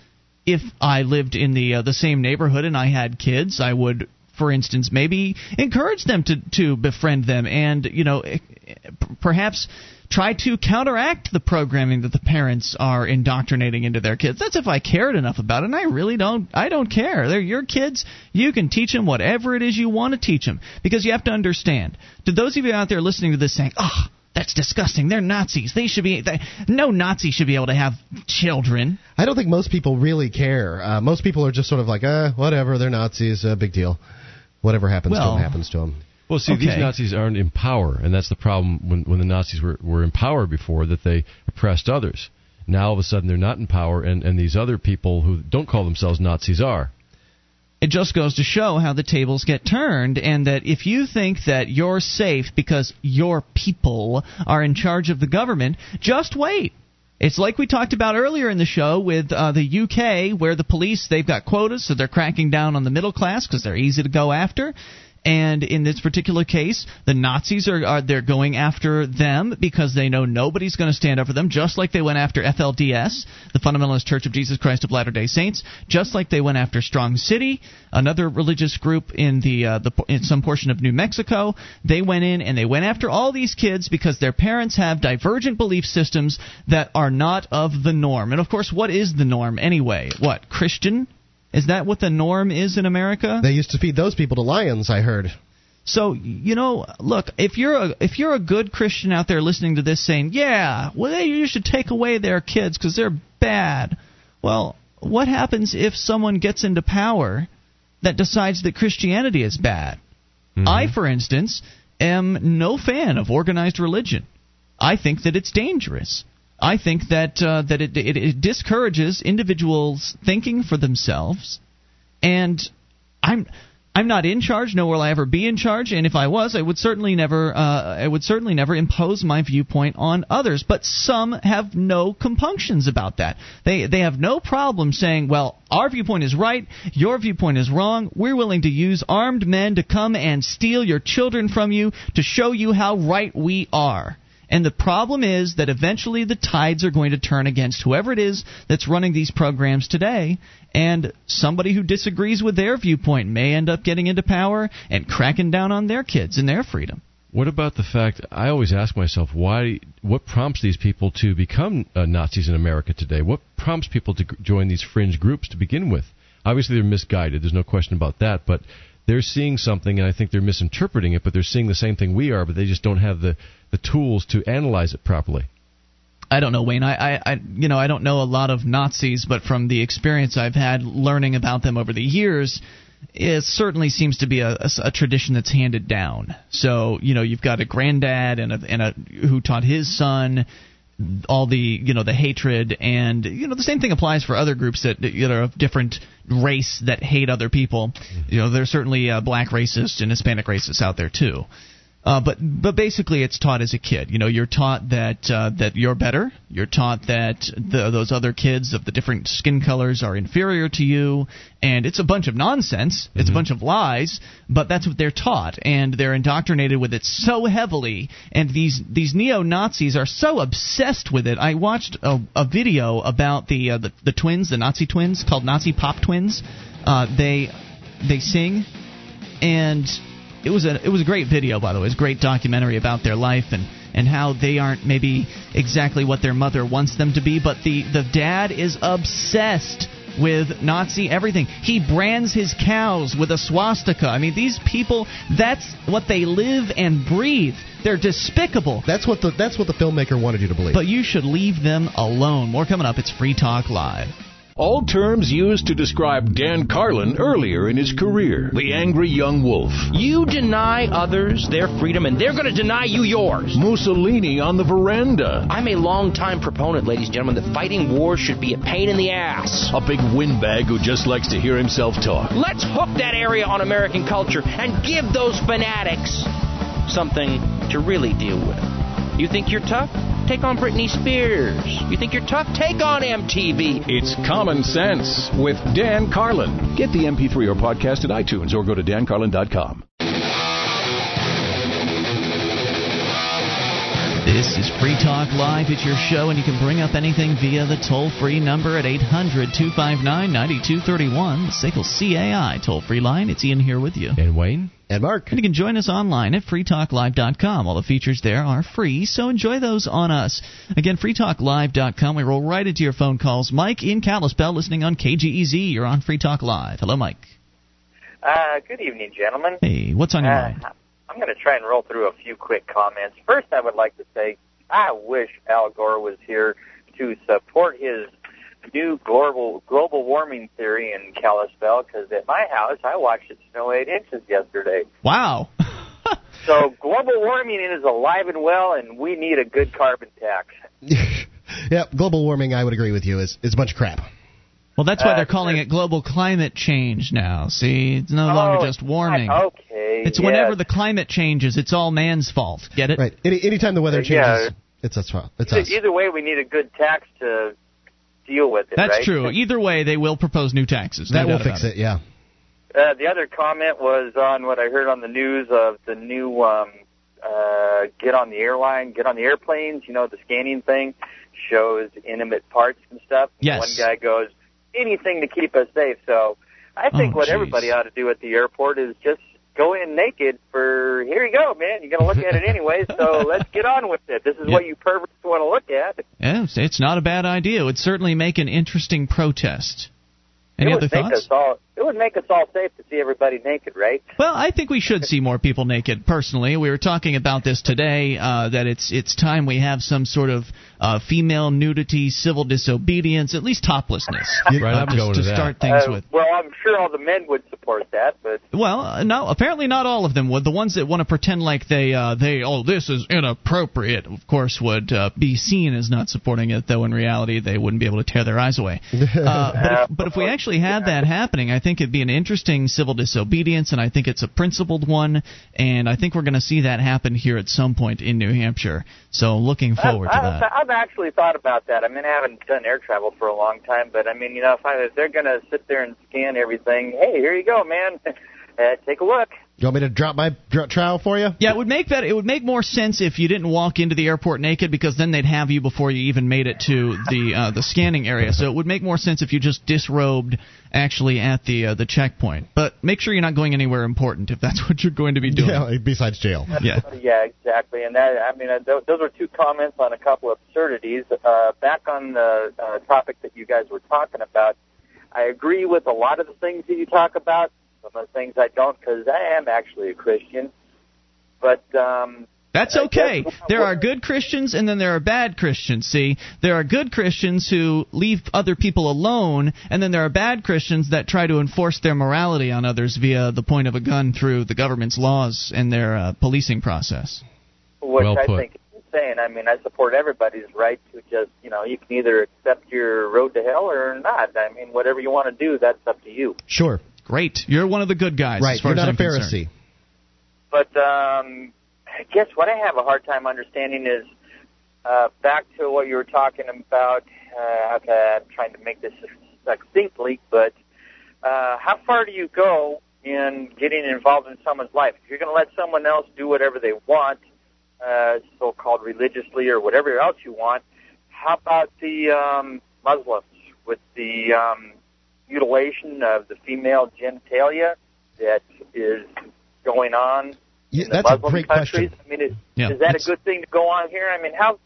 if I lived in the uh, the same neighborhood and I had kids, I would, for instance, maybe encourage them to to befriend them, and you know, eh, eh, perhaps try to counteract the programming that the parents are indoctrinating into their kids. That's if I cared enough about it, and I really don't. I don't care. They're your kids. You can teach them whatever it is you want to teach them, because you have to understand. To those of you out there listening to this, saying, "Oh." That's disgusting. They're Nazis. They should be. They, no Nazi should be able to have children. I don't think most people really care. Uh, most people are just sort of like, uh, whatever, they're Nazis, uh, big deal. Whatever happens to them happens to them. Well, see, these Nazis aren't in power, and that's the problem when, when the Nazis were, were in power before, that they oppressed others. Now, all of a sudden, they're not in power, and, and these other people who don't call themselves Nazis are. It just goes to show how the tables get turned, and that if you think that you're safe because your people are in charge of the government, just wait. It's like we talked about earlier in the show with uh, the UK, where the police they've got quotas, so they're cracking down on the middle class because they're easy to go after. And in this particular case, the Nazis are, are they're going after them because they know nobody's going to stand up for them, just like they went after FLDS, the Fundamentalist Church of Jesus Christ of Latter-day Saints, just like they went after Strong City, another religious group in the uh, the in some portion of New Mexico. They went in and they went after all these kids because their parents have divergent belief systems that are not of the norm. And of course, what is the norm anyway? What Christian? Is that what the norm is in America? They used to feed those people to lions, I heard. So you know, look, if you're a if you're a good Christian out there listening to this, saying, "Yeah, well, you should take away their kids because they're bad," well, what happens if someone gets into power that decides that Christianity is bad? Mm-hmm. I, for instance, am no fan of organized religion. I think that it's dangerous. I think that uh, that it, it, it discourages individuals thinking for themselves, and I'm I'm not in charge, nor will I ever be in charge. And if I was, I would certainly never uh, I would certainly never impose my viewpoint on others. But some have no compunctions about that. They they have no problem saying, well, our viewpoint is right, your viewpoint is wrong. We're willing to use armed men to come and steal your children from you to show you how right we are. And the problem is that eventually the tides are going to turn against whoever it is that's running these programs today, and somebody who disagrees with their viewpoint may end up getting into power and cracking down on their kids and their freedom. What about the fact? I always ask myself why. What prompts these people to become uh, Nazis in America today? What prompts people to g- join these fringe groups to begin with? Obviously, they're misguided. There's no question about that. But they're seeing something, and I think they're misinterpreting it. But they're seeing the same thing we are, but they just don't have the the tools to analyze it properly. I don't know, Wayne. I, I, I, you know, I don't know a lot of Nazis, but from the experience I've had learning about them over the years, it certainly seems to be a, a, a tradition that's handed down. So, you know, you've got a granddad and a, and a who taught his son all the you know the hatred and you know the same thing applies for other groups that you know of different race that hate other people. You know there's certainly uh, black racists and hispanic racists out there too Uh, but but basically, it's taught as a kid. You know, you're taught that uh, that you're better. You're taught that the, those other kids of the different skin colors are inferior to you, and it's a bunch of nonsense. It's Mm-hmm. a bunch of lies, but that's what they're taught, and they're indoctrinated with it so heavily. And these these neo Nazis are so obsessed with it. I watched a, a video about the, uh, the the twins, the Nazi twins, called Nazi Pop Twins. Uh, they they sing, and it was a it was a great video by the way. It was a great documentary about their life and and how they aren't maybe exactly what their mother wants them to be, but the the dad is obsessed with Nazi everything. He brands his cows with a swastika. I mean, these people that's what they live and breathe. They're despicable. That's what the that's what the filmmaker wanted you to believe. But you should leave them alone. More coming up. It's Free Talk Live. All terms used to describe Dan Carlin earlier in his career. The angry young wolf. You deny others their freedom, and they're going to deny you yours. Mussolini on the veranda. I'm a longtime proponent, ladies and gentlemen, that fighting wars should be a pain in the ass. A big windbag who just likes to hear himself talk. Let's hook that area on American culture and give those fanatics something to really deal with. You think you're tough? Take on Britney Spears. You think you're tough? Take on MTV. It's Common Sense with Dan Carlin. Get the MP3 or podcast at iTunes or go to dancarlin.com. This is Free Talk Live. It's your show, and you can bring up anything via the toll free number at 800 259 9231, the SACL CAI toll free line. It's Ian here with you. And Wayne? And Mark. And you can join us online at freetalklive.com. All the features there are free, so enjoy those on us. Again, freetalklive.com. We roll right into your phone calls. Mike in Kalispell, listening on KGEZ. You're on Free Talk Live. Hello, Mike. Uh, good evening, gentlemen. Hey, what's on your Uh, mind? I'm going to try and roll through a few quick comments. First, I would like to say I wish Al Gore was here to support his new global global warming theory in Kalispell because at my house I watched it snow eight inches yesterday. Wow. So global warming is alive and well, and we need a good carbon tax. yeah, global warming. I would agree with you. Is is a bunch of crap. Well, that's why Uh, they're calling it global climate change now. See, it's no longer Oh, just warming. Okay. It's yeah. whenever the climate changes, it's all man's fault. Get it? Right. Any anytime the weather Uh, yeah. changes, it's us. It's Either, us. either way, we need a good tax to deal with it. That's right? true. Either way, they will propose new taxes. No That will fix about it. Yeah. Uh, the other comment was on what I heard on the news of the new um, uh, get on the airline, get on the airplanes. You know, the scanning thing shows intimate parts and stuff. Yes. One guy goes, anything to keep us safe. So I think Oh, what jeez. everybody ought to do at the airport is just go in naked for here you go, man. You're gonna look at it anyway, so let's get on with it. This is Yeah. what you perverts want to look at. Yeah, it's, not a bad idea. It would certainly make an interesting protest. Any it other thoughts? all it would make us all safe to see everybody naked, right? Well, I think we should see more people naked. Personally, we were talking about this today. Uh, that it's it's time we have some sort of uh, female nudity, civil disobedience, at least toplessness. Right, uh, I'm to, going to to that. start things Uh, with. well, I'm sure all the men would support that, but Well, uh, no, apparently not all of them would. The ones that want to pretend like they uh, they oh this is inappropriate, of course, would uh, be seen as not supporting it. Though in reality, they wouldn't be able to tear their eyes away. Uh, but, if, but if we actually had that happening, I think it'd be an interesting civil disobedience, and I think it's a principled one. And I think we're going to see that happen here at some point in New Hampshire. So looking forward I, to I've, that. I've actually thought about that. I mean, I haven't done air travel for a long time, but I mean, you know, if, I, if they're going to sit there and scan everything, hey, here you go, man. Uh, take a look. You want me to drop my dr- trowel for you? Yeah, it would make that. It would make more sense if you didn't walk into the airport naked, because then they'd have you before you even made it to the uh, the scanning area. So it would make more sense if you just disrobed actually at the uh, the checkpoint. But make sure you're not going anywhere important if that's what you're going to be doing. Yeah. Besides jail. Yeah. Yeah, exactly. And that, I mean, uh, th- those are two comments on a couple of absurdities. Uh, back on the uh, topic that you guys were talking about, I agree with a lot of the things that you talk about. Some of the things I don't, because I am actually a Christian. But um, That's okay. guess- There are good Christians and then there are bad Christians. See, there are good Christians who leave other people alone, and then there are bad Christians that try to enforce their morality on others via the point of a gun through the government's laws and their uh, policing process. which Well I put. think is insane. I mean, I support everybody's right to just, you know, you can either accept your road to hell or not. I mean, whatever you want to do, that's up to you. Sure. Great, you're one of the good guys. Right. as far You're as not I'm a concerned. Pharisee. But um, I guess what I have a hard time understanding is uh, back to what you were talking about. Uh, okay, I'm trying to make this succinctly, but uh, how far do you go in getting involved in someone's life? If you're going to let someone else do whatever they want, uh, so-called religiously or whatever else you want, how about the um, Muslims with the um, mutilation of the female genitalia that is going on Yeah, in the that's a Muslim great countries? question. I mean, is, Yeah, is that a good thing to go on here? I mean, how?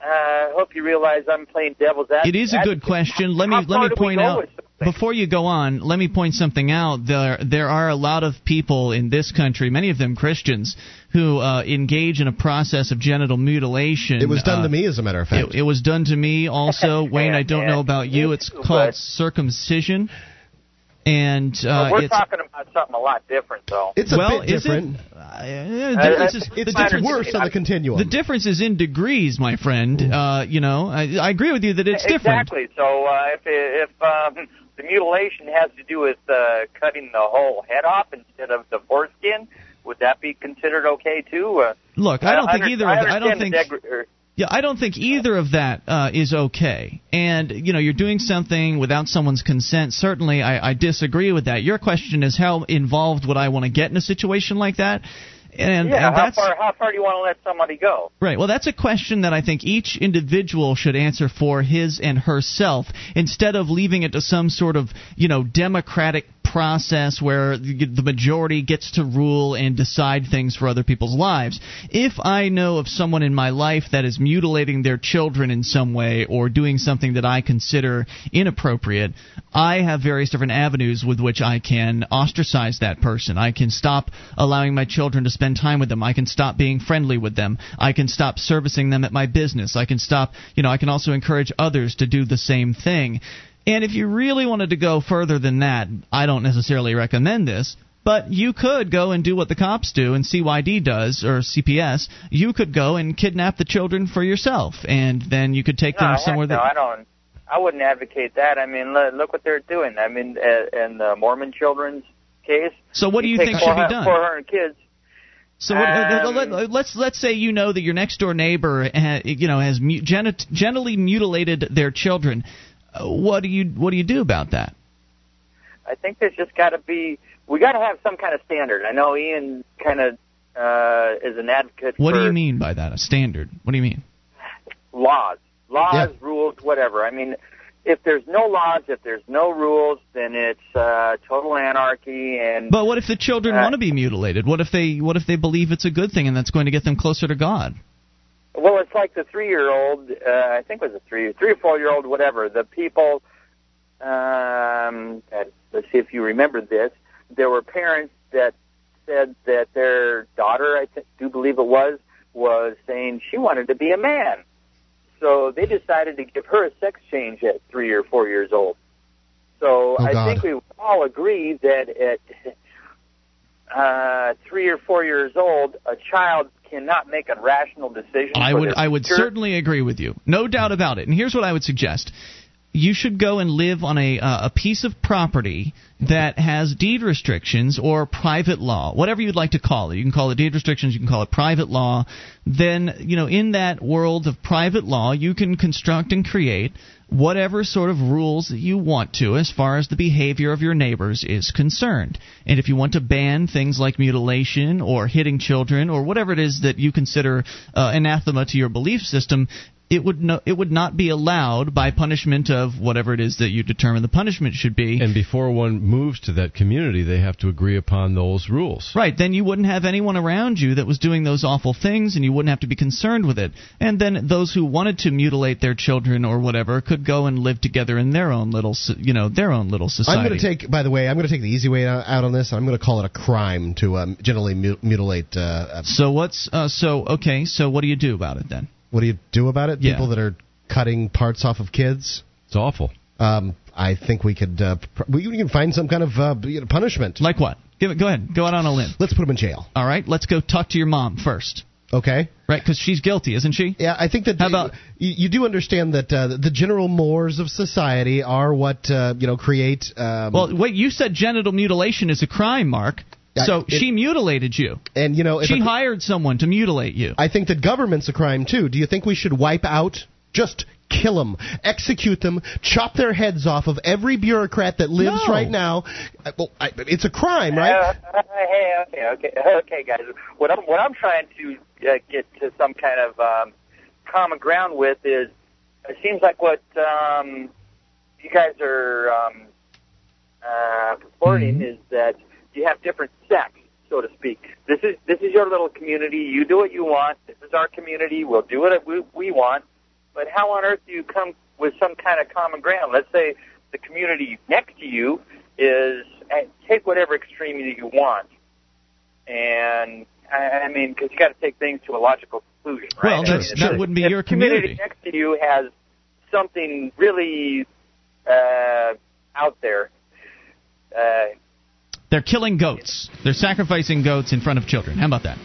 Uh, I hope you realize I'm playing devil's advocate. It is a good question. Let me let me point out? Before you go on. Let me point something out. There there are a lot of people in this country, many of them Christians, who uh, engage in a process of genital mutilation. It was done uh, to me, as a matter of fact. It, it was done to me also, Wayne. I don't know about you. It's called circumcision, and uh, Well, we're it's talking about something a lot different, though. it's a well, bit is different. it? Uh, Uh, the difference is, it's the It's my much difference, worse on the continuum. the difference is in degrees, my friend. Uh, you know, I, I agree with you that it's different. exactly. So uh, if if um, the mutilation has to do with uh, cutting the whole head off instead of the foreskin, would that be considered okay too? Uh, Look, I don't think under- either. Of, I don't think. degre- Yeah, I don't think either of that uh, is okay. And you know, you're doing something without someone's consent. Certainly, I, I disagree with that. Your question is how involved would I want to get in a situation like that? And, yeah, and how that's far how far do you want to let somebody go? right. Well, that's a question that I think each individual should answer for his and herself, instead of leaving it to some sort of you know democratic process where the majority gets to rule and decide things for other people's lives. If I know of someone in my life that is mutilating their children in some way or doing something that I consider inappropriate, I have various different avenues with which I can ostracize that person. I can stop allowing my children to spend time with them. I can stop being friendly with them. I can stop servicing them at my business. I can stop, you know, I can also encourage others to do the same thing. And if you really wanted to go further than that, I don't necessarily recommend this. But you could go and do what the cops do and CYD does, or CPS. You could go and kidnap the children for yourself, and then you could take No, them somewhere no, that. I don't. I wouldn't advocate that. I mean, look, look what they're doing. I mean, uh, in the Mormon children's case. So what do you think should be 400 done? 400 kids. So what, Um, let, let's let's say you know that your next door neighbor, you know, has genitally mutilated their children. What do you what do you do about that? I think there's just got to be. We got to have some kind of standard. I know Ian kind of uh, is an advocate. For What do you mean by that? A standard? What do you mean? Laws, laws, Yeah. rules, whatever. I mean, if there's no laws, if there's no rules, then it's uh, total anarchy. And But what if the children Uh, want to be mutilated? What if they what if they believe it's a good thing and that's going to get them closer to God? Well, it's like the three-year-old. Uh, I think it was a three, three or four-year-old, whatever. The people. Um, let's see if you remember this. There were parents that said that their daughter, I th- do believe it was, was saying she wanted to be a man. So they decided to give her a sex change at three or four years old. So Oh, I God. think we all agree that at uh, three or four years old, a child cannot make a rational decision. I would I would certainly agree with you. No doubt about it. And here's what I would suggest. You should go and live on a uh, a piece of property that has deed restrictions or private law, whatever you'd like to call it. You can call it deed restrictions, you can call it private law. Then, you know, in that world of private law, you can construct and create whatever sort of rules you want to as far as the behavior of your neighbors is concerned. And if you want to ban things like mutilation or hitting children or whatever it is that you consider uh, anathema to your belief system, it would no, it would not be allowed by punishment of whatever it is that you determine the punishment should be. And before one moves to that community, they have to agree upon those rules. Right, then you wouldn't have anyone around you that was doing those awful things, and you wouldn't have to be concerned with it. And then those who wanted to mutilate their children or whatever could go and live together in their own little, so- you know, their own little society. I'm going to take, by the way, I'm going to take the easy way out out on this. I'm going to call it a crime to um, generally mutilate. Uh, uh, So what's uh, so okay? So what do you do about it then? What do you do about it? Yeah. People that are cutting parts off of kids. It's awful. Um, I think we could. Uh, pr- we can find some kind of uh, punishment. Like what? Give it. Go ahead. Go out on a limb. Let's put them in jail. All right. Let's go talk to your mom first. Okay. Right, because she's guilty, isn't she? Yeah, I think that How about- you, you do understand that uh, the general mores of society are what uh, you know create. Um, Well, wait. You said genital mutilation is a crime, Mark. So it- she mutilated you. And you know, She a- hired someone to mutilate you. I think that government's a crime too. Do you think we should wipe out, just kill them, execute them, chop their heads off of every bureaucrat that lives No. right now? Uh, Well, I, it's a crime, right? Uh, uh, hey, okay, okay, okay, guys. What I'm what I'm trying to uh, get to some kind of um, common ground with is it seems like what um, you guys are um, uh, purporting is that you have different sects, so to speak. This is this is your little community. You do what you want. This is our community. We'll do what we, we want. But how on earth do you come with some kind of common ground? Let's say the community next to you is take whatever extreme that you want, and I, I mean, because you got to take things to a logical conclusion, right? Well, I that's- mean, that wouldn't be if your the community community. next to you has something really uh, out there. Uh, They're killing goats. They're sacrificing goats in front of children. How about that?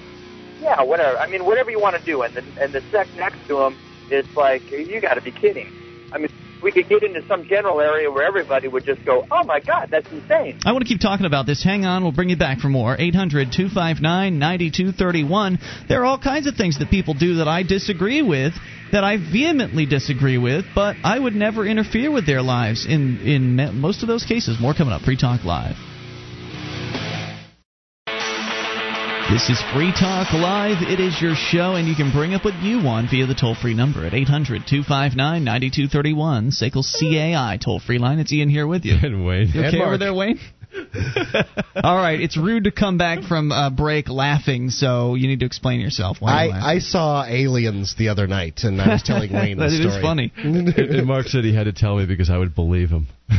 yeah, whatever. I mean, whatever you want to do, and the and the sect next to them, is like you got to be kidding. I mean, we could get into some general area where everybody would just go, "Oh my God, that's insane." I want to keep talking about this. Hang on, we'll bring you back for more. 800 259 9231. There are all kinds of things that people do that I disagree with, that I vehemently disagree with, but I would never interfere with their lives in, in most of those cases. More coming up. Free Talk Live. This is Free Talk Live. It is your show, and you can bring up what you want via the toll free number at 800 259 9231. SACL CAI toll free line. It's Ian here with you. And Wayne. You And okay Mark. over there, Wayne? All right, it's rude to come back from a break laughing, so you need to explain yourself. Why you? I, I saw aliens the other night, and I was telling Wayne the story. is funny. and Mark said he had to tell me because I would believe him.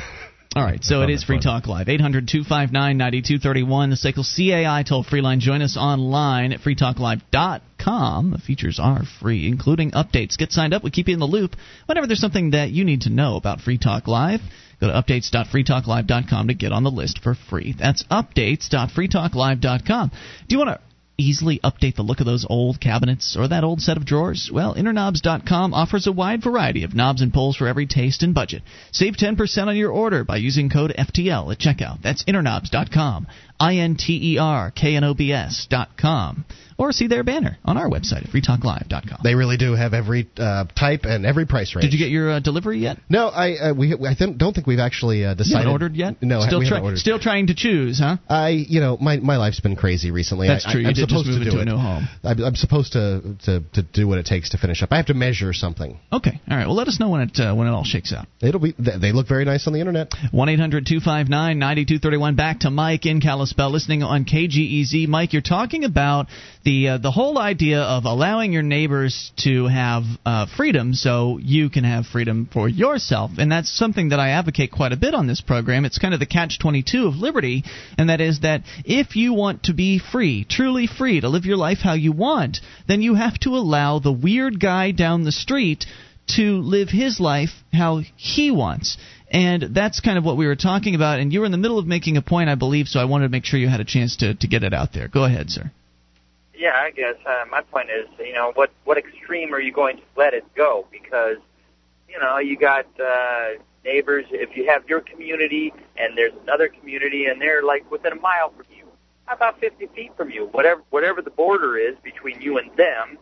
All right, so it is Free. Talk Live. 800 259 9231, the SACL CAI toll free line. Join us online at freetalklive.com. The features are free, including updates. Get signed up. We keep you in the loop whenever there's something that you need to know about Free Talk Live. Go to updates.freetalklive.com to get on the list for free. That's updates.freetalklive.com. Do you want to easily update the look of those old cabinets or that old set of drawers? Well, interknobs.com offers a wide variety of knobs and pulls for every taste and budget. Save 10% on your order by using code FTL at checkout. That's interknobs.com. I N T E R K N O B S.com. Or see their banner on our website at freetalklive.com. They really do have every uh, type and every price range. Did you get your uh, delivery yet? No, I uh, we I think, don't think we've actually uh, decided. ordered yet? No, still try- Still trying to choose, huh? I, you know, my my life's been crazy recently. That's I, true. I, You I'm did just supposed to do it. a new home. I'm, I'm supposed to, to to do what it takes to finish up. I have to measure something. Okay. All right. Well, let us know when it uh, when it all shakes out. It'll be. They look very nice on the internet. One eight hundred two five nine ninety two thirty one. Back to Mike in Kalispell, listening on KGEZ. Mike, you're talking about the uh, the whole idea of allowing your neighbors to have uh, freedom, so you can have freedom for yourself, and that's something that I advocate quite a bit on this program. It's kind of the catch twenty two of liberty, and that is that if you want to be free, truly free, to live your life how you want, then you have to allow the weird guy down the street to live his life how he wants. And that's kind of what we were talking about. And you were in the middle of making a point, I believe, so I wanted to make sure you had a chance to, to get it out there. Go ahead, sir. Yeah, I guess uh, my point is, you know, what what extreme are you going to let it go? Because, you know, you got uh, neighbors. If you have your community and there's another community, and they're like within a mile from you, how about 50 feet from you? Whatever whatever the border is between you and them,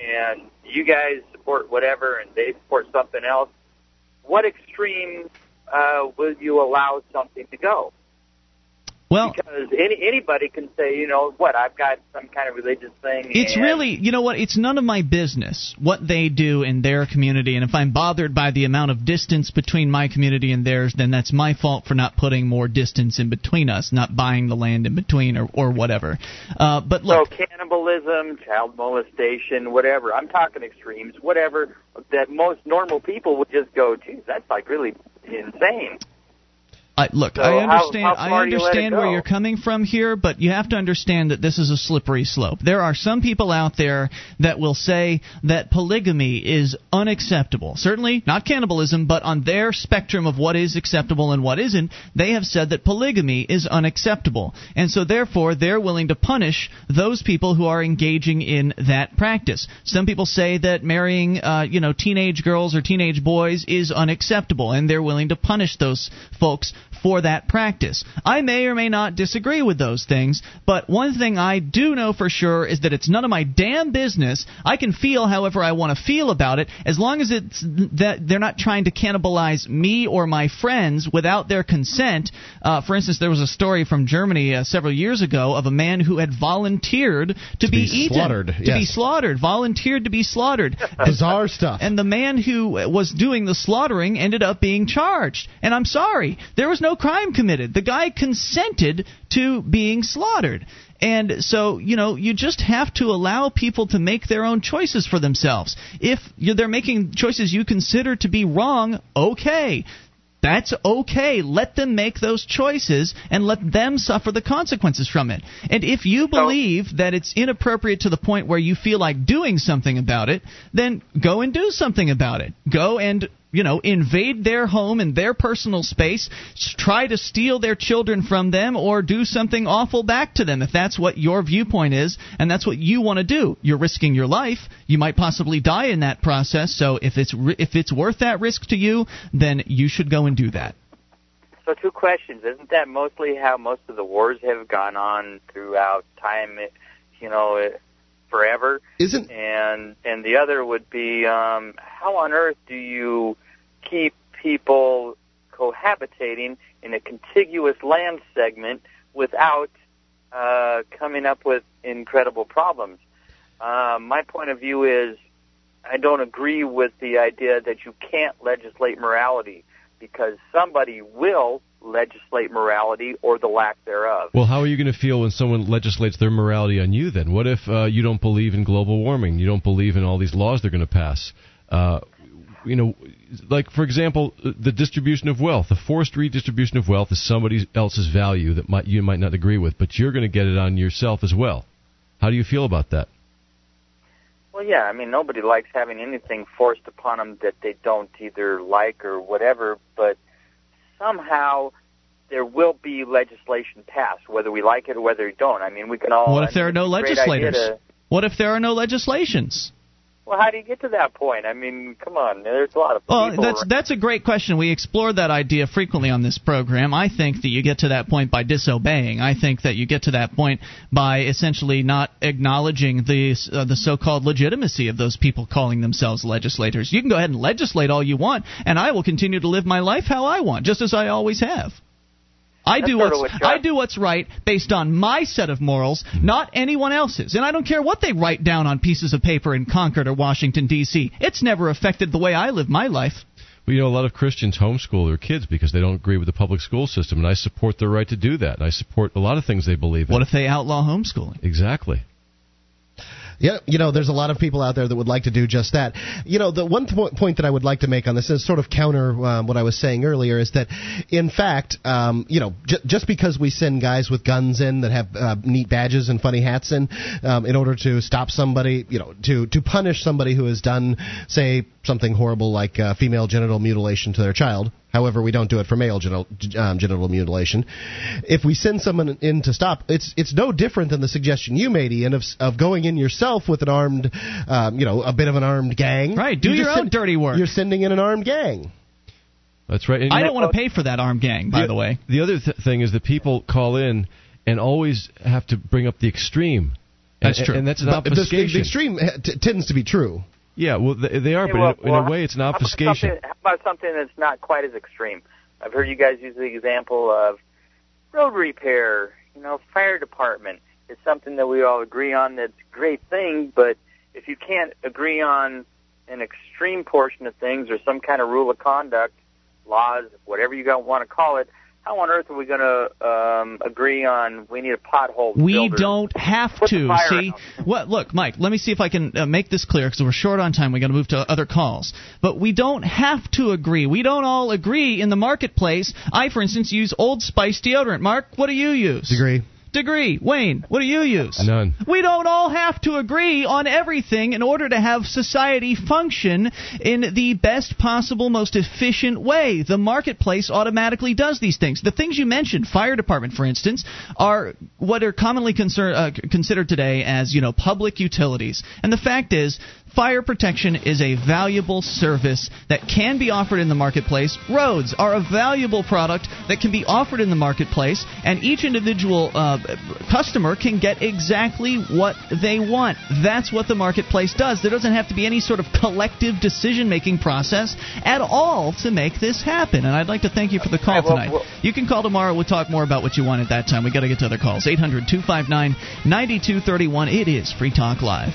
and you guys support whatever, and they support something else. What extreme uh, will you allow something to go? Well, because any anybody can say, you know, what I've got some kind of religious thing. It's really, you know what? It's none of my business what they do in their community, and if I'm bothered by the amount of distance between my community and theirs, then that's my fault for not putting more distance in between us, not buying the land in between, or or whatever. Uh, but look, so cannibalism, child molestation, whatever. I'm talking extremes, whatever that most normal people would just go, geez, that's like really insane. I, look, So I understand. how I far you understand where you're coming from here, but you have to understand that this is a slippery slope. There are some people out there that will say that polygamy is unacceptable. Certainly not cannibalism, but on their spectrum of what is acceptable and what isn't, they have said that polygamy is unacceptable, and so therefore they're willing to punish those people who are engaging in that practice. Some people say that marrying, uh, you know, teenage girls or teenage boys is unacceptable, and they're willing to punish those folks for that practice. I may or may not disagree with those things, but one thing I do know for sure is that it's none of my damn business. I can feel however I want to feel about it as long as it's that they're not trying to cannibalize me or my friends without their consent. Uh, for instance, there was a story from Germany uh, several years ago of a man who had volunteered to, To be, be eaten, slaughtered, to yes. be slaughtered, volunteered to be slaughtered. Bizarre stuff. And the man who was doing the slaughtering ended up being charged. And I'm sorry, there was no crime committed. The guy consented to being slaughtered. And so, you know, you just have to allow people to make their own choices for themselves. If you- they're making choices you consider to be wrong, okay. That's okay. Let them make those choices and let them suffer the consequences from it. And if you believe that it's inappropriate to the point where you feel like doing something about it, then go and do something about it. Go and you know, invade their home and their personal space, try to steal their children from them, or do something awful back to them if that's what your viewpoint is and that's what you want to do. You're risking your life. You might possibly die in that process. So if it's if it's worth that risk to you, then you should go and do that. So two questions. Isn't that mostly how most of the wars have gone on throughout time? You know, eh, forever. Isn't and and the other would be um, how on earth do you keep people cohabitating in a contiguous land segment without uh, coming up with incredible problems? Uh, my point of view is I don't agree with the idea that you can't legislate morality because somebody will legislate morality or the lack thereof. Well, how are you going to feel when someone legislates their morality on you then? What if uh, you don't believe in global warming? You don't believe in all these laws they're going to pass? Uh, you know, like for example, the distribution of wealth, the forced redistribution of wealth is somebody else's value that might you might not agree with, but you're going to get it on yourself as well. How do you feel about that? Well, yeah, I mean, nobody likes having anything forced upon them that they don't either like or whatever, but somehow there will be legislation passed, whether we like it or whether we don't. I mean, we can all. What if there are no it's a great idea legislators? to- What if there are no legislations? Well, how do you get to that point? I mean, come on, there's a lot of Well, people. that's that's a great question. We explored that idea frequently on this program. I think that you get to that point by disobeying. I think that you get to that point by essentially not acknowledging the uh, the so-called legitimacy of those people calling themselves legislators. You can go ahead and legislate all you want, and I will continue to live my life how I want, just as I always have. I That's do what's what I do what's right based on my set of morals, hmm. not anyone else's. And I don't care what they write down on pieces of paper in Concord or Washington D.C. It's never affected the way I live my life. Well, you know, a lot of Christians homeschool their kids because they don't agree with the public school system, and I support their right to do that. And I support a lot of things they believe in. What if they outlaw homeschooling? Exactly. Yeah, you know, there's a lot of people out there that would like to do just that. You know, the one th- point that I would like to make on this is sort of counter um, what I was saying earlier is that, in fact, um, you know, j- just because we send guys with guns in that have uh, neat badges and funny hats in, um, in order to stop somebody, you know, to to punish somebody who has done, say, something horrible like uh, female genital mutilation to their child. However, we don't do it for male genital, um, genital mutilation. If we send someone in to stop, it's it's no different than the suggestion you made, Ian, of, of going in yourself with an armed, um, you know, a bit of an armed gang. Right, do You your just own dirty work. You're sending in an armed gang. That's right. And I you don't know- want to pay for that armed gang, by the way. The other th- thing is that people call in and always have to bring up the extreme. And- That's true. And that's an But the, obfuscation. the extreme uh, t- tends to be true. Yeah, well, they, they are, Hey, but well, in, in well, a way, it's an how about obfuscation. How about something that's not quite as extreme? I've heard you guys use the example of road repair. You know, fire department is something that we all agree on. That's a great thing, but if you can't agree on an extreme portion of things or some kind of rule of conduct, laws, whatever you want to call it, how on earth are we going to um, agree on we need a pothole? We don't have to. See, out. well, look, Mike. Let me see if I can uh, make this clear because we're short on time. We got to move to other calls. But we don't have to agree. We don't all agree in the marketplace. I, for instance, use Old Spice deodorant. Mark, what do you use? Degree. Degree. Wayne, what do you use? None. We don't all have to agree on everything in order to have society function in the best possible, most efficient way. The marketplace automatically does these things. The things you mentioned, fire department, for instance, are what are commonly concern, uh, considered today as you know public utilities. And the fact is, Fire protection is a valuable service that can be offered in the marketplace. Roads are a valuable product that can be offered in the marketplace, and each individual uh, customer can get exactly what they want. That's what the marketplace does. There doesn't have to be any sort of collective decision making process at all to make this happen. And I'd like to thank you for the call tonight. you can call tomorrow. We'll talk more about what you want at that time. we got to get to other calls. 800 259 9231. It is Free Talk Live.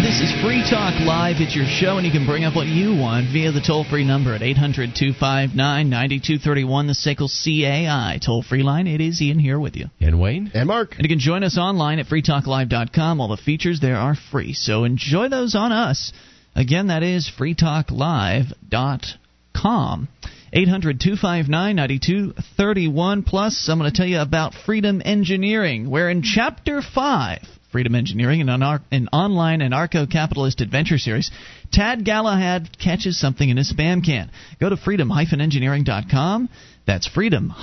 This is Free Talk Live. It's your show, and you can bring up what you want via the toll free number at 800 259 9231, the SACL CAI toll free line. It is Ian here with you. And Wayne? And Mark. And you can join us online at freetalklive.com. All the features there are free, so enjoy those on us. Again, that is freetalklive.com. 800 259 9231. Plus, I'm going to tell you about Freedom Engineering, where in Chapter 5, Freedom Engineering, and an, online anarcho capitalist adventure series, Tad Galahad catches something in his spam can. Go to freedom engineering.com. That's freedom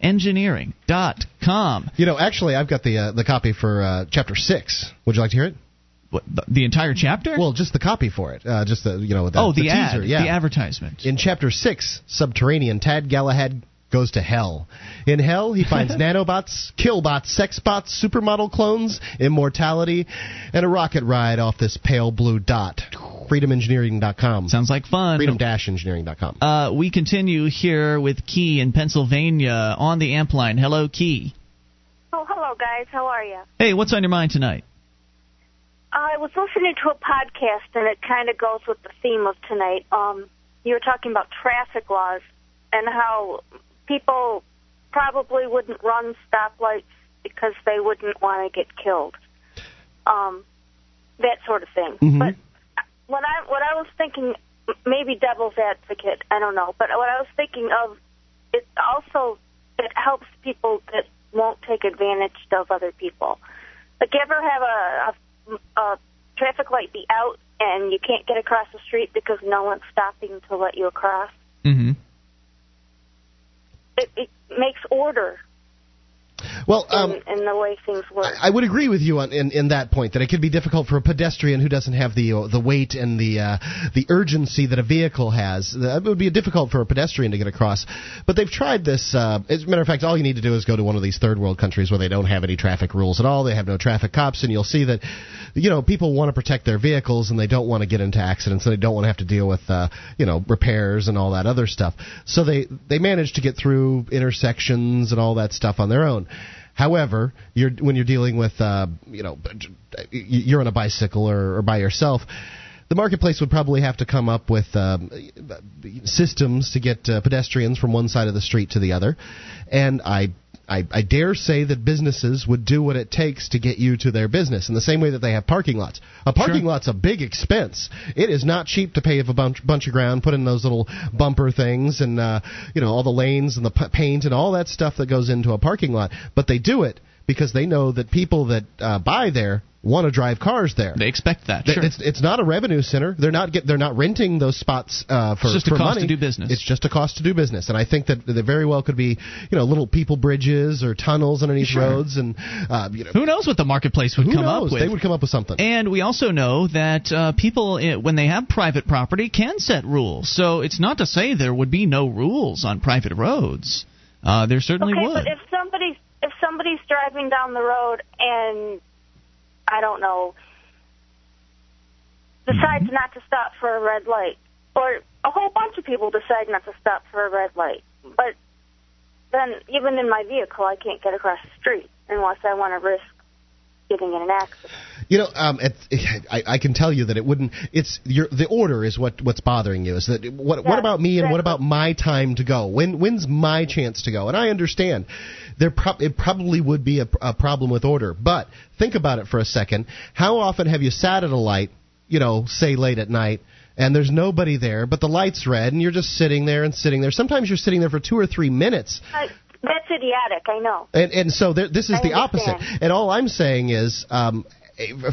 engineering.com. You know, actually, I've got the uh, the copy for uh, chapter six. Would you like to hear it? What, the, the entire chapter? Well, just the copy for it. Uh, just the you know the, oh, the, the ad, teaser. Yeah. the advertisement. In chapter six, Subterranean, Tad Galahad goes to hell. In hell, he finds nanobots, killbots, sexbots, supermodel clones, immortality, and a rocket ride off this pale blue dot. FreedomEngineering.com. Sounds like fun. Freedom-engineering.com. Uh, we continue here with Key in Pennsylvania on the amp line. Hello, Key. Oh, hello, guys. How are you? Hey, what's on your mind tonight? I was listening to a podcast, and it kind of goes with the theme of tonight. Um, you were talking about traffic laws and how people probably wouldn't run stoplights because they wouldn't want to get killed. Um, that sort of thing. Mhm. But what I what I was thinking, maybe devil's advocate, I don't know. But what I was thinking of, it also it helps people that won't take advantage of other people. Like, you ever have a, a, a traffic light be out and you can't get across the street because no one's stopping to let you across? Mm-hmm. It, it makes order Well, um, in, in the way things work. I would agree with you on, in, in that point that it could be difficult for a pedestrian who doesn't have the uh, the weight and the uh, the urgency that a vehicle has. It would be difficult for a pedestrian to get across. But they've tried this. Uh, as a matter of fact, all you need to do is go to one of these third world countries where they don't have any traffic rules at all. They have no traffic cops, and you'll see that you know people want to protect their vehicles and they don't want to get into accidents and they don't want to have to deal with uh, you know repairs and all that other stuff. So they they manage to get through intersections and all that stuff on their own. However, you're when you're dealing with uh, you know you're on a bicycle or, or by yourself. The marketplace would probably have to come up with um, systems to get uh, pedestrians from one side of the street to the other, and I, I I dare say that businesses would do what it takes to get you to their business in the same way that they have parking lots. A parking lot's a big expense. It is not cheap to pave a bunch, bunch of ground, put in those little bumper things, and uh, you know all the lanes and the p- paint and all that stuff that goes into a parking lot. But they do it because they know that people that uh, buy there want to drive cars there. They expect that. Th- Sure. It's it's not a revenue center. They're not get they're not renting those spots uh, for It's just a cost money. to do business. It's just a cost to do business, and I think that there very well could be you know little people bridges or tunnels underneath Sure. roads, and uh, you know Who knows what the marketplace would who come knows? up with? They would come up with something. And we also know that uh, people, uh, when they have private property, can set rules. So it's not to say there would be no rules on private roads. Uh, there certainly okay, would. but if somebody's if somebody's driving down the road and I don't know decides Mm-hmm. not to stop for a red light, or a whole bunch of people decide not to stop for a red light, but then even in my vehicle I can't get across the street unless I want to risk getting in an accident. You know, um, it, I, I can tell you that it wouldn't. It's your the order is what what's bothering you. Is that what what about me and what about my time to go? When when's my chance to go? And I understand there pro- it probably would be a, a problem with order, but think about it for a second. How often have you sat at a light? You know, say late at night. And there's nobody there, but the light's red, and you're just sitting there and sitting there. Sometimes you're sitting there for two or three minutes, I, that's idiotic, I know. and and so there, this is I the understand. opposite. And all I'm saying is, um,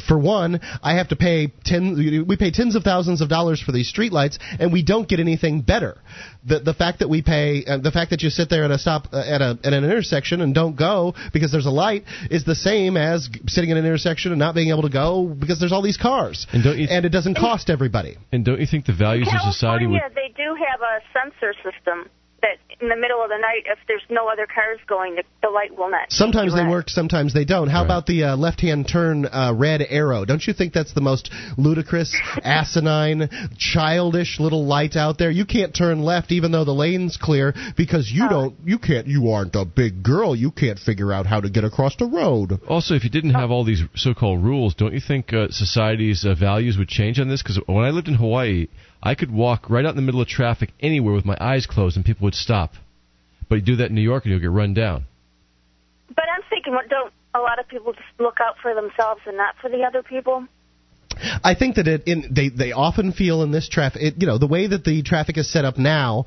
for one, I have to pay ten. We pay tens of thousands of dollars for these streetlights, and we don't get anything better. The the fact that we pay, uh, the fact that you sit there at a stop uh, at a at an intersection and don't go because there's a light is the same as sitting at an intersection and not being able to go because there's all these cars, and, don't you, and it doesn't cost everybody. And don't you think the values of society would? Yeah, they do have a sensor system that in the middle of the night, if there's no other cars going, the, the light will not. Sometimes they red. work, sometimes they don't. How Right. about the uh, left-hand turn uh, red arrow? Don't you think that's the most ludicrous, asinine, childish little light out there? You can't turn left even though the lane's clear because you don't, you can't, you aren't a big girl. You can't figure out how to get across the road. Also, if you didn't have all these so-called rules, don't you think uh, society's uh, values would change on this? Because when I lived in Hawaii, I could walk right out in the middle of traffic anywhere with my eyes closed, and people would stop. But you do that in New York, and you'll get run down. But I'm thinking, what don't a lot of people just look out for themselves and not for the other people? I think that it in they they often feel in this traffic, you know, the way that the traffic is set up now.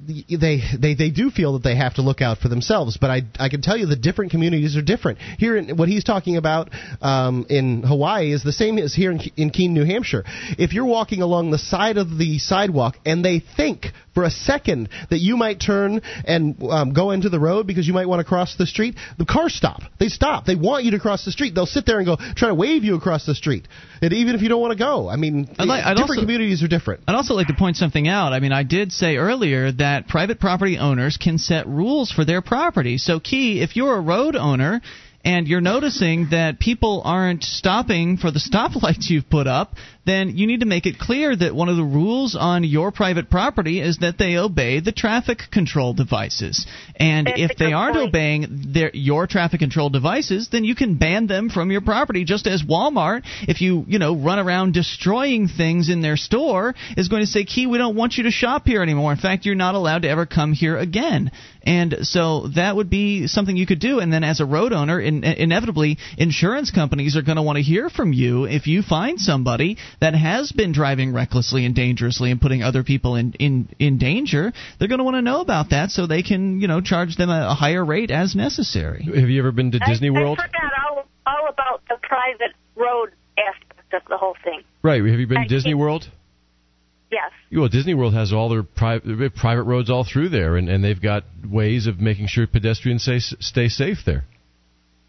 They, they they do feel that they have to look out for themselves, but I I can tell you the different communities are different. Here, in, what he's talking about um, in Hawaii is the same as here in, in Keene, New Hampshire. If you're walking along the side of the sidewalk and they think for a second that you might turn and um, go into the road because you might want to cross the street, the cars stop. They stop. They want you to cross the street. They'll sit there and go try to wave you across the street, and even if you don't want to go. I mean, I'd like- I'd different also- communities are different. I'd also like to point something out. I mean, I did say earlier that private property owners can set rules for their property. So, Key, if you're a road owner and you're noticing that people aren't stopping for the stoplights you've put up, then you need to make it clear that one of the rules on your private property is that they obey the traffic control devices. And That's if they aren't point. obeying their, your traffic control devices, then you can ban them from your property. Just as Walmart, if you you know run around destroying things in their store, is going to say, "Key, we don't want you to shop here anymore. In fact, you're not allowed to ever come here again." And so that would be something you could do. And then as a road owner, in, inevitably, insurance companies are going to want to hear from you if you find somebody that has been driving recklessly and dangerously and putting other people in in, in danger. They're going to want to know about that so they can you know charge them a, a higher rate as necessary. Have you ever been to Disney I, World? I forgot all, all about the private road aspect of the whole thing. Right. Have you been I to Disney think- World? Yes. Well, Disney World has all their private private roads all through there, and, and they've got ways of making sure pedestrians stay stay safe there.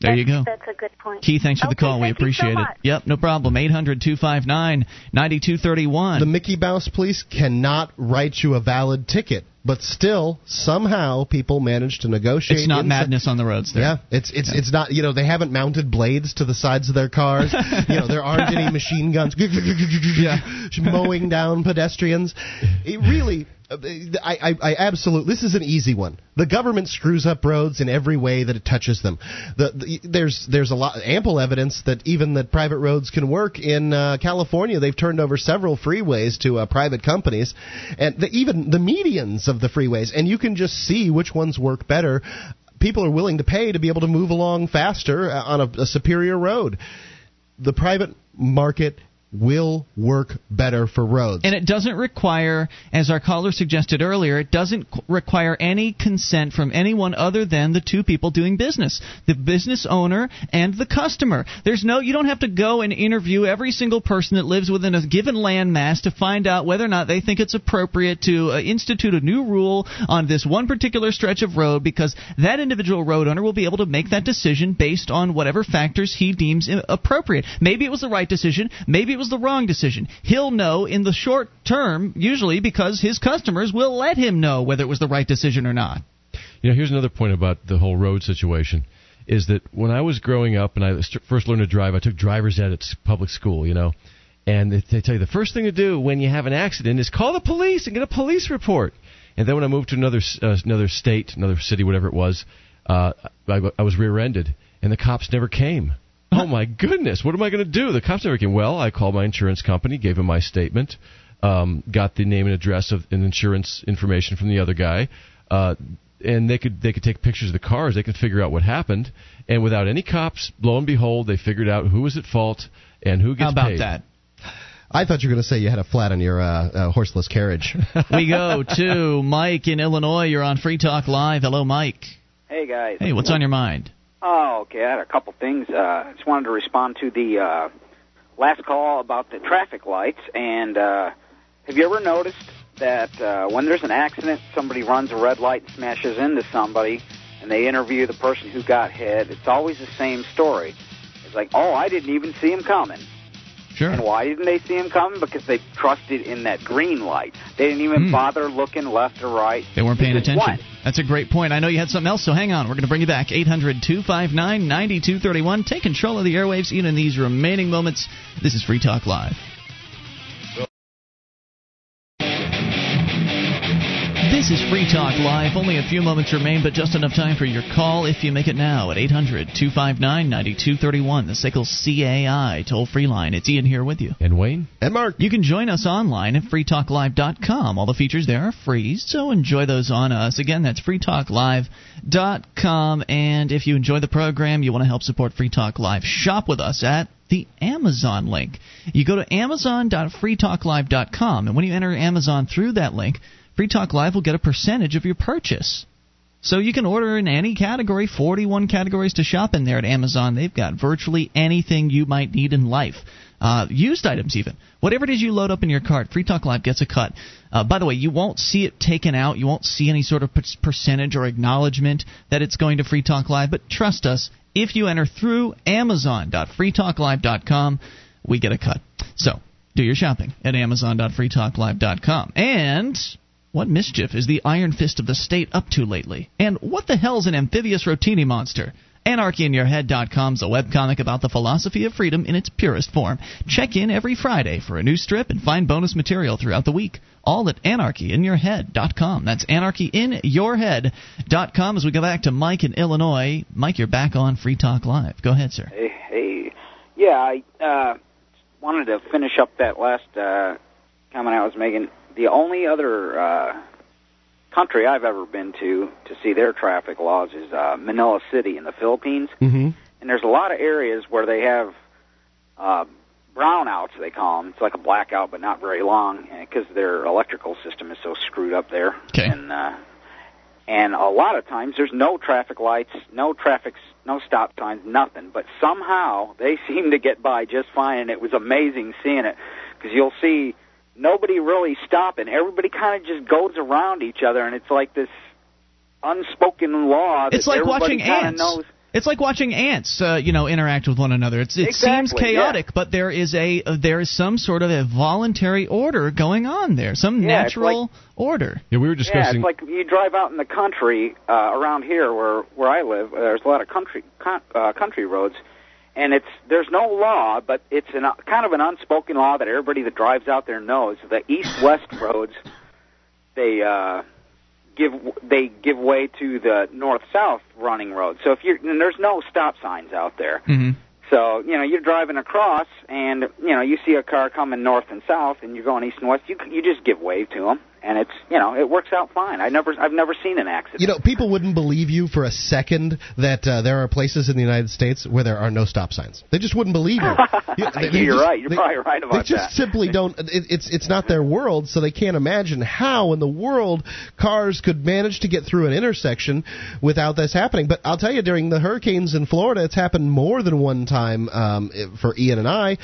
There you go. That's a good point. Key, thanks for the Okay, call. We thank you so appreciate it. Yep, no problem. 800 259 9231. The Mickey Mouse police cannot write you a valid ticket, but still somehow people manage to negotiate. It's not insi- madness on the roads there. Yeah, it's it's it's not. You know, they haven't mounted blades to the sides of their cars. you know, there aren't any machine guns mowing down pedestrians. It really. I, I, I absolutely. This is an easy one. The government screws up roads in every way that it touches them. The, the, there's there's a lot ample evidence that even that private roads can work in uh, California. They've turned over several freeways to uh, private companies, and the, even the medians of the freeways, and you can just see which ones work better. People are willing to pay to be able to move along faster uh, on a, a superior road. The private market will work better for roads. And it doesn't require, as our caller suggested earlier, it doesn't qu- require any consent from anyone other than the two people doing business, the business owner and the customer. There's no, you don't have to go and interview every single person that lives within a given landmass to find out whether or not they think it's appropriate to uh, institute a new rule on this one particular stretch of road because that individual road owner will be able to make that decision based on whatever factors he deems appropriate. Maybe it was the right decision, maybe was the wrong decision. He'll know in the short term, usually because his customers will let him know whether it was the right decision or not. You know, here's another point about the whole road situation. Is that when I was growing up and I first learned to drive, I took driver's ed at public school, you know, and they, tell you the first thing to do when you have an accident is call the police and get a police report. And then when I moved to another uh, another state, another city, whatever it was, uh, I, I was rear-ended, and the cops never came. Oh my goodness, what am I going to do? The cops never came. Well, I called my insurance company, gave him my statement, um, got the name and address of and insurance information from the other guy, uh, and they could they could take pictures of the cars. They could figure out what happened, and without any cops, lo and behold, they figured out who was at fault and who gets How about paid. that? I thought you were going to say you had a flat on your uh, uh, horseless carriage. we go to Mike in Illinois. You're on Free Talk Live. Hello, Mike. Hey guys. Hey, what's on your mind? Oh, okay. I had a couple things. Uh, I just wanted to respond to the uh, last call about the traffic lights. And uh, have you ever noticed that uh, when there's an accident, somebody runs a red light and smashes into somebody, and they interview the person who got hit? It's always the same story. It's like, oh, I didn't even see him coming. Sure. And why didn't they see him coming? Because they trusted in that green light. They didn't even Hmm. bother looking left or right. They weren't paying attention. went. That's a great point. I know you had something else, so hang on. We're going to bring you back. 800 259 9231. Take control of the airwaves even in these remaining moments. This is Free Talk Live. This is Free Talk Live. Only a few moments remain, but just enough time for your call if you make it now at 800 259 9231. The Sickles CAI toll free line. It's Ian here with you. And Wayne? And Mark. You can join us online at freetalklive.com. All the features there are free, so enjoy those on us. Again, that's freetalklive.com. And if you enjoy the program, you want to help support Free Talk Live, shop with us at the Amazon link. You go to amazon.freetalklive.com, and when you enter Amazon through that link, Free Talk Live will get a percentage of your purchase. So you can order in any category, 41 categories to shop in there at Amazon. They've got virtually anything you might need in life. Uh, used items even. Whatever it is you load up in your cart, Free Talk Live gets a cut. Uh, by the way, you won't see it taken out. You won't see any sort of percentage or acknowledgement that it's going to Free Talk Live. But trust us, if you enter through Amazon.freetalklive.com, we get a cut. So do your shopping at Amazon.freetalklive.com. And what mischief is the Iron Fist of the State up to lately? And what the hell's an amphibious rotini monster? AnarchyInYourHead.com is a webcomic about the philosophy of freedom in its purest form. Check in every Friday for a new strip and find bonus material throughout the week. All at AnarchyInYourHead.com. That's AnarchyInYourHead.com. As we go back to Mike in Illinois. Mike, you're back on Free Talk Live. Go ahead, sir. Hey, hey. Yeah, I uh, wanted to finish up that last uh, comment I was making. The only other uh, country I've ever been to to see their traffic laws is uh, Manila City in the Philippines. Mm-hmm. And there's a lot of areas where they have uh, brownouts, they call them. It's like a blackout, but not very long, because their electrical system is so screwed up there. Okay. And uh, and a lot of times there's no traffic lights, no traffic, no stop signs, nothing. But somehow they seem to get by just fine, and it was amazing seeing it because you'll see nobody really stopping. Everybody kind of just goes around each other, and it's like this unspoken law that It's like everybody watching kinda ants. knows. It's like watching ants, uh, you know, interact with one another. It's, it seems Exactly, chaotic, but there is a uh, there is some sort of a voluntary order going on there, some Yeah, it's natural order. Yeah, we were discussing. Yeah, discussing. it's like you drive out in the country uh, around here, where where I live. Uh, there's a lot of country con- uh, country roads, and it's there's no law, but it's an, uh, kind of an unspoken law that everybody that drives out there knows. The east-west roads, they uh, give they give way to the north-south running roads. So if you're and there's no stop signs out there. Mm-hmm. So you know you're driving across, and you know you see a car coming north and south, and you're going east and west. You you just give way to them, and it's you know it works out fine. I never I've never seen an accident. You know, people wouldn't believe you for a second that uh, there are places in the United States where there are no stop signs. They just wouldn't believe you. You- they- they You're just- right. You're they- probably right about that. They just that. simply don't. It, it's it's not their world, so they can't imagine how in the world cars could manage to get through an intersection without this happening. But I'll tell you, during the hurricanes in Florida, it's happened more than one time um, for Ian and I.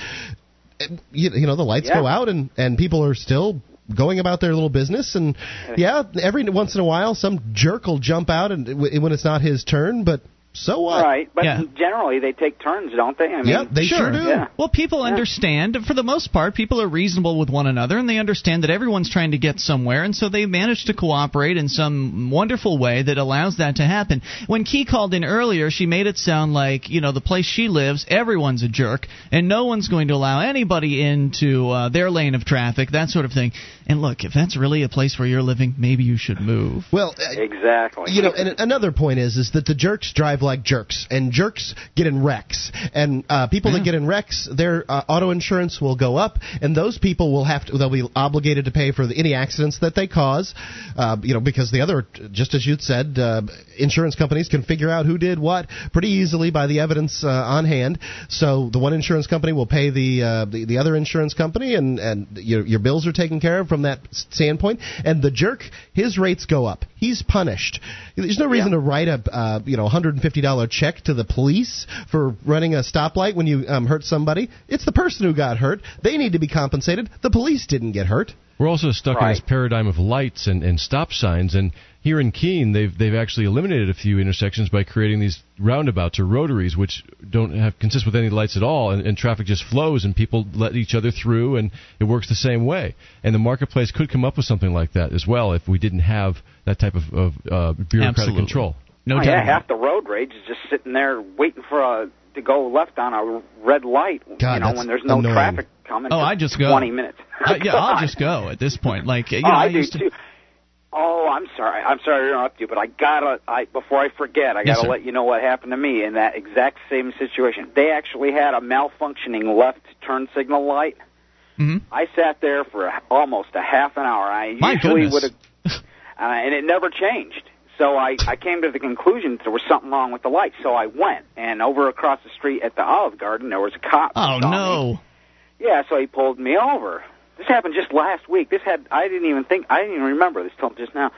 You, you know, the lights Yeah. go out and and people are still going about their little business and yeah every once in a while some jerk will jump out and when it's not his turn but so what Right, but Yeah. generally they take turns, don't they? I mean, yeah they sure, do Yeah. Well, people understand. For the most part, people are reasonable with one another, and they understand that everyone's trying to get somewhere, and so they manage to cooperate in some wonderful way that allows that to happen. When Key called in earlier, she made it sound like, you know, the place she lives, everyone's a jerk, and no one's going to allow anybody into uh, their lane of traffic, that sort of thing. And look, if that's really a place where you're living, maybe you should move. well uh, Exactly. you know and another point is is that the jerks drive like jerks. And jerks get in wrecks. And uh, people Yeah. that get in wrecks their uh, auto insurance will go up and those people will have to they'll be obligated to pay for the, any accidents that they cause uh, you know because the other just as you said uh, insurance companies can figure out who did what pretty easily by the evidence uh, on hand. So the one insurance company will pay the uh, the, the other insurance company and and your, your bills are taken care of from that standpoint. And the jerk his rates go up. He's punished. There's no reason to write a uh, you know $150 fifty dollar check to the police for running a stoplight when you um, hurt somebody. It's the person who got hurt. They need to be compensated. The police didn't get hurt. We're also stuck in this paradigm of lights and, and stop signs. And here in Keene, they've they've actually eliminated a few intersections by creating these roundabouts or rotaries, which don't have consist with any lights at all, and, and traffic just flows, and people let each other through, and it works the same way. And the marketplace could come up with something like that as well if we didn't have that type of, of uh, bureaucratic Absolutely. control. No oh, yeah, about half the road rage is just sitting there waiting for a to go left on a red light. God, you know, when there's no annoying. traffic coming. Oh, I just go. 20 minutes. Uh, yeah, I'll just go at this point. Like you oh, know, I, I do used to. too. Oh, I'm sorry. I'm sorry to interrupt you, but I gotta. I before I forget, I Yes, gotta sir. let you know what happened to me in that exact same situation. They actually had a malfunctioning left turn signal light. Mhm. I sat there for almost a half an hour. I My usually would have, uh, and it never changed. So I, I came to the conclusion that there was something wrong with the light. So I went, and over across the street at the Olive Garden, there was a cop. Oh no. Me. Yeah, so he pulled me over. This happened just last week. This had I didn't even think I didn't even remember this till just now.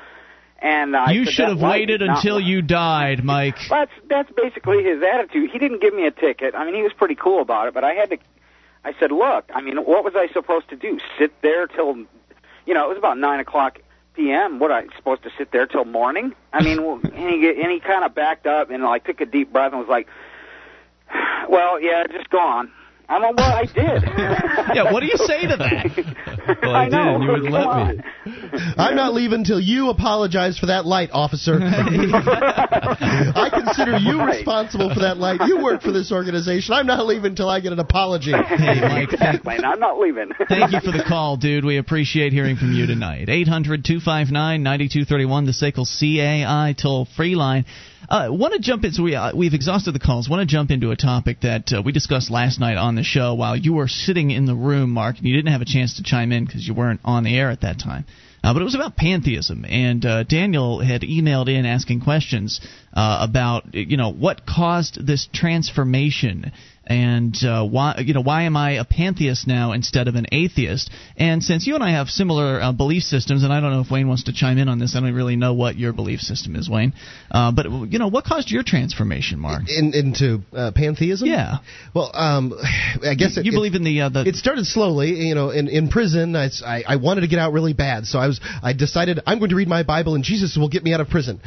And uh, I you should have waited until you died, Mike. that's that's basically his attitude. He didn't give me a ticket. I mean, he was pretty cool about it, but I had to. I said, "Look, I mean, what was I supposed to do? Sit there till, you know, it was about nine o'clock p.m. What I supposed to sit there till morning? I mean, and he and he kind of backed up and like took a deep breath and was like, "Well, yeah, just go on." I'm like, well, I did. yeah, what do you say to that? Well, I I, did, know. and you wouldn't Come let on. me. I'm not leaving until you apologize for that light, officer. I consider you Right. responsible for that light. You work for this organization. I'm not leaving until I get an apology. Hey, Mike. exactly. I'm not leaving. Thank you for the call, dude. We appreciate hearing from you tonight. 800 259 9231, the SACL CAI toll free line. Uh, want to jump in? So we uh, we've exhausted the calls. Want to jump into a topic that uh, we discussed last night on the show while you were sitting in the room, Mark, and you didn't have a chance to chime in because you weren't on the air at that time. Uh, but it was about pantheism, and uh, Daniel had emailed in asking questions uh, about you know what caused this transformation and uh, why you know why am I a pantheist now instead of an atheist? And since you and I have similar uh, belief systems, and I don't know if Wayne wants to chime in on this, I don't really know what your belief system is, Wayne. Uh, but you know what caused your transformation, Mark? In, into uh, pantheism? Yeah. Well, um, I guess you, it, you it- believe in the uh, the It started slowly, you know. In, in prison, I, I, I wanted to get out really bad, so I was I decided I'm going to read my Bible and Jesus will get me out of prison,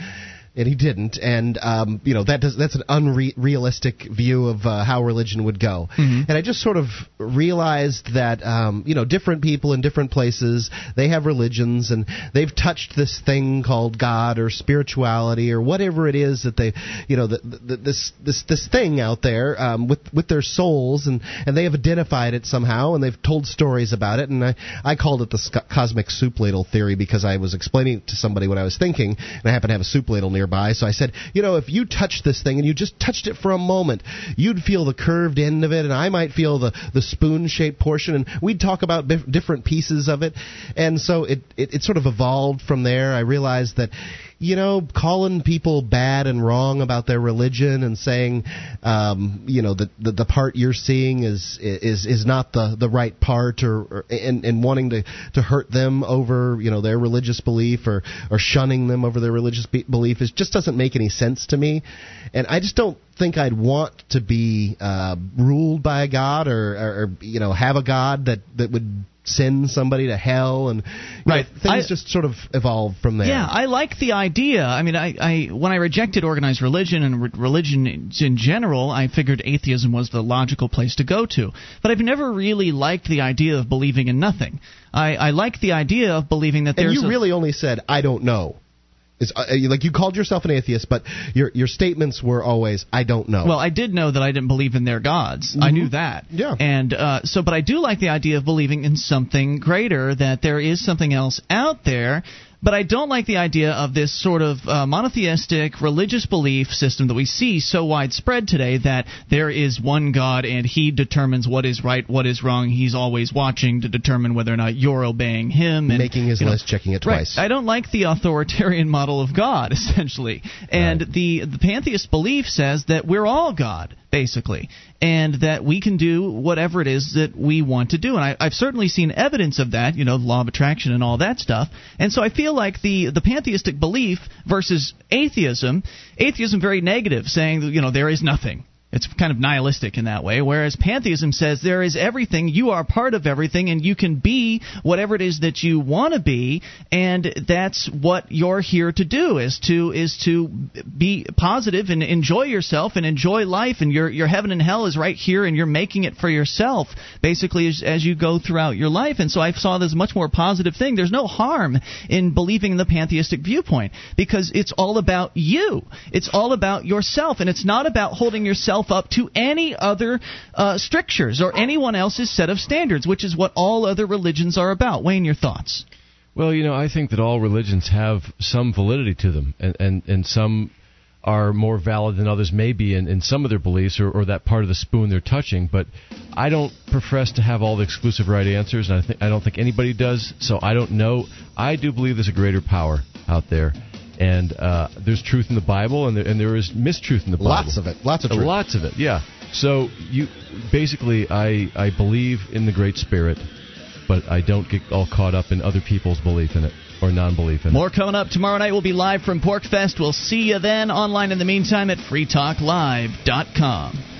and he didn't. And um, you know that does that's an unrealistic view of uh, how religion would go. Mhm. And I just sort of realized that um, you know different people in different places they have religions and they've touched this thing called God or spirituality or whatever it is that they you know the, the, this this this thing out there um, with with their souls and and they have identified it somehow and they've told stories about it and I I called it the sc- cosmic soup ladle theory because I was explaining it to somebody what I was thinking and I happen to have a soup ladle nearby so I said you know if you touched this thing and you just touched it for a moment you'd feel the curved end of it and I might feel the the spoon shaped portion and we'd talk about bif- different pieces of it. And so it, it it sort of evolved from there. I realized that you know, calling people bad and wrong about their religion and saying, um, you know, that the, the part you're seeing is is is not the the right part, or, or and, and wanting to to hurt them over you know their religious belief or or shunning them over their religious be- belief is just doesn't make any sense to me, and I just don't think I'd want to be uh, ruled by a god or, or, or you know have a god that that would send somebody to hell and you know, Right. things I- just sort of evolve from there. Yeah, I like the idea. I mean, I, I when I rejected organized religion and re- religion in general, I figured atheism was the logical place to go to. But I've never really liked the idea of believing in nothing. I, I like the idea of believing that And there's you a, really only said I don't know. It's, uh, like you called yourself an atheist, but your your statements were always I don't know. Well, I did know that I didn't believe in their gods. I knew that. Mm-hmm. Yeah. And uh, so, but I do like the idea of believing in something greater, that there is something else out there. But I don't like the idea of this sort of uh, monotheistic religious belief system that we see so widespread today that there is one God and he determines what is right, what is wrong. He's always watching to determine whether or not you're obeying him. And, making his you know, list, checking it Right. twice. I don't like the authoritarian model of God, essentially. And the the pantheist belief says that we're all God. Basically, and that we can do whatever it is that we want to do. And I, I've certainly seen evidence of that, you know, the law of attraction and all that stuff. And so I feel like the the pantheistic belief versus atheism, atheism very negative, saying that you know there is nothing. It's kind of nihilistic in that way, whereas pantheism says there is everything, you are part of everything, and you can be whatever it is that you want to be, and that's what you're here to do is to is to be positive and enjoy yourself and enjoy life, and your your heaven and hell is right here, and you're making it for yourself basically as, as you go throughout your life. And so I saw this much more positive thing. There's no harm in believing in the pantheistic viewpoint because it's all about you. It's all about yourself, and it's not about holding yourself up to any other uh, strictures or anyone else's set of standards, which is what all other religions are about. Wayne, your thoughts? Well, you know, I think that all religions have some validity to them, and and, and some are more valid than others may be in, in some of their beliefs or, or that part of the spoon they're touching. But I don't profess to have all the exclusive right answers, and I, think I don't think anybody does. So I don't know. I do believe there's a greater power out there and uh, there's truth in the Bible, and there, and there is mistruth in the Bible. Lots of it. Lots of truth. Lots of it. Yeah. So you basically, I I believe in the Great Spirit, but I don't get all caught up in other people's belief in it or non-belief in it. More it. coming up tomorrow night. We'll be live from PorcFest. We'll see you then online in the meantime at freetalklive.com.